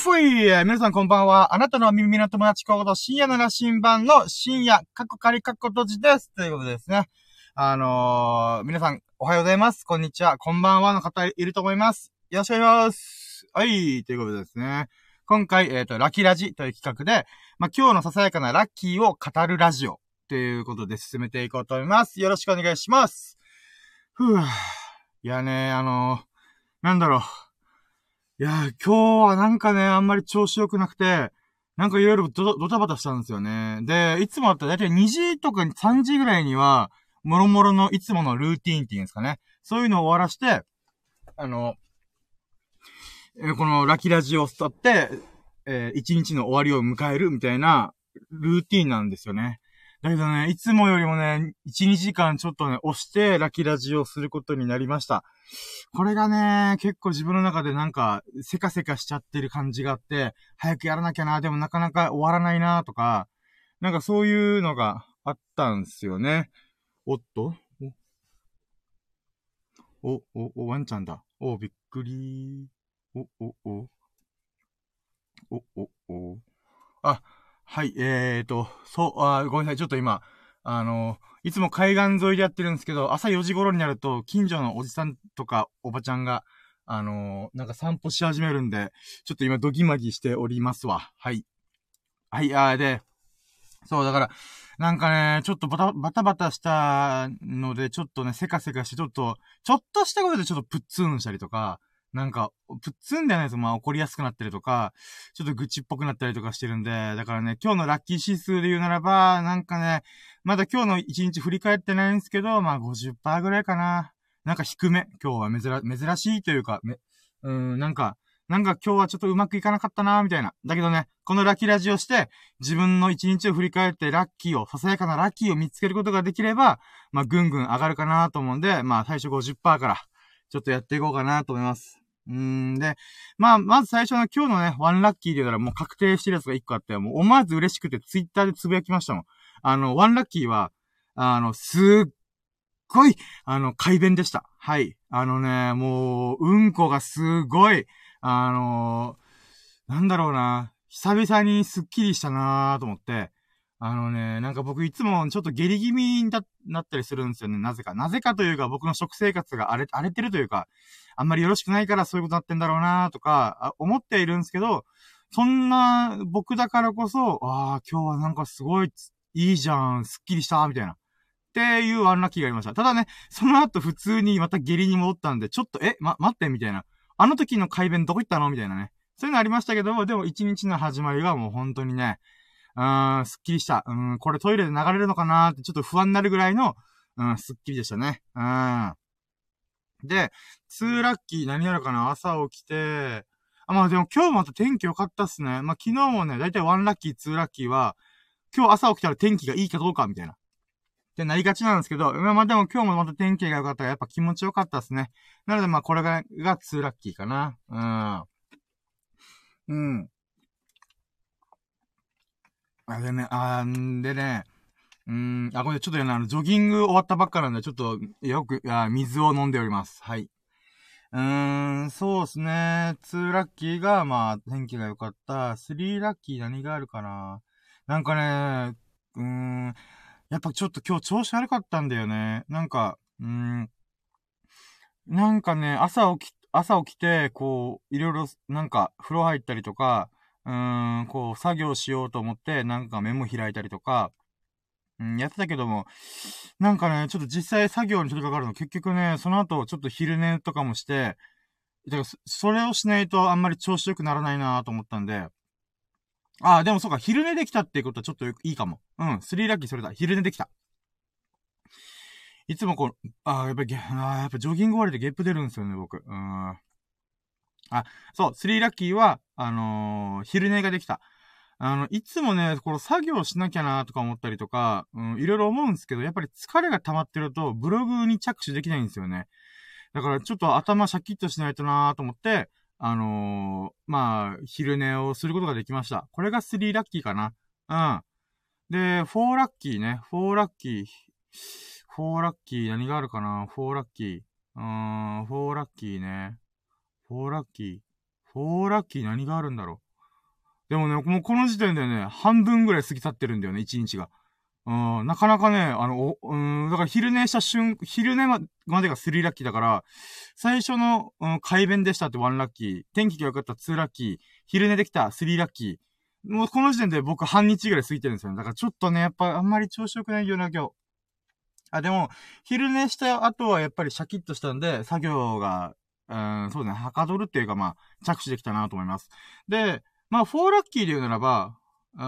ふい皆さんこんばんは。あなたの耳の友達コード深夜の羅針盤の深夜、カッコカリカッコ閉じです。ということですね。あのー、皆さんおはようございます。こんにちは。こんばんはの方いると思います。よろしくお願いします。はい、ということでですね。今回、えっ、ー、と、ラッキーラジという企画で、まあ、今日のささやかなラッキーを語るラジオということで進めていこうと思います。よろしくお願いします。ふぅ。いやね、あのー、なんだろう。いや、今日はなんかね、あんまり調子良くなくて、なんかいろいろドタバタしたんですよね。で、いつもだったらだいたい2時とか3時ぐらいには、もろもろのいつものルーティーンっていうんですかね。そういうのを終わらして、あの、えこのラキラジを伝って、えー、一日の終わりを迎えるみたいなルーティーンなんですよね。だけどね、いつもよりもね、1、2時間ちょっとね、押してラキラジをすることになりました。これがね、結構自分の中でなんか、せかせかしちゃってる感じがあって、早くやらなきゃな、でもなかなか終わらないな、とか、なんかそういうのがあったんすよね。おっと？お、お、お、ワンちゃんだ。お、びっくりお、お、お。お、お、お。あ、はい、えーと、そう、あ、ごめんなさい、ちょっと今、あの、いつも海岸沿いでやってるんですけど、朝4時頃になると、近所のおじさんとかおばちゃんが、あのなんか散歩し始めるんで、ちょっと今ドギマギしておりますわ。はい。はい、あーで、そう、だから、なんかね、ちょっとバタ、バタバタしたので、ちょっとね、せかせかして、ちょっと、ちょっとしたことでちょっとプッツンしたりとか、なんか、プッツンではないですまあ怒りやすくなったりとか、ちょっと愚痴っぽくなったりとかしてるんで、だからね、今日のラッキー指数で言うならば、なんかね、まだ今日の1日振り返ってないんですけど、まあ50%ぐらいかな。なんか低め。今日は珍、珍しいというか、め、うん、なんか、なんか今日はちょっとうまくいかなかったなみたいな。だけどね、このラッキーラジオして、自分の一日を振り返ってラッキーを、ささやかなラッキーを見つけることができれば、まあ、ぐんぐん上がるかなと思うんで、まあ、最初50%から、ちょっとやっていこうかなと思います。うん、で、まあ、まず最初の今日のね、ワンラッキーで言うたらもう確定してるやつが一個あって、もう思わず嬉しくてツイッターでつぶやきましたもん。あの、ワンラッキーは、あの、すっごい、あの、改便でした。はい。あのね、もう、うんこがすごい、あのなんだろうな、久々にスッキリしたなーと思って、あのね、なんか僕いつもちょっと下痢気味になったりするんですよね、なぜか。なぜかというか僕の食生活が荒れ、荒れてるというか、あんまりよろしくないからそういうことになってんだろうなとか、思っているんですけど、そんな僕だからこそ、ああ、今日はなんかすごいいいじゃん、すっきりした、みたいな。っていうアンラッキーがありました。ただね、その後普通にまた下痢に戻ったんで、ちょっと、え、ま、待って、みたいな。あの時の改便どこ行ったの？みたいなね。そういうのありましたけども、でも一日の始まりはもう本当にね、うーん、すっきりした。うん、これトイレで流れるのかなーってちょっと不安になるぐらいの、うん、すっきりでしたね。うん。で、2ラッキー何やるかな朝起きて、あ、まあでも今日また天気良かったっすね。まあ昨日もね、だいたい1ラッキー、2ラッキーは、今日朝起きたら天気がいいかどうかみたいな。ってなりがちなんですけど、まあでも今日もまた天気が良かったらやっぱ気持ち良かったっすね。なのでまあこれが、が2ラッキーかな。うん。うん。あれね、あんでね、うん、あ、これちょっとね、あの、ジョギング終わったばっかなんで、ちょっと、よく、あ水を飲んでおります。はい。うーん、そうですね。2ラッキーが、まあ、天気が良かった。3ラッキー何があるかななんかね、うーん、やっぱちょっと今日調子悪かったんだよね。なんか、うーん、なんかね、朝起き、朝起きて、こう、いろいろ、なんか、風呂入ったりとか、うーん、こう、作業しようと思って、なんかメモ開いたりとか、うん、やってたけども、なんかね、ちょっと実際作業に取り掛かるの、結局ね、その後、ちょっと昼寝とかもして、だからそれをしないとあんまり調子良くならないなと思ったんで、ああ、でもそうか、昼寝できたっていうことはちょっといいかも。うん、スリーラッキーそれだ。昼寝できた。いつもこう、ああ、やっぱり、ああ、やっぱジョギング終わりでゲップ出るんですよね、僕。うん。あ、そう、スリーラッキーは、あのー、昼寝ができた。あの、いつもね、この作業しなきゃなとか思ったりとか、うん、いろいろ思うんですけど、やっぱり疲れが溜まってると、ブログに着手できないんですよね。だからちょっと頭シャキッとしないとなと思って、あのー、まあ、昼寝をすることができました。これが3ラッキーかな。うん。で、4ラッキーね。4ラッキー。4ラッキー何があるかな ?4 ラッキー。うーん、4ラッキーね。4ラッキー。4ラッキー何があるんだろうでもね、もうこの時点でね、半分ぐらい過ぎ去ってるんだよね、1日が。うん、なかなかね、あの、うん、だから昼寝した瞬、昼寝までが3ラッキーだから、最初の、うん、改便でしたって1ラッキー、天気が良かった2ラッキー、昼寝できた3ラッキー。もうこの時点で僕半日ぐらい過ぎてるんですよ、ね。だからちょっとね、やっぱあんまり調子良くないよな、今日。あ、でも、昼寝した後はやっぱりシャキッとしたんで、作業が、うん、そうですね、はかどるっていうかまあ、着手できたなと思います。で、まあ、4ラッキーで言うならば、う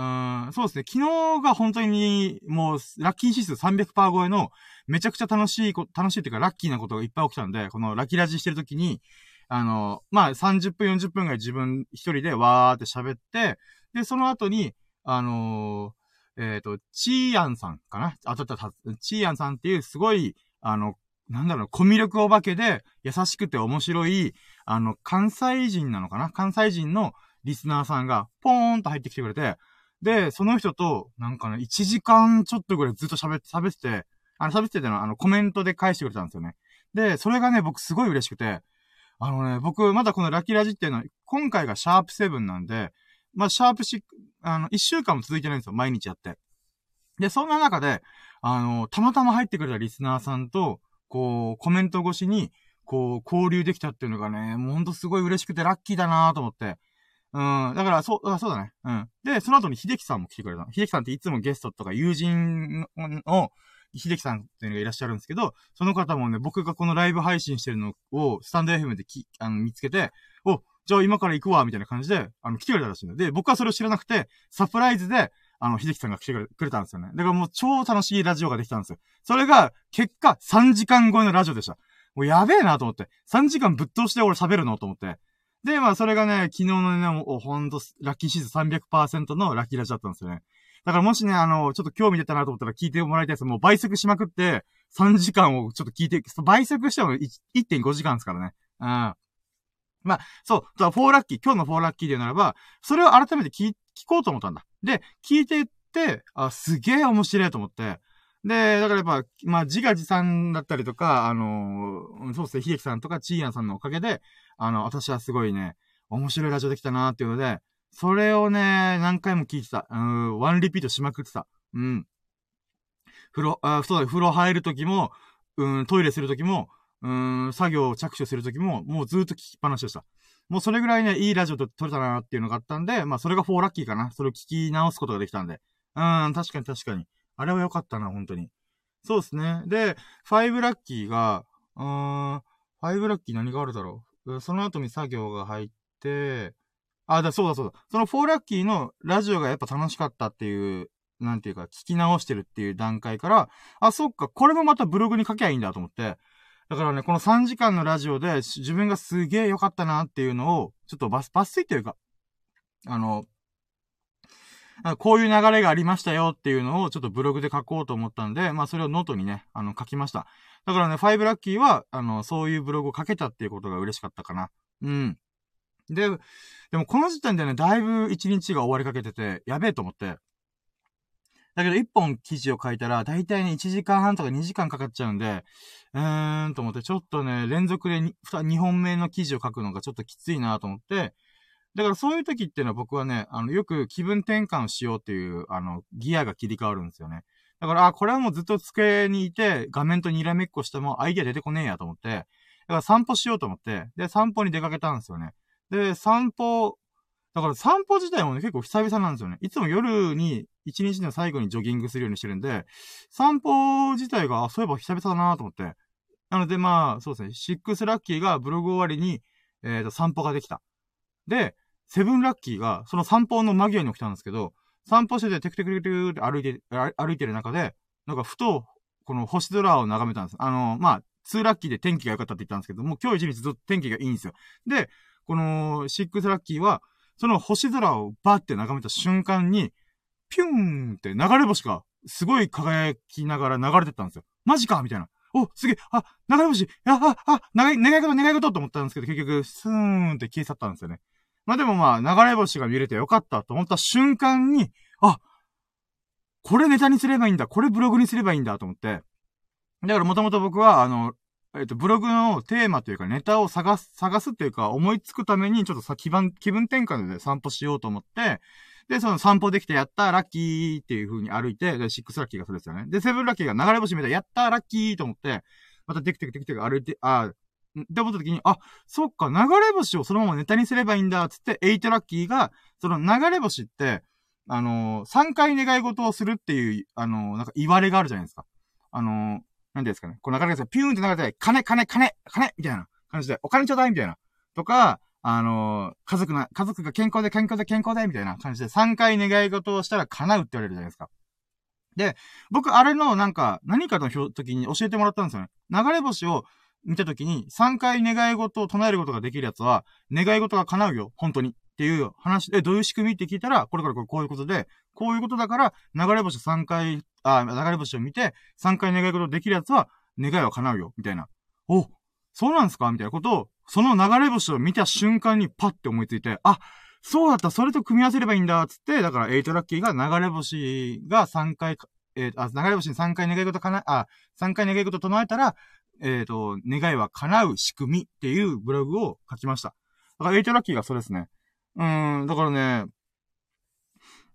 ん、そうですね。昨日が本当に、もう、ラッキー指数300%超えの、めちゃくちゃ楽しいこ、楽しいっていうか、ラッキーなことがいっぱい起きたんで、このラッキーラジしてるときに、あの、まあ、30分、40分ぐらい自分一人でわーって喋って、で、その後に、あのー、えっ、ー、と、チーアンさんかな？あたった。チーアンさんっていうすごい、あの、なんだろう、コミュ力お化けで、優しくて面白い、あの、関西人なのかな？関西人のリスナーさんが、ポーンと入ってきてくれて、で、その人と、なんかね、1時間ちょっとぐらいずっと喋って、喋ってて、あの、喋っててのは、あの、コメントで返してくれたんですよね。で、それがね、僕すごい嬉しくて、あのね、僕、まだこのラッキーラジっていうのは、今回がシャープ7なんで、まあ、シャープ6、あの、1週間も続いてないんですよ、毎日やって。で、そんな中で、あの、たまたま入ってくれたリスナーさんと、こう、コメント越しに、こう、交流できたっていうのがね、もうほんとすごい嬉しくてラッキーだなと思って。うん、だから、そう、あそうだね。うん。で、その後に秀樹さんも来てくれたの。秀樹さんっていつもゲストとか友人の、秀樹さんっていうのがいらっしゃるんですけど、その方もね、僕がこのライブ配信してるのを、スタンド FM でき、あの、見つけて、お、じゃあ今から行くわ、みたいな感じで、あの、来てくれたらしいんで、僕はそれを知らなくて、サプライズで、あの、秀樹さんが来てくれたんですよね。だからもう超楽しいラジオができたんですよ。それが、結果、3時間超えのラジオでした。もうやべえなと思って。3時間ぶっ通して俺喋るのと思って。で、まあ、それがね、昨日のね、もうほんと、ラッキーシーズン300%のラッキーラジオだったんですよね。だからもしね、あの、ちょっと興味出たなと思ったら聞いてもらいたいです。もう倍速しまくって、3時間をちょっと聞いて、倍速しても1.5時間ですからね。うん。まあ、そう、4ラッキー、今日の4ラッキーで言うならば、それを改めて聞、聞こうと思ったんだ。で、聞いていって、あ、すげえ面白いと思って、で、だからやっぱ、まあ、自画自賛だったりとか、あのー、そうですね、秀樹さんとかチーヤンさんのおかげで、あの、私はすごいね、面白いラジオできたなーっていうので、それをね、何回も聞いてた。うん、ワンリピートしまくってた。うん。風呂、あ、そうだ、風呂入るときも、うん、トイレするときも、うん、作業を着手するときも、もうずっと聞きっぱなしでした。もうそれぐらいね、いいラジオと撮れたなっていうのがあったんで、まあそれが4ラッキーかな。それを聞き直すことができたんで。うん、確かに確かに。あれは良かったな、本当に。そうですね。で、5ラッキーが、うーん、5ラッキー何があるだろう。その後に作業が入って、あ、だ、そうだそうだ。その4ラッキーのラジオがやっぱ楽しかったっていう、なんていうか、聞き直してるっていう段階から、あ、そっか、これもまたブログに書きゃいいんだと思って、だからね、この3時間のラジオで自分がすげえ良かったなっていうのを、ちょっとバス、抜粋というか、あの、こういう流れがありましたよっていうのをちょっとブログで書こうと思ったんで、まあそれをノートにね、あの書きました。だからね、5ラッキーは、あの、そういうブログを書けたっていうことが嬉しかったかな。うん。で、でもこの時点でね、だいぶ1日が終わりかけてて、やべえと思って。だけど1本記事を書いたら、だいたいね、1時間半とか2時間かかっちゃうんで、うーんと思って、ちょっとね、連続で 2, 2本目の記事を書くのがちょっときついなと思って、だからそういう時っていうのは僕はね、あの、よく気分転換しようっていう、あの、ギアが切り替わるんですよね。だから、あ、これはもうずっと机にいて、画面とにらめっこしてもアイディア出てこねえやと思って、だから散歩しようと思って、で、散歩に出かけたんですよね。で、散歩、だから散歩自体もね、結構久々なんですよね。いつも夜に、一日の最後にジョギングするようにしてるんで、散歩自体が、そういえば久々だなと思って。なのでまあ、そうですね、シックスラッキーがブログ終わりに、えっ、ー、と、散歩ができた。で、セブンラッキーが、その散歩の間際に起きたんですけど、散歩しててテクテクテクテクって歩いて、歩いてる中で、なんかふと、この星空を眺めたんです。あの、まあ、ツーラッキーで天気が良かったって言ったんですけども、今日一日ずっと天気がいいんですよ。で、このシックスラッキーは、その星空をバーって眺めた瞬間に、ピューンって流れ星がすごい輝きながら流れてったんですよ。マジかみたいな。お、すげえ、あ、流れ星、あ、あ、あ、願い、願い事、願い事と思ったんですけど、結局、スーンって消え去ったんですよね。まあでもまあ、流れ星が見れてよかったと思った瞬間に、あ、これネタにすればいいんだ、これブログにすればいいんだと思って。だからもともと僕は、あの、えっ、と、ブログのテーマというかネタを探す、探すっていうか思いつくためにちょっとさ、気分、気分転換で散歩しようと思って、で、その散歩できてやったラッキーっていう風に歩いて、で、シックスラッキーがそれですよね。で、セブンラッキーが流れ星見たやったラッキーと思って、またテクテクテクテク歩いて、あって思った時に、あ、そっか、流れ星をそのままネタにすればいいんだ、つって、エイトラッキーが、その流れ星って、あのー、3回願い事をするっていう、あのー、なんか言われがあるじゃないですか。あのー、なんですかね。こう流れがさ、ピューンって流れて、金、金、金、金みたいな感じで、お金ちょうだいみたいな。とか、あの家族な、家族が健康で健康で健康でみたいな感じで3回願い事をしたら叶うって言われるじゃないですか。で、僕、あれのなんか、何かの時に教えてもらったんですよね。流れ星を見た時に、3回願い事を唱えることができるやつは、願い事が叶うよ、本当に。っていう話で、どういう仕組み？って聞いたら、これからこういうことで、こういうことだから、流れ星3回、あ、流れ星を見て、3回願い事できるやつは、願いは叶うよ、みたいな。お、そうなんですか？みたいなことを、その流れ星を見た瞬間にパッて思いついて、あ、そうだった、それと組み合わせればいいんだ、つって、だから、エイトラッキーが流れ星が3回、えー、あ、流れ星に3回願い事かな、あ、3回願い事唱えたら、えっ、ー、と、願いは叶う仕組みっていうブログを書きました。だから、 eight lucky がそれですね。うん、だからね、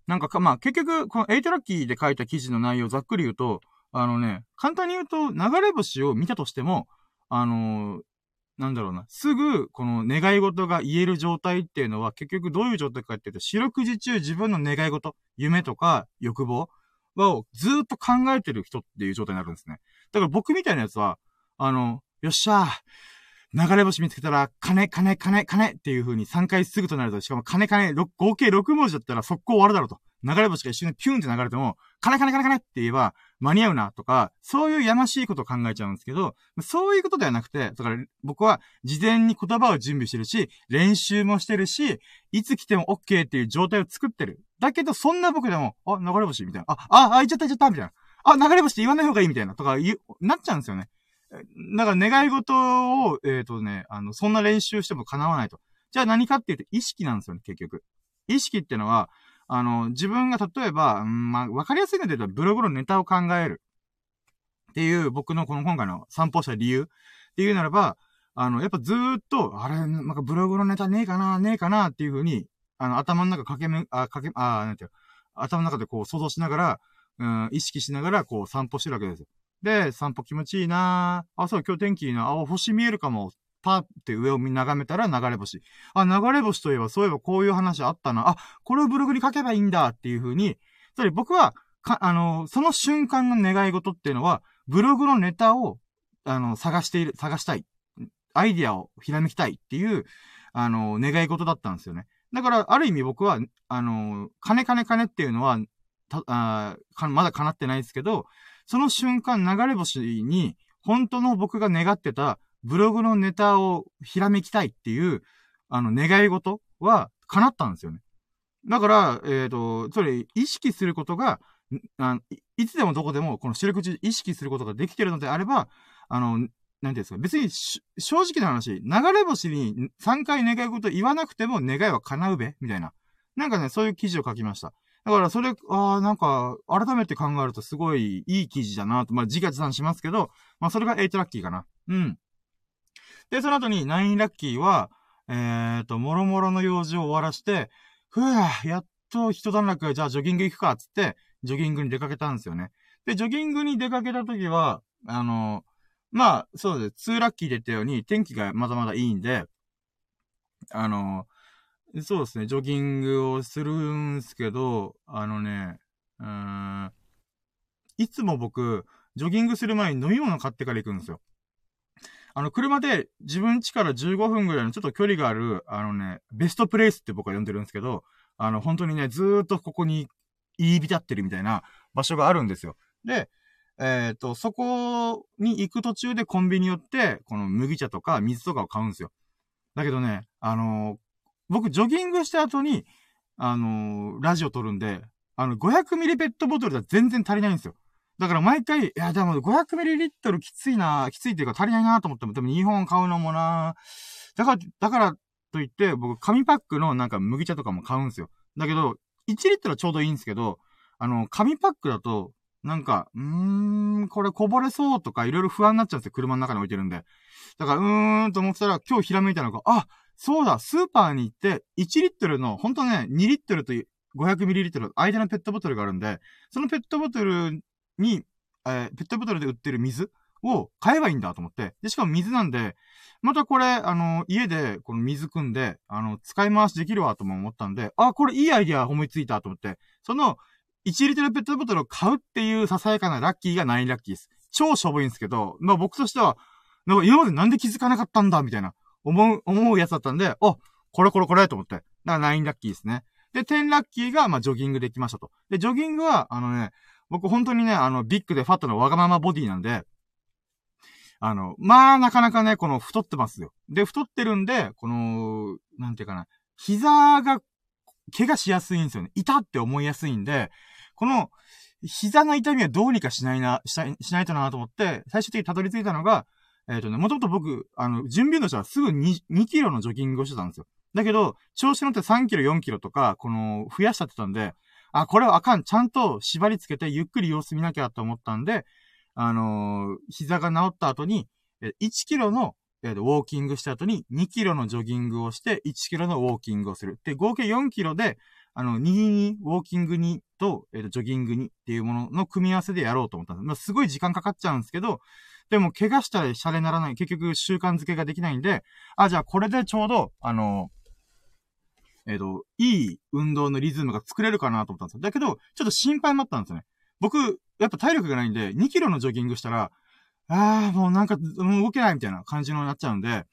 なんかか、まあ、結局、この eight lucky で書いた記事の内容をざっくり言うと、あのね、簡単に言うと、流れ星を見たとしても、あのー、なんだろうな、すぐ、この願い事が言える状態っていうのは、結局どういう状態かっていうと、四六時中自分の願い事、夢とか欲望をずっと考えてる人っていう状態になるんですね。だから僕みたいなやつは、あの、よっしゃー、流れ星見つけたら、金、金、金、金っていう風に3回すぐとなると、しかも金、金、合計6文字だったら速攻終わるだろうと。流れ星が一瞬でピュンって流れても、金、金、金、金って言えば間に合うなとか、そういうやましいことを考えちゃうんですけど、そういうことではなくて、だから僕は事前に言葉を準備してるし、練習もしてるし、いつ来ても OK っていう状態を作ってる。だけど、そんな僕でも、あ、流れ星みたいな。あ、あ、あ、いっちゃった、いっちゃった、みたいな。あ、流れ星って言わない方がいいみたいな。とか、なっちゃうんですよね。だから願い事を、えっ、ー、とね、あの、そんな練習しても叶わないと。じゃあ何かっていうと、意識なんですよね、結局。意識ってのは、あの、自分が例えば、んまあ、わかりやすいので言うと、ブログのネタを考える。っていう僕のこの今回の散歩した理由っていうならば、あの、やっぱずーっと、あれ、なんかブログのネタねえかな、ねえかなっていう風に、あの、頭の中かけめ、あ、かけ、あ、なんていう頭の中でこう想像しながら、うん、意識しながらこう散歩してるわけですよ。で、散歩気持ちいいなあ、そう、今日天気いいなあ、星見えるかも。パーって上を眺めたら流れ星。あ、流れ星といえば、そういえばこういう話あったな。あ、これをブログに書けばいいんだっていう風に、つまり僕は、か、あの、その瞬間の願い事っていうのは、ブログのネタを、あの、探している、探したい。アイディアをひらめきたいっていう、あの、願い事だったんですよね。だから、ある意味僕は、あの、金金金っていうのは、た、あまだ叶ってないですけど、その瞬間流れ星に、本当の僕が願ってたブログのネタをひらめきたいっていう、あの、願い事は叶ったんですよね。だから、えっ、ー、と、それ、意識することが、あいつでもどこでも、この四六時意識することができてるのであれば、あの、なんていうんですか、別に、正直な話、流れ星に3回願い事言わなくても願いは叶うべみたいな。なんかね、そういう記事を書きました。だからそれ、ああ、なんか、改めて考えるとすごいいい記事だなと。まあ、自画自賛しますけど、まあ、それが8ラッキーかな。うん。で、その後に9ラッキーは、えーと、もろもろの用事を終わらして、ふぅ、やっと一段落、じゃあジョギング行くか、つって、ジョギングに出かけたんですよね。で、ジョギングに出かけた時は、あの、まあ、そうです。2ラッキーで言ったように、天気がまだまだいいんで、あの、そうですね、ジョギングをするんすけど、あのね、うーん、いつも僕、ジョギングする前に飲み物買ってから行くんですよ。あの、車で自分家から15分ぐらいのちょっと距離がある、あのね、ベストプレイスって僕は呼んでるんですけど、あの、本当にね、ずーっとここに言い浸ってるみたいな場所があるんですよ。で、えっ、ー、と、そこに行く途中でコンビニ寄って、この麦茶とか水とかを買うんですよ。だけどね、あの僕、ジョギングした後に、あのー、ラジオ撮るんで、あの、500ミリペットボトルじゃ全然足りないんですよ。だから毎回、いや、でも500ミリリットルきついな、きついっていうか足りないなと思っても、でも2本買うのもなだから、だからといって、僕、紙パックのなんか麦茶とかも買うんですよ。だけど、1リットルはちょうどいいんですけど、あの、紙パックだと、なんか、うーん、これこぼれそうとかいろいろ不安になっちゃうんですよ。車の中に置いてるんで。だから、うーんと思ってたら、今日ひらめいたのが、あ、そうだ、スーパーに行って、1リットルの、ほんとね、2リットルと500ミリリットル、間のペットボトルがあるんで、そのペットボトルに、えー、ペットボトルで売ってる水を買えばいいんだと思って。で、しかも水なんで、またこれ、あの、家で、この水汲んで、あの、使い回しできるわとも思ったんで、あ、これいいアイディア思いついたと思って、その、1リットルペットボトルを買うっていうささやかなラッキーが9ラッキーです。超しょぼいんですけど、まあ僕としては、なんか今までなんで気づかなかったんだみたいな、思う、思うやつだったんで、あ、これこれこれと思って。だから9ラッキーですね。で、10ラッキーが、まあジョギングできましたと。で、ジョギングは、あのね、僕本当にね、あの、ビッグでファットのわがままボディなんで、あの、まあ、なかなかね、この太ってますよ。で、太ってるんで、この、なんていうかな、膝が、怪我しやすいんですよね。痛って思いやすいんで、この、膝の痛みはどうにかしないな、しない、しないとなと思って、最終的にたどり着いたのが、えっ、ー、とね、もともと僕、あの、準備の人はすぐ 2, 2キロのジョギングをしてたんですよ。だけど、調子乗って3キロ、4キロとか、この、増やしちゃってたんで、あ、これはあかん。ちゃんと縛り付けて、ゆっくり様子見なきゃと思ったんで、あのー、膝が治った後に、1キロの、えー、ウォーキングした後に2キロのジョギングをして1キロのウォーキングをする。で、合計4キロで、あの、2に、ウォーキングにと、えっ、ー、と、ジョギングにっていうものの組み合わせでやろうと思ったんです。まあ、すごい時間かかっちゃうんですけど、でも、怪我したらシャレならない。結局、習慣づけができないんで、あ、じゃあ、これでちょうど、あのえっ、ー、と、いい運動のリズムが作れるかなと思ったんですよ。だけど、ちょっと心配もあったんですよね。僕、やっぱ体力がないんで、2キロのジョギングしたら、ああ、もうなんか、もう動けないみたいな感じになっちゃうんで、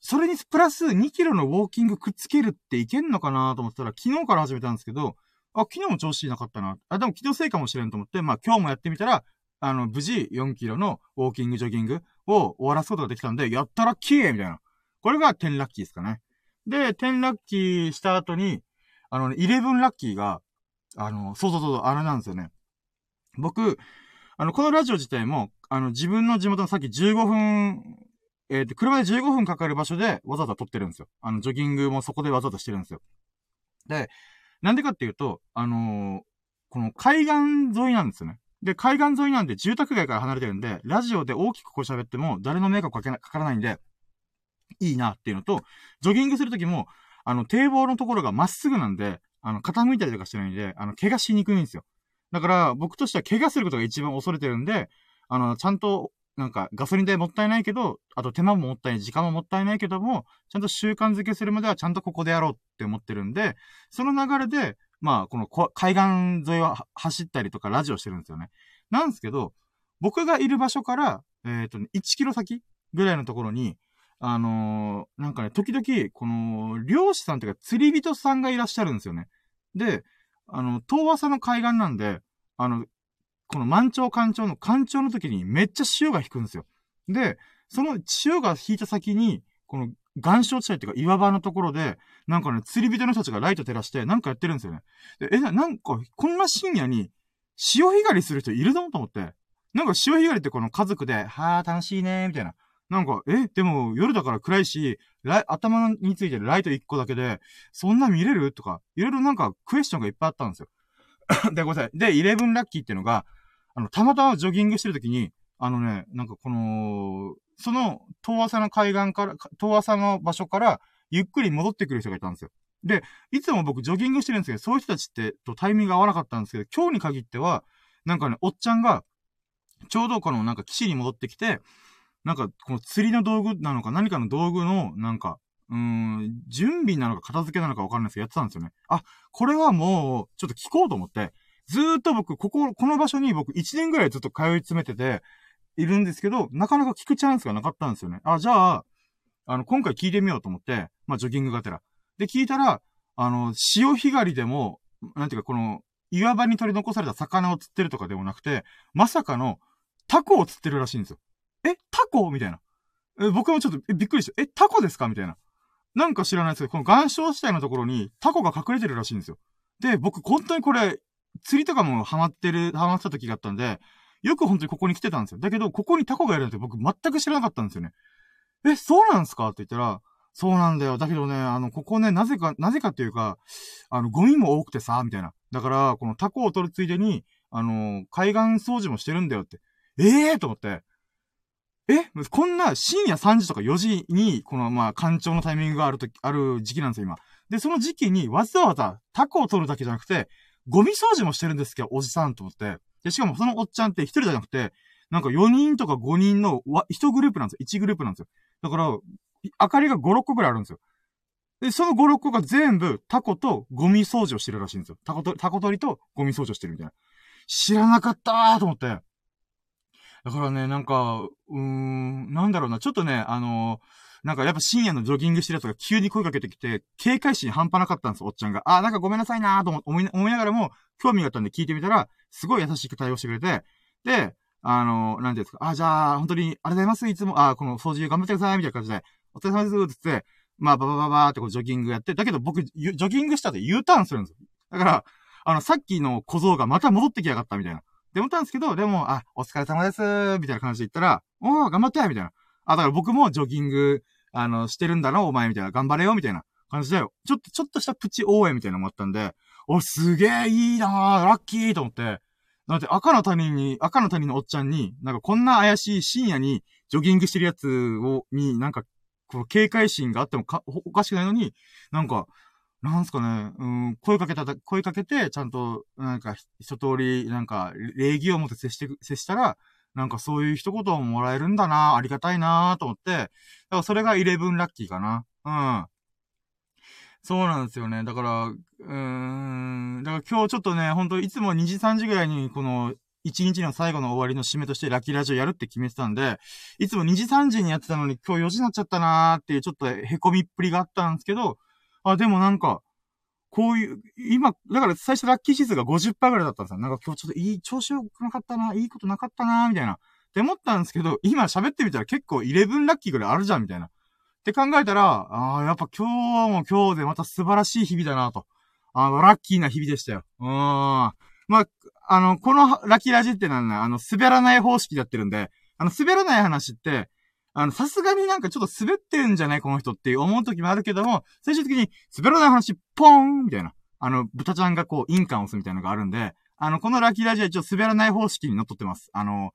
それにプラス2キロのウォーキングくっつけるっていけんのかなと思ったら、昨日から始めたんですけど、あ、昨日も調子いなかったな。あ、でも気のせいかもしれんと思って、まあ今日もやってみたら、あの、無事4キロのウォーキング、ジョギングを終わらすことができたんで、やったらきれいみたいな。これが10ラッキーですかね。で、10ラッキーした後に、あのね、11ラッキーが、あの、そうそうそう、あれなんですよね。僕、あの、このラジオ自体も、あの、自分の地元のさっき15分、えっ、ー、と、車で15分かかる場所でわざわざ撮ってるんですよ。あの、ジョギングもそこでわざわざしてるんですよ。で、なんでかっていうと、あのー、この海岸沿いなんですよね。で、海岸沿いなんで住宅街から離れてるんで、ラジオで大きくこう喋っても誰の迷惑かけな、かからないんで、いいなっていうのと、ジョギングするときも、あの、堤防のところがまっすぐなんで、あの、傾いたりとかしてないんで、あの、怪我しにくいんですよ。だから、僕としては怪我することが一番恐れてるんで、あの、ちゃんと、なんか、ガソリン代もったいないけど、あと手間ももったいない、時間ももったいないけども、ちゃんと習慣づけするまではちゃんとここでやろうって思ってるんで、その流れで、まあ、この海岸沿いを走ったりとかラジオしてるんですよね。なんですけど、僕がいる場所から、えっ、ー、と、ね、1キロ先ぐらいのところに、あのー、なんかね、時々、この、漁師さんというか釣り人さんがいらっしゃるんですよね。で、あの、遠浅の海岸なんで、あの、この満潮干潮の干潮の時にめっちゃ潮が引くんですよ。で、その潮が引いた先に、この岩礁地帯っていうか岩場のところで、なんかね、釣り人の人たちがライト照らしてなんかやってるんですよね。で、え、なんか、こんな深夜に潮干狩りする人いるの？と思って。なんか潮干狩りってこの家族で、はぁ、楽しいねーみたいな。なんか、え、でも夜だから暗いし、頭についてるライト1個だけで、そんな見れる？とか、いろいろなんかクエスチョンがいっぱいあったんですよ。で、ごめんなさい。で、11ラッキーっていうのが、あの、たまたまジョギングしてるときに、あのね、なんかこの、その、遠浅の海岸から、遠浅の場所から、ゆっくり戻ってくる人がいたんですよ。で、いつも僕ジョギングしてるんですけど、そういう人たちって、とタイミングが合わなかったんですけど、今日に限っては、なんかね、おっちゃんが、ちょうどこのなんか岸に戻ってきて、なんか、この釣りの道具なのか何かの道具の、なんか、うん、準備なのか片付けなのかわかんないですけど、やってたんですよね。あ、これはもう、ちょっと聞こうと思って、ずーっと僕、ここ、この場所に僕1年ぐらいずっと通い詰めてて、いるんですけど、なかなか聞くチャンスがなかったんですよね。あ、じゃあ、あの、今回聞いてみようと思って、まあ、ジョギングがてら。で、聞いたら、あの、潮干狩りでも、なんていうか、この、岩場に取り残された魚を釣ってるとかでもなくて、まさかの、タコを釣ってるらしいんですよ。え、タコ？みたいな。え、僕もちょっとびっくりして、え、タコですか？みたいな。なんか知らないですけど、この岩礁地帯のところにタコが隠れてるらしいんですよ。で、僕本当にこれ、釣りとかもハマってる、ハマってた時があったんで、よく本当にここに来てたんですよ。だけど、ここにタコがいるなんて僕全く知らなかったんですよね。え、そうなんすか？って言ったら、そうなんだよ。だけどね、あの、ここね、なぜか、なぜかっていうか、あの、ゴミも多くてさ、みたいな。だから、このタコを取るついでに、あの、海岸掃除もしてるんだよって。ええー、と思って。えこんな深夜3時とか4時に、このまあ、干潮のタイミングがあるとき、ある時期なんですよ、今。で、その時期にわざわざタコを取るだけじゃなくて、ゴミ掃除もしてるんですけど、おじさんと思って。で、しかもそのおっちゃんって一人じゃなくて、なんか4人とか5人のわ、1グループなんですよ。1グループなんですよ。だから、明かりが5、6個ぐらいあるんですよ。で、その5、6個が全部タコとゴミ掃除をしてるらしいんですよ。タコと、タコ取りとゴミ掃除をしてるみたいな。知らなかったーと思って。だからね、なんか、うーん、なんだろうな、ちょっとね、あのー、なんかやっぱ深夜のジョギングしてるやつが急に声かけてきて、警戒心半端なかったんですよおっちゃんが。あ、なんかごめんなさいなーと思い、思いながらも、興味があったんで聞いてみたら、すごい優しく対応してくれて、で、あの、なんていうんですか、あ、じゃあ、本当に、ありがとうございます、いつも、あ、この掃除頑張ってください、みたいな感じで、お疲れ様です、つって、まあ、ババババーってこうジョギングやって、だけど僕、ジョギングしたで U ターンするんですよ。だから、あの、さっきの小僧がまた戻ってきやがったみたいな。で、思ったんですけど、でも、あ、お疲れ様です、みたいな感じで言ったら、おー、頑張ってみたいな。あ、だから僕もジョギング、あの、してるんだな、お前、みたいな。頑張れよ、みたいな感じで、ちょっと、ちょっとしたプチ応援みたいなのもあったんで、お、すげえいいなーラッキーと思って、だって赤の他人に、赤の他人のおっちゃんに、なんかこんな怪しい深夜にジョギングしてるやつを、に、なんか、この警戒心があってもか、おかしくないのに、なんか、なんすかね、うん、声かけた、声かけて、ちゃんと、なんか、一通り、なんか、礼儀を持って接して、接したら、なんかそういう一言をもらえるんだな、ありがたいなと思って、だからそれが11ラッキーかな。うん。そうなんですよね。だから、うーん、だから今日ちょっとね、ほんといつも2時3時ぐらいにこの1日の最後の終わりの締めとしてラッキーラジオやるって決めてたんで、いつも2時3時にやってたのに今日4時になっちゃったなーっていうちょっと凹みっぷりがあったんですけど、あ、でもなんか、こういう、今、だから最初ラッキー指数が50%ぐらいだったんですよ。なんか今日ちょっといい、調子良くなかったな、いいことなかったな、みたいな。って思ったんですけど、今喋ってみたら結構11ラッキーぐらいあるじゃん、みたいな。って考えたら、ああ、やっぱ今日も今日でまた素晴らしい日々だなと。あの、ラッキーな日々でしたよ。うーん。まあ、あの、このラッキーラジってなんだ、あの、滑らない方式でやってるんで、あの、滑らない話って、あの、さすがになんかちょっと滑ってるんじゃないこの人って思う時もあるけども、最終的に滑らない話、ポーンみたいな。あの、豚ちゃんがこう、印鑑を押すみたいなのがあるんで、あの、このラッキーラジは一応滑らない方式に乗っ取ってます。あの、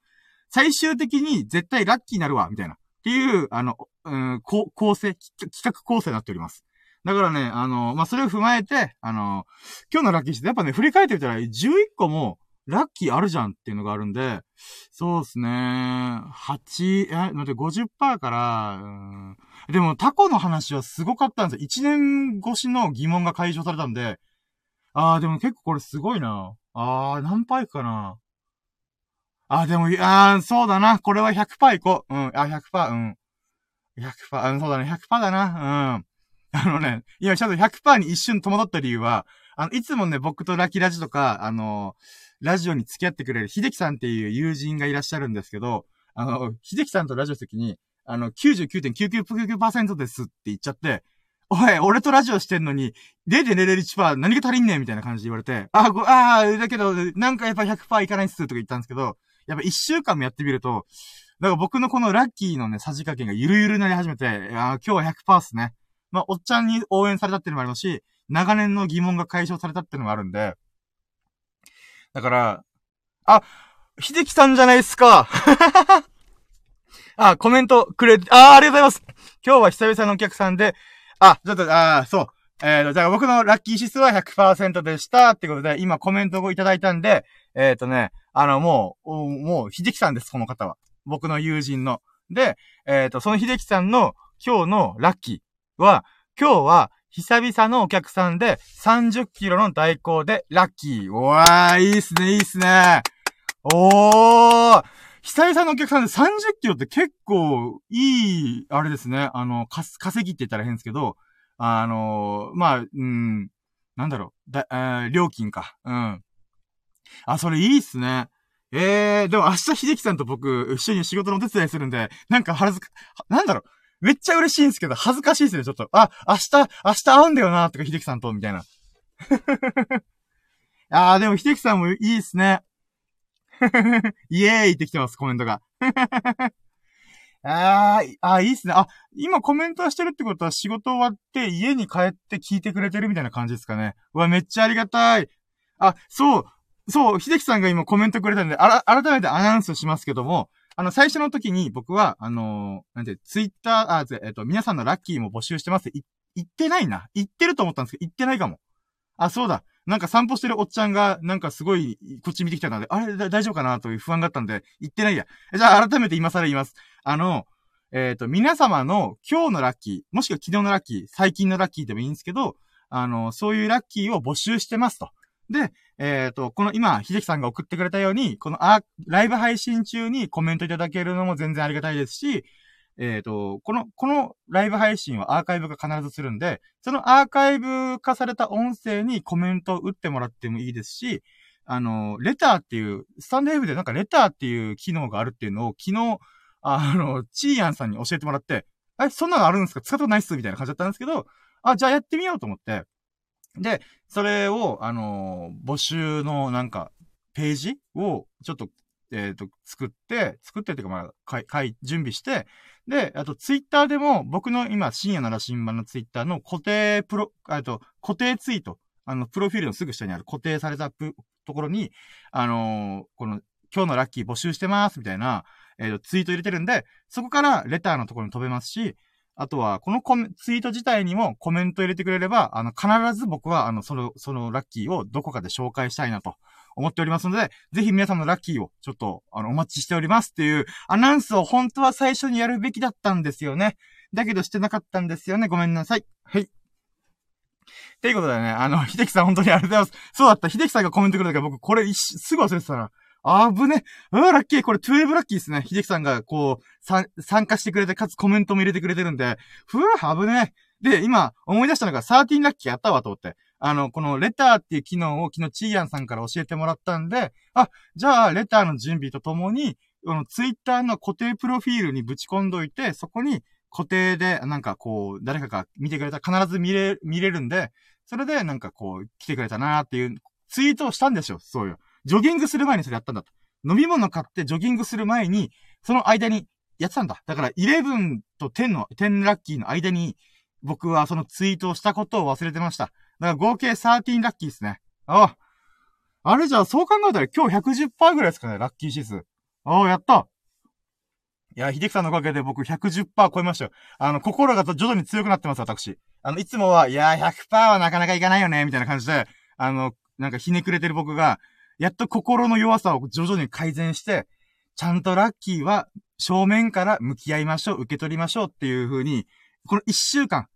最終的に絶対ラッキーになるわ、みたいな。っていう、あの、うん、構成、企画構成になっております。だからね、あの、まあ、それを踏まえて、あの、今日のラッキーしてやっぱね、振り返ってみたら11個も、ラッキーあるじゃんっていうのがあるんで、そうですね。8、え、待って、50%から、うん。でも、タコの話はすごかったんですよ。1年越しの疑問が解消されたんで、あー、でも結構これすごいな。あー、何パイかな。あ、でも、あ、そうだな。これは100%いこう。うん、あ、100%、うん。100%、うん、そうだね、100%だな。うん。あのね、今ちゃんと100%に一瞬戸惑った理由は、あの、いつもね、僕とラキラジとか、あのーラジオに付き合ってくれる秀樹さんっていう友人がいらっしゃるんですけど、あの、秀樹さんとラジオするときに、あの、99.99%ですって言っちゃって、おい、俺とラジオしてんのに、0.001%何が足りんねんみたいな感じで言われて、あ、ご、ああ、だけど、なんかやっぱ100%いかないっすとか言ったんですけど、やっぱ一週間もやってみると、だか僕のこのラッキーのね、さじ加減がゆるゆるになり始めて、あ今日は100%っすね。まあ、おっちゃんに応援されたっていうのもありますし、長年の疑問が解消されたっていうのもあるんで、だから、あ、秀樹さんじゃないですか。あ、コメントくれ、あ、ありがとうございます。今日は久々のお客さんで、あ、ちょっと、あ、そう。えーと、じゃあ僕のラッキー指数は100%でした。ってことで、今コメントをいただいたんで、えっ、ー、とね、あの、もう、もう、秀樹さんです、この方は。僕の友人の。で、えっ、ー、と、その秀樹さんの今日のラッキーは、今日は久々のお客さんで30キロの代行でラッキー。うわー、いいっすね、いいっすね。おー。久々のお客さんで30キロって結構いい、あれですね。あの、か稼ぎって言ったら変ですけど、あのまあ、うん、なんだろう、だ、えー、料金か。うん。あ、それいいっすね。ええー、でも明日秀樹さんと僕、一緒に仕事のお手伝いするんで、なんか腹ずか、なんだろう、めっちゃ嬉しいんですけど、恥ずかしいですね、ちょっと。あ、明日、明日会うんだよな、とか、秀樹さんと、みたいな。あー、でも、秀樹さんもいいですね。イエーイって来てます、コメントが。あー、あー、いいっすね。あ、今コメントしてるってことは仕事終わって家に帰って聞いてくれてるみたいな感じですかね。うわ、めっちゃありがたい。あ、そう。そう、秀樹さんが今コメントくれたんで、あら、改めてアナウンスしますけども、あの、最初の時に僕は、あのー、なんて、ツイッター、あ、えっと、皆さんのラッキーも募集してますって言ってないな。言ってると思ったんですけど、言ってないかも。あ、そうだ。なんか散歩してるおっちゃんが、なんかすごい、こっち見てきたので、あれ、大丈夫かなという不安があったんで、言ってないや。じゃあ、改めて今更言います。あの、えっ、ー、と、皆様の今日のラッキー、もしくは昨日のラッキー、最近のラッキーでもいいんですけど、あの、そういうラッキーを募集してますと。で、えっ、ー、と、この今、秀樹さんが送ってくれたように、このあ、ライブ配信中にコメントいただけるのも全然ありがたいですし、えっ、ー、と、この、このライブ配信はアーカイブが必ずするんで、そのアーカイブ化された音声にコメントを打ってもらってもいいですし、あの、レターっていう、スタンド F でなんかレターっていう機能があるっていうのを昨日、あの、チーヤンさんに教えてもらって、え、そんなのあるんですか？使ったことないっすみたいな感じだったんですけど、あ、じゃあやってみようと思って、で、それを、あのー、募集のなんか、ページを、ちょっと、えっ、と、作って、作ってっていうか、まあ、かい、かい、準備して、で、あと、ツイッターでも、僕の今、深夜なら新版のツイッターの固定プロ、えっと、固定ツイート、あの、プロフィールのすぐ下にある固定されたところに、あのー、この、今日のラッキー募集してます、みたいな、えっ、と、ツイート入れてるんで、そこからレターのところに飛べますし、あとは、このコメ、ツイート自体にもコメント入れてくれれば、あの、必ず僕は、あの、その、そのラッキーをどこかで紹介したいなと思っておりますので、ぜひ皆さんのラッキーをちょっと、あの、お待ちしておりますっていうアナウンスを本当は最初にやるべきだったんですよね。だけどしてなかったんですよね。ごめんなさい。はい。っていうことでね、あの、秀樹さん本当にありがとうございます。そうだった。秀樹さんがコメントくれたから僕これすぐ忘れてたな。あぶね。うわ、ラッキー。これ12ラッキーですね。秀樹さんが、こう、参加してくれて、かつコメントも入れてくれてるんで、ふわ、ぶね。で、今、思い出したのが13ラッキーやったわと思って。あの、このレターっていう機能を昨日チーヤンさんから教えてもらったんで、あ、じゃあ、レターの準備とともに、このツイッターの固定プロフィールにぶち込んどいて、そこに固定で、なんかこう、誰かが見てくれたら必ず見れ、見れるんで、それでなんかこう、来てくれたなーっていうツイートをしたんですよ。そうよ。ジョギングする前にそれやったんだと。飲み物買ってジョギングする前に、その間にやってたんだ。だから、11と10の、10ラッキーの間に、僕はそのツイートをしたことを忘れてました。だから合計13ラッキーですね。ああ。あれじゃあ、そう考えたら今日110%ぐらいですかね、ラッキー指数。ああ、やったいや、秀樹さんのおかげで僕110%超えましたよ。あの、心が徐々に強くなってます、私。あの、いつもは、いや、100%はなかなかいかないよね、みたいな感じで、あの、なんかひねくれてる僕が、やっと心の弱さを徐々に改善して、ちゃんとラッキーは正面から向き合いましょう、受け取りましょうっていう風に、この一週間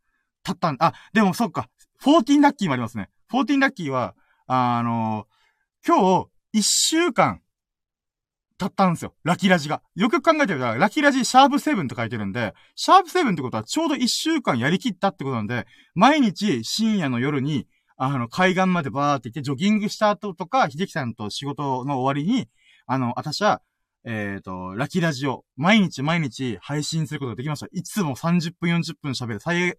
経ったん、あ、でもそっか、14ラッキーもありますね。14ラッキーは、あのー、今日、一週間、経ったんですよ。ラッキーラジが。よく考えてみたら、ラッキーラジシャープ7って書いてるんで、シャープ7ってことはちょうど一週間やりきったってことなんで、毎日深夜の夜にあの、海岸までバーって行って、ジョギングした後とか、秀樹さんと仕事の終わりに、あの、私は、えっ、ー、と、ラキラジオ、毎日毎日配信することができました。いつも30分40分喋る。最、1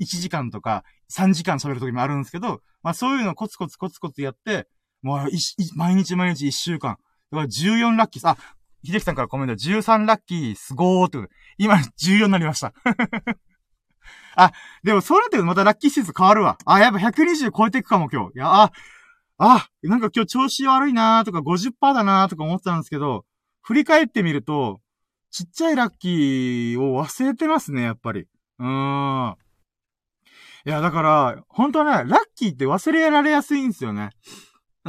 時間とか3時間喋る時もあるんですけど、まあそういうのをコツコツコツコツやって、もう、毎日毎日1週間。だから14ラッキー、あ、秀樹さんからコメント13ラッキー、すごーって。今14になりました。あ、でもそうなってるとまたラッキーシーズン変わるわ。あ、やっぱ120超えていくかも今日。いや、あ、あ、なんか今日調子悪いなーとか50%だなーとか思ってたんですけど、振り返ってみると、ちっちゃいラッキーを忘れてますね、やっぱり。うーん。いや、だから、本当はね、ラッキーって忘れられやすいんですよね。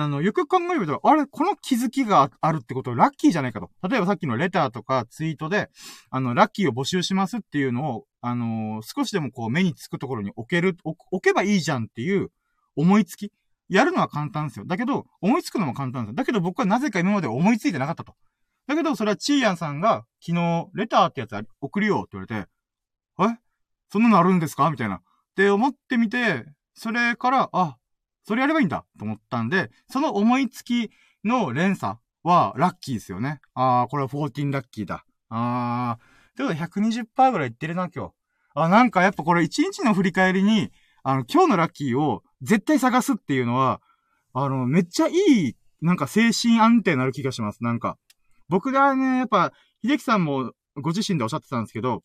あの、よく考えると、あれ、この気づきがあるってことはラッキーじゃないかと。例えばさっきのレターとかツイートで、あの、ラッキーを募集しますっていうのを、あの、少しでもこう目につくところに置ける、置けばいいじゃんっていう思いつき。やるのは簡単ですよ。だけど、思いつくのも簡単ですよ。だけど僕はなぜか今まで思いついてなかったと。だけど、それはチーヤンさんが昨日、レターってやつ送るよって言われて、え？そんなのあるんですか？みたいな。って思ってみて、それから、あ、それやればいいんだと思ったんで、その思いつきの連鎖はラッキーですよね。あー、これは14ラッキーだ。あー。ということで120%ぐらいいってるな、今日。あ、なんかやっぱこれ1日の振り返りに、あの、今日のラッキーを絶対探すっていうのは、あの、めっちゃいい、なんか精神安定になる気がします。なんか。僕がね、やっぱ、秀樹さんもご自身でおっしゃってたんですけど、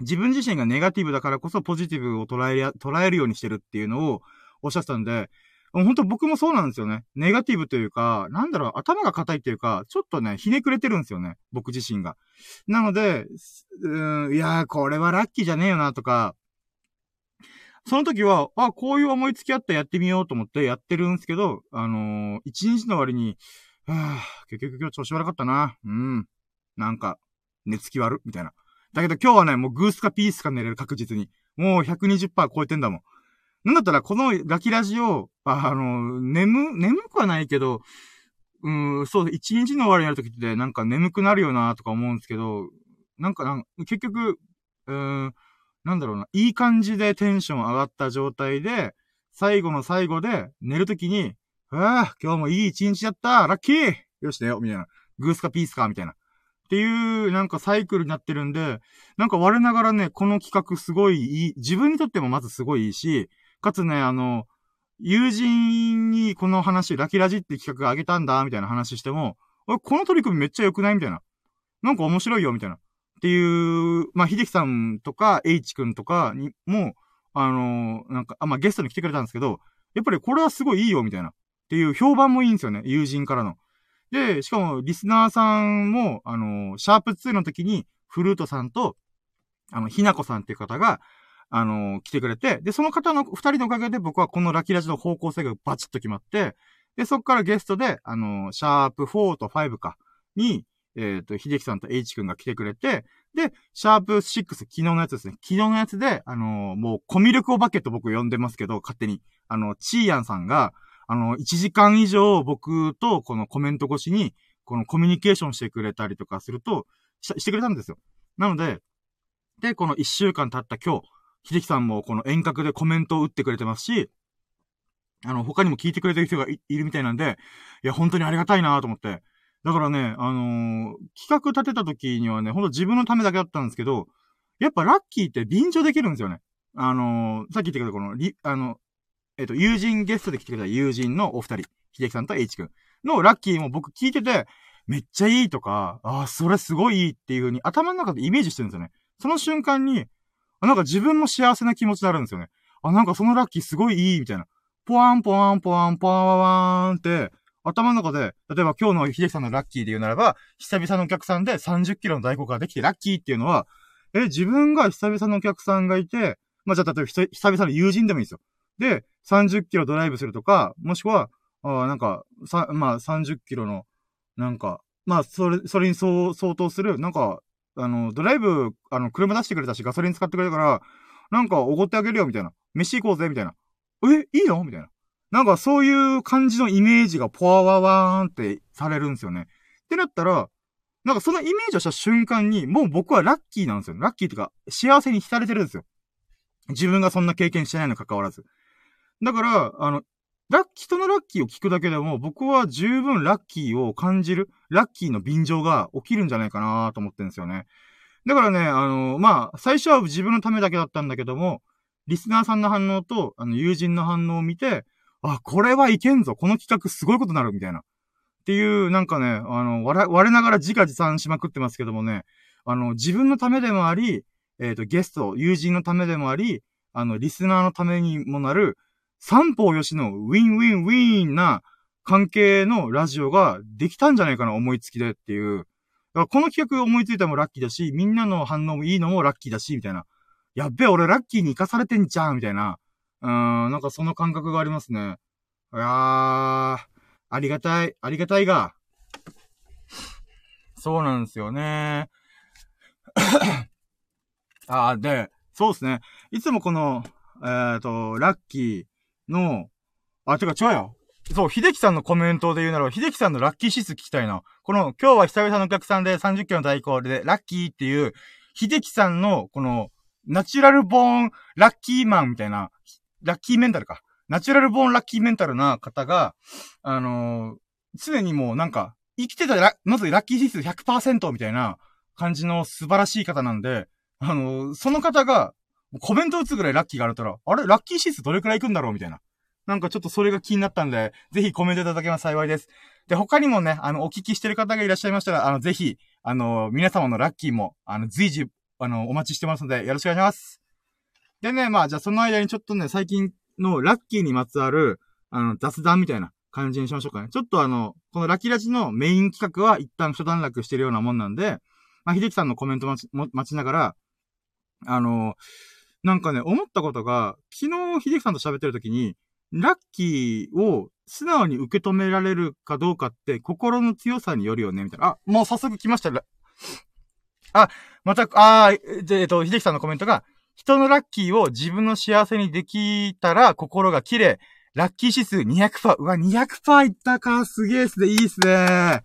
自分自身がネガティブだからこそポジティブを捉える、捉えるようにしてるっていうのをおっしゃってたんで、本当僕もそうなんですよね。ネガティブというか、なんだろう、頭が硬いというか、ちょっとね、ひねくれてるんですよね。僕自身が。なので、うん、いやー、これはラッキーじゃねえよな、とか、その時は、あ、こういう思いつきあったらやってみようと思ってやってるんですけど、あのー、一日の割に、はぁ、結局今日調子悪かったな。うん。なんか、寝つき悪、みたいな。だけど今日はね、もうグースかピースか寝れる確実に。もう120%超えてんだもん。なんだったらこのラキラジを、あの、眠、眠くはないけど、うん、そう、一日の終わりになるときってなんか眠くなるよなとか思うんですけど、なんかなん結局、うん、なんだろうな、いい感じでテンション上がった状態で、最後の最後で寝るときに、ああ、今日もいい一日やったラッキーよし寝よみたいな。グースかピースかみたいな。っていう、なんかサイクルになってるんで、なんか我ながらね、この企画すごいいい、自分にとってもまずすごいいいし、かつね、あの、友人にこの話、ラキラジって企画あげたんだ、みたいな話しても、おこの取り組みめっちゃ良くない？みたいな。なんか面白いよ、みたいな。っていう、まあ、秀樹さんとか、H 君とかにも、あのー、なんか、あ、まあ、ゲストに来てくれたんですけど、やっぱりこれはすごいいいよ、みたいな。っていう評判もいいんですよね。友人からの。で、しかも、リスナーさんも、あのー、シャープ2の時に、フルートさんと、あの、ひなこさんっていう方が、あのー、来てくれて、で、その方の、二人のおかげで僕はこのラキラジの方向性がバチッと決まって、で、そっからゲストで、あのシャープ4と5か、に、えっ、と、秀樹さんと H 君が来てくれて、で、シャープ6、昨日のやつですね。昨日のやつで、あのもう、コミュ力お化けと僕呼んでますけど、勝手に。あの、チーヤンさんが、あの、1時間以上僕とこのコメント越しに、このコミュニケーションしてくれたりとかすると、ししてくれたんですよ。なので、で、この1週間経った今日、秀樹さんもこの遠隔でコメントを打ってくれてますし、あの、他にも聞いてくれてる人がいるみたいなんで、いや、本当にありがたいなと思って。だからね、あのー、企画立てた時にはね、ほんと自分のためだけだったんですけど、やっぱラッキーって便乗できるんですよね。あのー、さっき言ってくれたこの、り、あの、えっ、ー、と、友人ゲストで来てくれた友人のお二人、秀樹さんと H 君のラッキーも僕聞いてて、めっちゃいいとか、ああ、それすごいいいっていう風に頭の中でイメージしてるんですよね。その瞬間に、なんか自分も幸せな気持ちになるんですよね。あ、なんかそのラッキーすごいいい、みたいな。ポワンポワンポワンポワンって、頭の中で、例えば今日の秀樹さんのラッキーで言うならば、久々のお客さんで30キロの大航ができてラッキーっていうのは、え、自分が久々のお客さんがいて、まあ、じゃあ例えば久々の友人でもいいですよ。で、30キロドライブするとか、もしくは、あなんか、さ、まあ、30キロの、なんか、まあ、それ、それに相当する、なんか、あの、ドライブ、あの、車出してくれたし、ガソリン使ってくれたから、なんか、おごってあげるよ、みたいな。飯行こうぜ、みたいな。え、いいの？みたいな。なんか、そういう感じのイメージがポワワワーンってされるんですよね。ってなったら、なんかそのイメージをした瞬間に、もう僕はラッキーなんですよ。ラッキーってか、幸せに浸れてるんですよ。自分がそんな経験してないのに関わらず。だから、あの、ラッキー、人のラッキーを聞くだけでも、僕は十分ラッキーを感じる、ラッキーの便乗が起きるんじゃないかなと思ってるんですよね。だからね、あの、まあ、最初は自分のためだけだったんだけども、リスナーさんの反応と、あの、友人の反応を見て、あ、これはいけんぞ、この企画すごいことになる、みたいな。っていう、なんかね、あの、我我ながら自画自賛しまくってますけどもね、あの、自分のためでもあり、えっ、ー、と、ゲスト、友人のためでもあり、あの、リスナーのためにもなる、三方よしの win-win-win な関係のラジオができたんじゃないかな、思いつきでっていう。だからこの企画思いついたのもラッキーだし、みんなの反応もいいのもラッキーだし、みたいな。やっべえ、俺ラッキーに生かされてんじゃん、みたいな。うーん、なんかその感覚がありますね。いやー、ありがたい、ありがたいが。そうなんですよね。あー、で、そうですね。いつもこの、えっ、ー、と、ラッキー、の、あ、てか違うよ。そう、秀樹さんのコメントで言うなら、秀樹さんのラッキー指数聞きたいな。この、今日は久々のお客さんで30キロの代行で、ラッキーっていう、秀樹さんの、この、ナチュラルボーンラッキーマンみたいな、ラッキーメンタルか。ナチュラルボーンラッキーメンタルな方が、あのー、常にもうなんか、生きてたら、まずラッキー指数100%みたいな感じの素晴らしい方なんで、あのー、その方が、コメント打つぐらいラッキーがあるたら、あれ？ラッキー指数どれくらい行くんだろう？みたいな。なんかちょっとそれが気になったんで、ぜひコメントいただけます幸いです。で、他にもね、あの、お聞きしてる方がいらっしゃいましたら、あの、ぜひ、あの、皆様のラッキーも、あの、随時、あの、お待ちしてますので、よろしくお願いします。でね、まあ、じゃあその間にちょっとね、最近のラッキーにまつわる、あの、雑談みたいな感じにしましょうかね。ちょっとあの、このラキラジのメイン企画は一旦初段落してるようなもんなんで、まあ、秀樹さんのコメント待ち待ちながら、あの、なんかね、思ったことが、昨日秀樹さんと喋ってる時に、ラッキーを素直に受け止められるかどうかって心の強さによるよね、みたいな。あ、もう早速来ました。あ、また、あえっと、秀樹さんのコメントが、人のラッキーを自分の幸せにできたら心が綺麗。ラッキー指数200%。うわ、200%いったか。すげえっすね。いいっすね。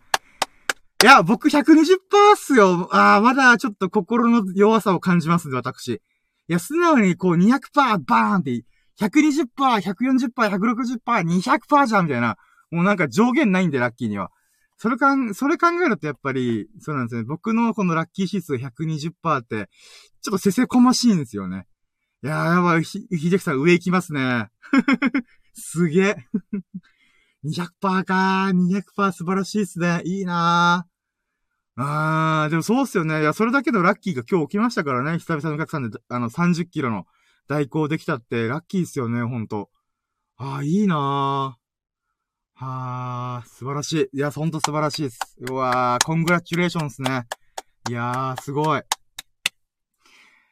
いや、僕120%っすよ。ああ、まだちょっと心の弱さを感じますね、私。いや、素直にこう200%バーンって、120%、140%、160%、200%じゃんみたいな。もうなんか上限ないんで、ラッキーには。それかん、それ考えるとやっぱり、そうなんですね。僕のこのラッキー指数120%って、ちょっとせせこましいんですよね。いやー、やばい、ひ、ひできさん上行きますね。すげえ。200%かー。200%素晴らしいっすね。いいなー。あー、でもそうっすよね。いや、それだけのラッキーが今日起きましたからね。久々のお客さんで、あの、30キロの代行できたって、ラッキーっすよね、ほんと。あー、いいなー。はー、素晴らしい。いや、ほんと素晴らしいです。うわー、コングラチュレーションっすね。いやー、すごい。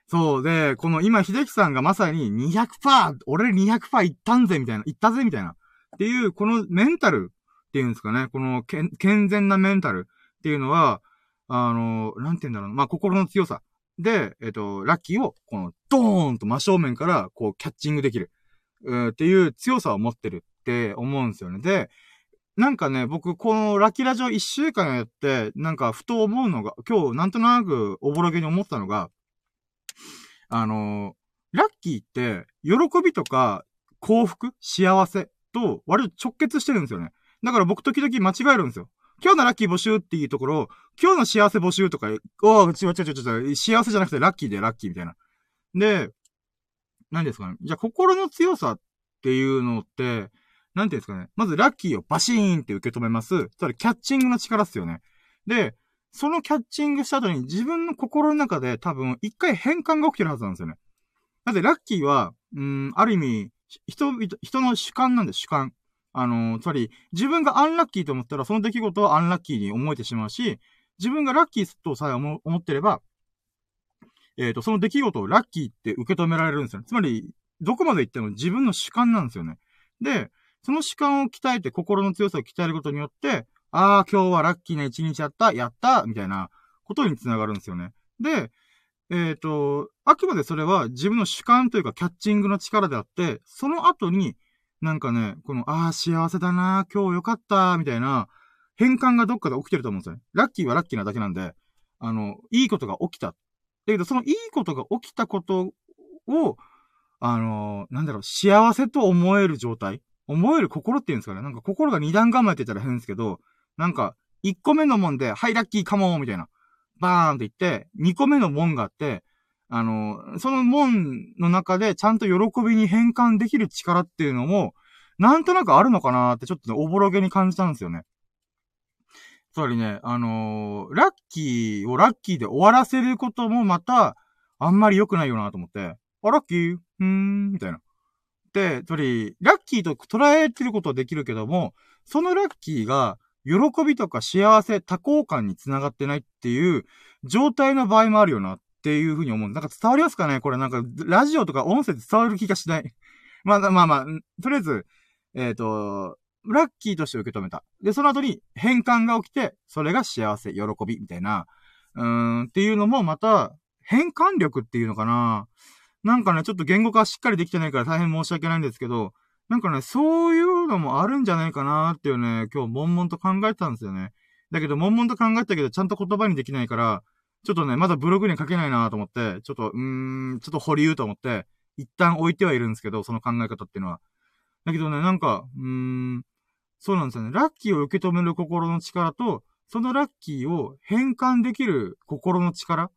そうで、この今、秀樹さんがまさに200%、俺200%いったんぜ、みたいな、いったぜ、みたいな。っていう、このメンタルっていうんですかね。この健全なメンタルっていうのは、あの、なんて言うんだろうまあ、心の強さ。で、えっ、と、ラッキーを、この、ドーンと真正面から、こう、キャッチングできる。うっていう強さを持ってるって思うんですよね。で、なんかね、僕、このラッキーラジオ一週間やって、なんか、ふと思うのが、今日、なんとなく、おぼろげに思ったのが、あの、ラッキーって、喜びとか、幸福幸せと、割と直結してるんですよね。だから僕時々間違えるんですよ。今日のラッキー募集っていうところ、今日の幸せ募集とか、お違う違う違う違う、幸せじゃなくてラッキーでラッキーみたいな。で、何ですかね。じゃあ心の強さっていうのって、なんていうんですかね。まずラッキーをバシーンって受け止めます。それキャッチングの力っすよね。で、そのキャッチングした後に自分の心の中で多分一回変換が起きてるはずなんですよね。なぜラッキーは、うん、ある意味、人々、人の主観なんで、主観。あの、つまり、自分がアンラッキーと思ったら、その出来事はアンラッキーに思えてしまうし、自分がラッキーとさえ思ってれば、えっ、ー、と、その出来事をラッキーって受け止められるんですよね。つまり、どこまで行っても自分の主観なんですよね。で、その主観を鍛えて、心の強さを鍛えることによって、ああ、今日はラッキーな一日やった、やったみたいなことにつながるんですよね。で、えっ、ー、と、あくまでそれは自分の主観というかキャッチングの力であって、その後に、なんかね、この、ああ、幸せだな、今日よかった、みたいな、変換がどっかで起きてると思うんですよね。ラッキーはラッキーなだけなんで、あの、いいことが起きた。だけど、そのいいことが起きたことを、あの、なんだろう、幸せと思える状態思える心っていうんですかね。なんか心が二段構えてたら変ですけど、なんか、1個目のもんで、はい、ラッキーカモンみたいな。バーンって言って、2個目の門があって、あの、その門の中でちゃんと喜びに変換できる力っていうのも、なんとなくあるのかなってちょっとね、おぼろげに感じたんですよね。つまりね、あのー、ラッキーをラッキーで終わらせることもまた、あんまり良くないよなと思って、あ、ラッキー？うーん、みたいな。で、つまり、ラッキーと捉えてることはできるけども、そのラッキーが、喜びとか幸せ、多幸感につながってないっていう状態の場合もあるよなっていうふうに思う。なんか伝わりますかね？これなんか、ラジオとか音声で伝わる気がしない。まあまあまあ、とりあえず、えっ、ー、と、ラッキーとして受け止めた。で、その後に変換が起きて、それが幸せ、喜び、みたいな、うーん、っていうのもまた、変換力っていうのかななんかね、ちょっと言語化しっかりできてないから大変申し訳ないんですけど、なんかね、そういうのもあるんじゃないかなっていうね、今日悶々と考えてたんですよね。だけど、悶々と考えたけど、ちゃんと言葉にできないから、ちょっとね、まだブログに書けないなと思って、ちょっと、うーん、ちょっと保留と思って、一旦置いてはいるんですけど、その考え方っていうのは。だけどね、なんか、うーん、そうなんですよね。ラッキーを受け止める心の力と、そのラッキーを変換できる心の力っ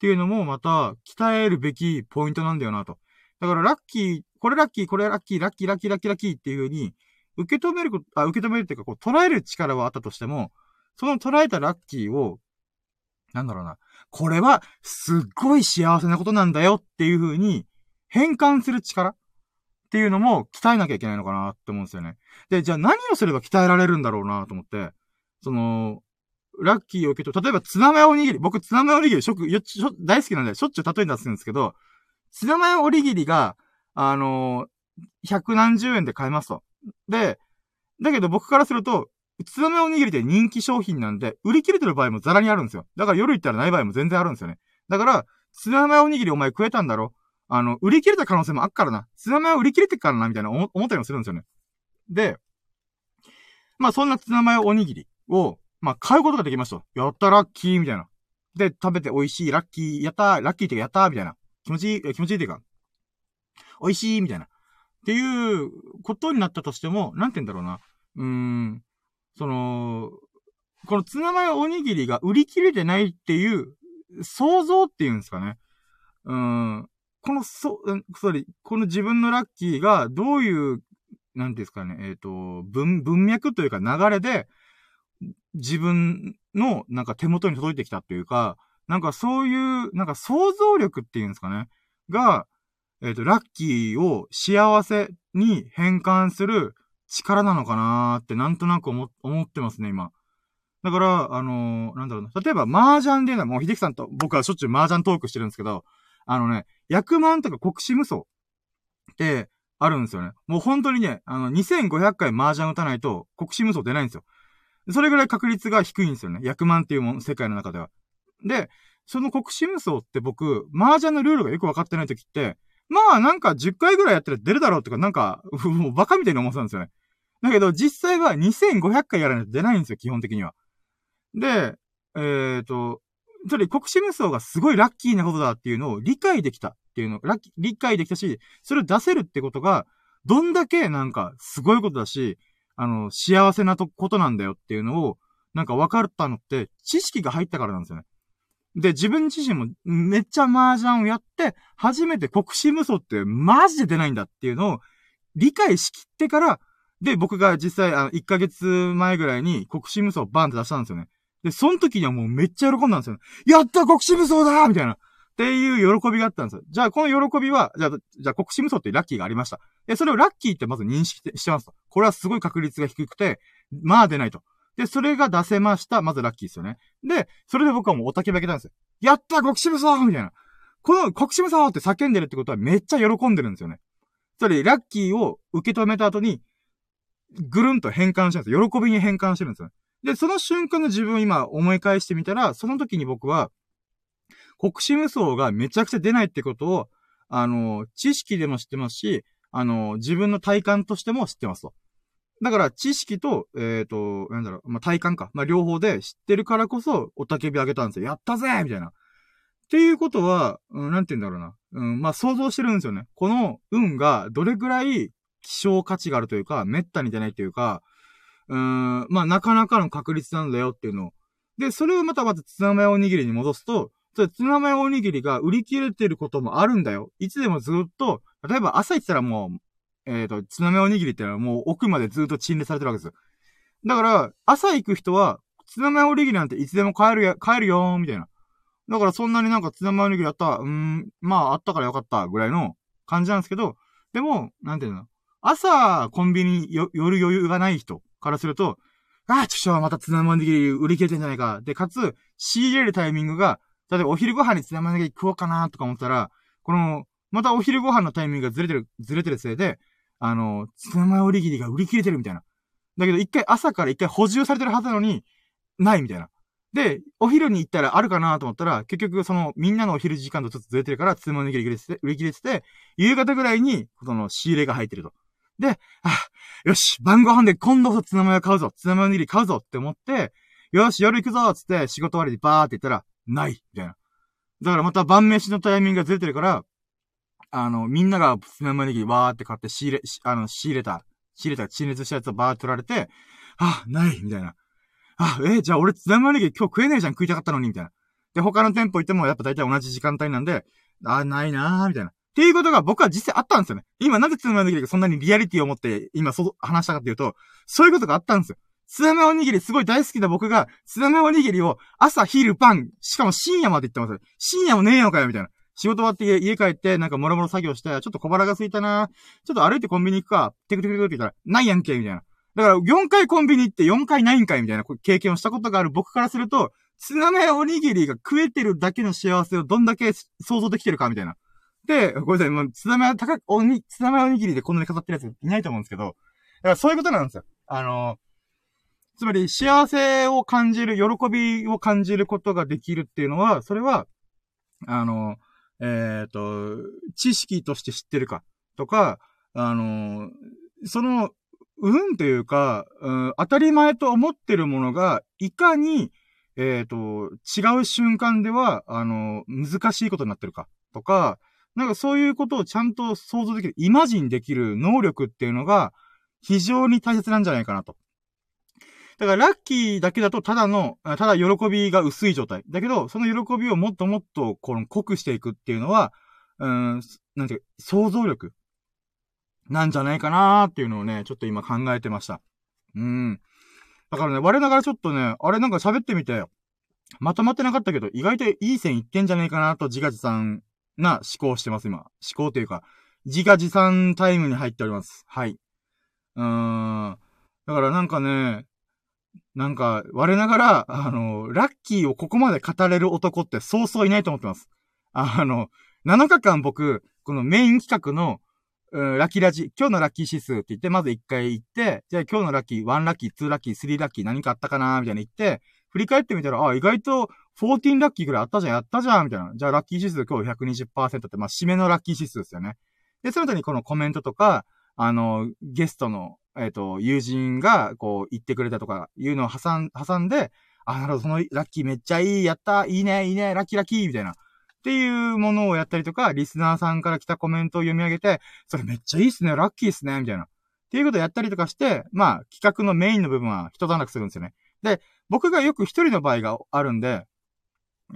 ていうのもまた鍛えるべきポイントなんだよなと。だからラッキー、これラッキー、これラッキー、ラッキー、ラッキー、ラッキー、ラッキーっていう風に、受け止めること、あ、受け止めるっていうか、こう、捉える力はあったとしても、その捉えたラッキーを、なんだろうな、これは、すっごい幸せなことなんだよっていう風に、変換する力っていうのも鍛えなきゃいけないのかなって思うんですよね。で、じゃあ何をすれば鍛えられるんだろうなと思って、その、ラッキーを受けと、例えばツナマヨおにぎり、僕ツナマヨおにぎり食、よしょ大好きなんでしょっちゅう例えに出すんですけど、ツナマヨおにぎりが、あのー、百何十円で買えますと。で、だけど僕からすると、ツナマヨおにぎりって人気商品なんで、売り切れてる場合もザラにあるんですよ。だから夜行ったらない場合も全然あるんですよね。だから、ツナマヨおにぎりお前食えたんだろ？あの、売り切れた可能性もあっからな。ツナマヨ売り切れてっからな、みたいな思ったりもするんですよね。で、まあそんなツナマヨおにぎりを、まあ、買うことができました。やったラッキーみたいな。で、食べて美味しい、ラッキー、やったー、ラッキーってかやったーみたいな。気持ちいい、気持ちいいっていうか、美味しいみたいな。っていうことになったとしても、なんて言うんだろうな。うーん、その、このツナマヨおにぎりが売り切れてないっていう想像っていうんですかね。うん、この、そ、それ、この自分のラッキーがどういう、なんですかね、えっ、ー、と、文、文脈というか流れで、自分のなんか手元に届いてきたっていうか、なんかそういう、なんか想像力っていうんですかね。が、えっ、ー、と、ラッキーを幸せに変換する力なのかなーってなんとなく思思ってますね、今。だから、あのー、なんだろうな。例えば、麻雀でいうのは、もう、秀樹さんと僕はしょっちゅう麻雀トークしてるんですけど、あのね、役満とか国士無双ってあるんですよね。もう本当にね、あの、2500回麻雀打たないと国士無双出ないんですよ。それぐらい確率が低いんですよね。100万っていうもの、世界の中では。で、その国士無双って僕、麻雀のルールがよくわかってない時って、まあなんか10回ぐらいやったら出るだろうとか、なんか、もうバカみたいに思ってたんですよね。だけど実際は2500回やらないと出ないんですよ、基本的には。で、えっ、ー、と、それ国士無双がすごいラッキーなことだっていうのを理解できたっていうの、ラッキー、理解できたし、それを出せるってことが、どんだけなんかすごいことだし、あの、幸せなとことなんだよっていうのを、なんか分かったのって、知識が入ったからなんですよね。で、自分自身もめっちゃ麻雀をやって、初めて国士無双ってマジで出ないんだっていうのを理解しきってから、で、僕が実際、あの、1ヶ月前ぐらいに国士無双をバンって出したんですよね。で、その時にはもうめっちゃ喜んだんですよ、ね。やった国士無双だみたいな。っていう喜びがあったんですよ。じゃあ、この喜びは、じゃあ、じゃあ、国士無双ってラッキーがありました。で、それをラッキーってまず認識してますと。これはすごい確率が低くて、まあ出ないと。で、それが出せました。まずラッキーですよね。で、それで僕はもうおたけばけたんですよ。やった国士無双みたいな。この国士無双って叫んでるってことはめっちゃ喜んでるんですよね。それ、ラッキーを受け止めた後に、ぐるんと変換してるんですよ。喜びに変換してるんですよ。で、その瞬間の自分を今思い返してみたら、その時に僕は、国士無双がめちゃくちゃ出ないってことを、あの、知識でも知ってますし、あの、自分の体感としても知ってますと。だから、知識と、えっ、ー、と、なんだろう、まあ、体感か。まあ、両方で知ってるからこそ、おたけびあげたんですよ。やったぜみたいな。っていうことは、うん、なんて言うんだろうな。うん、まあ、想像してるんですよね。この運がどれぐらい希少価値があるというか、滅多に出ないというか、うーん、まあ、なかなかの確率なんだよっていうのを。で、それをまたまたツナマヨおにぎりに戻すと、それ、ツナマヨおにぎりが売り切れてることもあるんだよ。いつでもずっと、例えば朝行ったらもう、えっ、ー、と、ツナマヨおにぎりってのはもう奥までずっと陳列されてるわけですよ。だから、朝行く人は、ツナマヨおにぎりなんていつでも買えるや、買えるよー、みたいな。だからそんなになんかツナマヨおにぎりあったら、うーん、まああったからよかった、ぐらいの感じなんですけど、でも、なんていうの？朝、コンビニよ、寄る余裕がない人からすると、ああ、ちょっとまたツナマヨおにぎり売り切れてんじゃないか。で、かつ、仕入れるタイミングが、例えばお昼ご飯にツナマヨネギ食おうかなとか思ったら、この、またお昼ご飯のタイミングがずれてる、ずれてるせいで、あの、ツナマヨおにぎりが売り切れてるみたいな。だけど一回朝から一回補充されてるはずなのに、ないみたいな。で、お昼に行ったらあるかなと思ったら、結局そのみんなのお昼時間とちょっとずれてるから、ツナマヨおにぎり売り切れてて、夕方ぐらいに、その仕入れが入ってると。で、あ、よし、晩ご飯で今度こそツナマヨ買うぞ、ツナマヨにぎり買うぞって思って、よし、夜行くぞつって仕事終わりにバーって言ったら、ない、みたいな。だからまた晩飯のタイミングがずれてるから、あの、みんながスナマヨネギわーって買って仕入れ、あの、仕入れた、仕入れた、陳列したやつをバーって取られて、あ、ないみたいな。あ、えじゃあ俺ツナマヨネギ今日食えねえじゃん、食いたかったのに、みたいな。で、他の店舗行ってもやっぱ大体同じ時間帯なんで、あ、ないなー、みたいな。っていうことが僕は実際あったんですよね。今なぜツナマネギがそんなにリアリティを持って今そう話したかっていうと、そういうことがあったんですよ。ツナマおにぎりすごい大好きな僕が、ツナマおにぎりを朝、昼、晩、しかも深夜まで行ってます。深夜もねえのかよ、みたいな。仕事終わって家帰って、なんかもろもろ作業して、ちょっと小腹が空いたなちょっと歩いてコンビニ行くか、テクテクテクって言ったら、ないやんけ、みたいな。だから4回コンビニ行って4回ないんかいみたいな経験をしたことがある僕からすると、ツナメおにぎりが食えてるだけの幸せをどんだけ想像できてるかみたいな。で、ごめんなさい、もうツナメ高おに、ツナメおにぎりでこんなに飾ってるやついないと思うんですけど、だからそういうことなんですよ。あのつまり幸せを感じる、喜びを感じることができるっていうのは、それは、あの、えっ、ー、と、知識として知ってるかとか、あの、その、運というか、うん、当たり前と思ってるものが、いかに、えっ、ー、と、違う瞬間では、あの、難しいことになってるか、とか、なんかそういうことをちゃんと想像できる、イマジンできる能力っていうのが、非常に大切なんじゃないかなと。だからラッキーだけだとただの、ただ喜びが薄い状態。だけど、その喜びをもっともっと、この濃くしていくっていうのは、うん、なんていうか、想像力なんじゃないかなーっていうのをね、ちょっと今考えてました。うん。だからね、我ながらちょっとね、あれなんか喋ってみて、まとまってなかったけど、意外といい線いってんじゃねえかなと自画自賛な思考してます、今。思考というか、自画自賛タイムに入っております。はい。うーん。だからなんかね、なんか、我ながら、あの、ラッキーをここまで語れる男ってそうそういないと思ってます。あの、7日間僕、このメイン企画の、うん、ラッキーラジ、今日のラッキー指数って言って、まず1回行って、じゃあ今日のラッキー、1ラッキー、2ラッキー、3ラッキー何かあったかなみたいな言って、振り返ってみたら、あ、意外と14ラッキーぐらいあったじゃん、やったじゃんみたいな。じゃあラッキー指数今日120%って、まあ、締めのラッキー指数ですよね。で、その後にこのコメントとか、あの、ゲストの、えっ、ー、と、友人が、こう、言ってくれたとか、いうのを挟ん、挟んで、あ、なるほど、そのラッキーめっちゃいい、やった、いいね、いいね、ラッキーラッキー、みたいな。っていうものをやったりとか、リスナーさんから来たコメントを読み上げて、それめっちゃいいっすね、ラッキーっすね、みたいな。っていうことをやったりとかして、まあ、企画のメインの部分は一段落するんですよね。で、僕がよく一人の場合があるんで、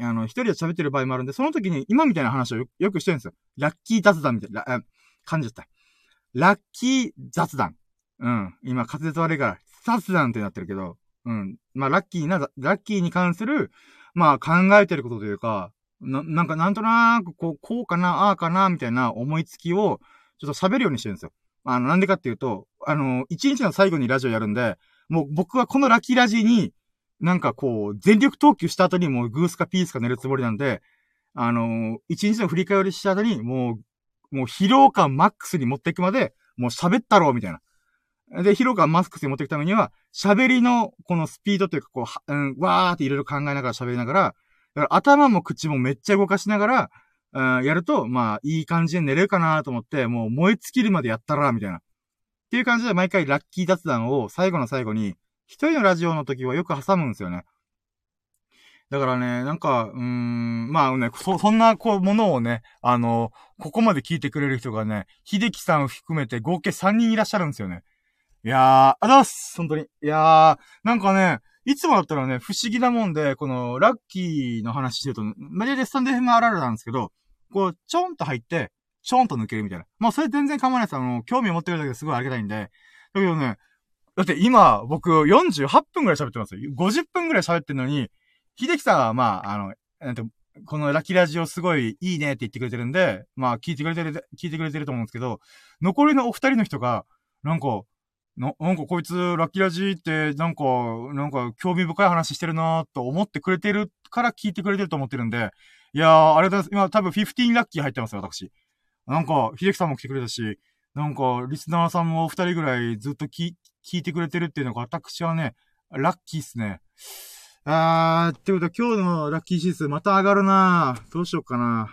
あの、一人で喋ってる場合もあるんで、その時に今みたいな話をよくしてるんですよ。ラッキー雑談みたいな、感じちゃった。ラッキー雑談。うん。今、滑舌悪いから、雑談ってなってるけど、うん。まあ、ラッキーな、ラッキーに関する、まあ、考えてることというか、な、なんかなんとなく、こう、こうかな、ああかな、みたいな思いつきを、ちょっと喋るようにしてるんですよ。あの、なんでかっていうと、あの、一日の最後にラジオやるんで、もう僕はこのラッキーラジに、なんかこう、全力投球した後にもうグースかピースか寝るつもりなんで、あの、一日の振り返りした後に、もう、もう疲労感マックスに持っていくまで、もう喋ったろう、みたいな。で、疲労感マックスに持っていくためには、喋りのこのスピードというか、こう、うん、わーっていろいろ考えながら喋りながら、だから頭も口もめっちゃ動かしながら、うん、やると、まあ、いい感じで寝れるかなと思って、もう燃え尽きるまでやったら、みたいな。っていう感じで毎回ラッキー雑談を最後の最後に、一人のラジオの時はよく挟むんですよね。だからね、なんか、うーん、まあね、そ、そんな、こう、ものをね、あの、ここまで聞いてくれる人がね、秀樹さんを含めて合計3人いらっしゃるんですよね。いやー、あざっす本当に。いやー、なんかね、いつもだったらね、不思議なもんで、この、ラッキーの話してると、マジでスタンド FM あるあるなんですけど、こう、ちょんと入って、ちょんと抜けるみたいな。まあ、それ全然構わないです。あの、興味を持ってるだけですごいありがたいんで。だけどね、だって今、僕48分くらい喋ってますよ。50分くらい喋ってるのに、秀樹さんはまあ、あの、なんて、このラッキラジオすごいいいねって言ってくれてるんで、まあ聞いてくれてる、聞いてくれてると思うんですけど、残りのお二人の人が、なんか、な、なんかこいつ、ラッキーラジって、なんか、なんか、興味深い話してるなと思ってくれてるから聞いてくれてると思ってるんで、いやー、ありがとうございます。今多分15ラッキー入ってますよ、私。なんか、秀樹さんも来てくれたし、なんか、リスナーさんもお二人ぐらいずっと聞、聞いてくれてるっていうのが、私はね、ラッキーっすね。あー、ってことは今日のラッキー指数また上がるなどうしよっかな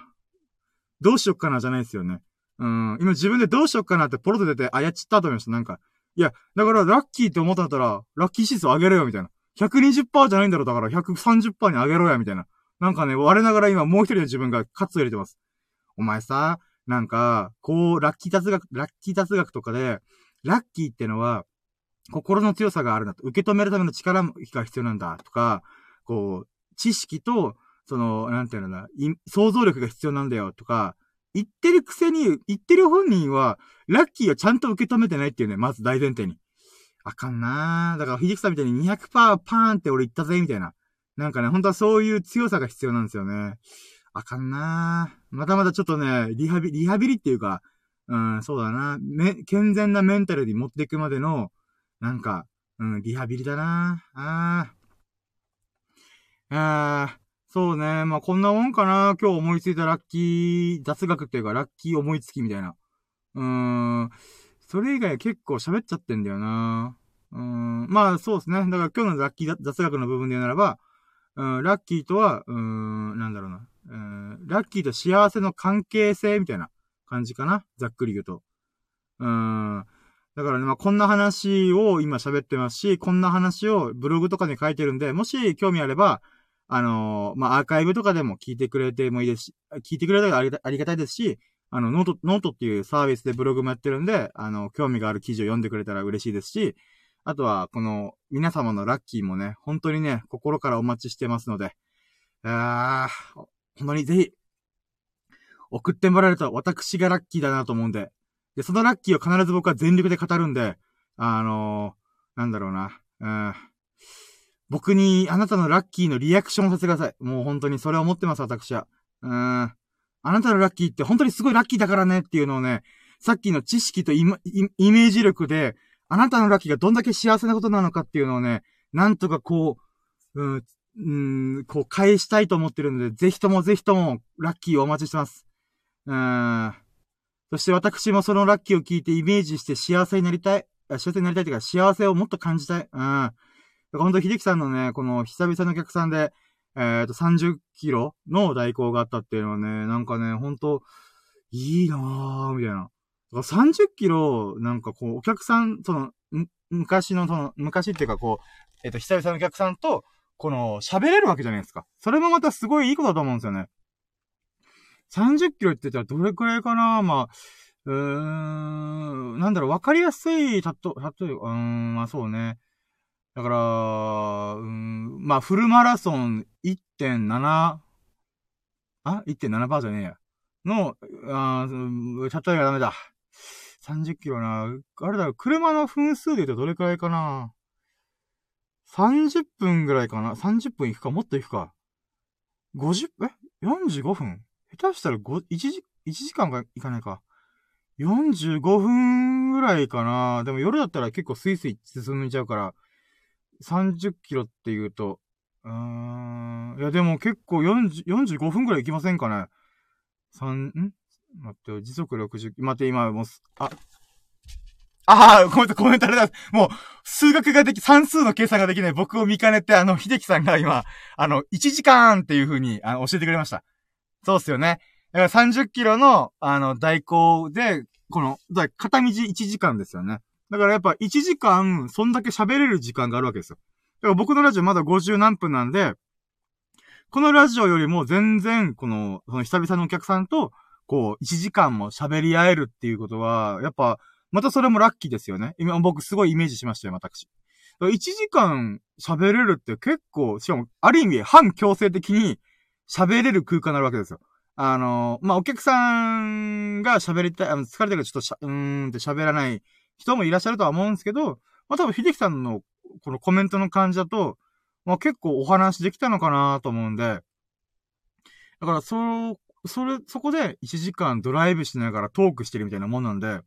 どうしよっかなじゃないですよね。うん。今自分でどうしよっかなってポロと出て、あ、やっちったと思いました。なんか。いや、だからラッキーって思ったんだったら、ラッキー指数上げろよ、みたいな。120%じゃないんだろ、だから130%に上げろよ、みたいな。なんかね、我ながら今もう一人の自分がカツ入れてます。お前さ、なんか、こう、ラッキー雑学、ラッキー雑学とかで、ラッキーってのは、心の強さがあるんだと。受け止めるための力が必要なんだとか、こう、知識と、その、なんていうのだ、想像力が必要なんだよとか、言ってるくせに、言ってる本人は、ラッキーをちゃんと受け止めてないっていうね、まず大前提に。あかんなだから、秀樹さんみたいに200%パーンって俺言ったぜ、みたいな。なんかね、本当はそういう強さが必要なんですよね。あかんなまたまたちょっとね、リハビリ、リハビリっていうか、うん、そうだな。め、健全なメンタルに持っていくまでの、なんか、うん、リハビリだなああ。ああ、そうね。まあ、こんなもんかな。今日思いついたラッキー雑学っていうか、ラッキー思いつきみたいな。うーん。それ以外結構喋っちゃってんだよな。うん。まあ、そうですね。だから今日のラッキー雑学の部分で言うならば、うん、ラッキーとは、うん、なんだろうな。うん、ラッキーと幸せの関係性みたいな感じかな。ざっくり言うと。うん。だからね、まあ、こんな話を今喋ってますし、こんな話をブログとかに書いてるんで、もし興味あれば、あのー、まあ、アーカイブとかでも聞いてくれてもいいですし、聞いてくれたらありがたいですし、あの、 note、note っていうサービスでブログもやってるんで、あの、興味がある記事を読んでくれたら嬉しいですし、あとは、この、皆様のラッキーもね、本当にね、心からお待ちしてますので、あー、本当にぜひ、送ってもらえると私がラッキーだなと思うんで、で、そのラッキーを必ず僕は全力で語るんで、あのー、なんだろうな、うん。僕にあなたのラッキーのリアクションをさせてください。もう本当にそれを思ってます、私は。うん。あなたのラッキーって本当にすごいラッキーだからねっていうのをね、さっきの知識とイメージ力で、あなたのラッキーがどんだけ幸せなことなのかっていうのをね、なんとかこう、うん、うん、こう返したいと思ってるので、ぜひともぜひともラッキーをお待ちしてます。うん。そして私もそのラッキーを聞いてイメージして幸せになりたい。幸せになりたいというか幸せをもっと感じたい。うん。だから本当秀樹さんのね、この久々のお客さんで、えっ、と、30キロの代行があったっていうのはね、なんかね、本当いいなぁ、みたいな。だから30キロ、なんかこう、お客さん、その、昔の、その、昔っていうかこう、えっ、と、久々のお客さんと、この、喋れるわけじゃないですか。それもまたすごいいいことだと思うんですよね。30キロって言ったらどれくらいかな？まあ、うーん、なんだろう、わかりやすい、たと、たと、うーん、まあそうね。だから、うん、まあフルマラソン1.7、あ ?1.7 バーじゃねえや。の、あ例えがダメだ。30キロな。あれだろ、車の分数で言うとどれくらいかな？?30 分ぐらいかな ?30 分行くか？もっと行くか ?50、え ?45 分？下手したら5、1時、1時間がいかないか。45分ぐらいかな？でも夜だったら結構スイスイ進んじゃうから、30キロって言うと、うーん。いやでも結構40、45分ぐらい行きませんかね？3、ん待って、時速60、待って、今もう、あ、ああ、ごめんなさい、コメントあれだ。もう、数学ができ、算数の計算ができない僕を見かねて、あの、秀樹さんが今、あの、1時間っていう風に、あの、教えてくれました。そうっすよね。だから30キロの、あの、代行で、この、だ片道1時間ですよね。だからやっぱ1時間、そんだけ喋れる時間があるわけですよ。だから僕のラジオまだ50何分なんで、このラジオよりも全然、この、その久々のお客さんと、こう、1時間も喋り合えるっていうことは、やっぱ、またそれもラッキーですよね。今僕すごいイメージしましたよ、私。1時間喋れるって結構、しかも、ある意味、反強制的に、喋れる空間になるわけですよ。あのまあ、お客さんが喋りたい、あの、疲れてるちょっとしゃ、うーんって喋らない人もいらっしゃるとは思うんですけど、まあ、多分、秀樹さんのこのコメントの感じだと、まあ、結構お話できたのかなと思うんで、だから、そ、それ、そこで1時間ドライブしながらトークしてるみたいなもんなんで、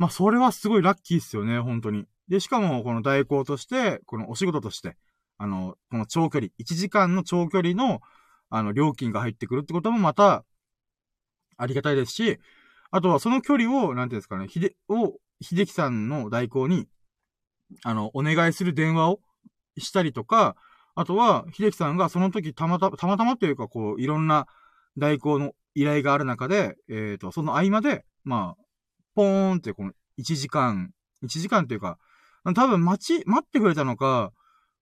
まあ、それはすごいラッキーっすよね、本当に。で、しかも、この代行として、このお仕事として、あの、この長距離、1時間の長距離の、あの、料金が入ってくるってこともまた、ありがたいですし、あとはその距離を、なんていうんですかね、ひで、を、秀樹さんの代行に、あの、お願いする電話をしたりとか、あとは、秀樹さんがその時たまた、たまたまというか、こう、いろんな代行の依頼がある中で、えっ、ー、と、その合間で、まあ、ポーンってこの1時間、1時間っていうか、多分待ち、待ってくれたのか、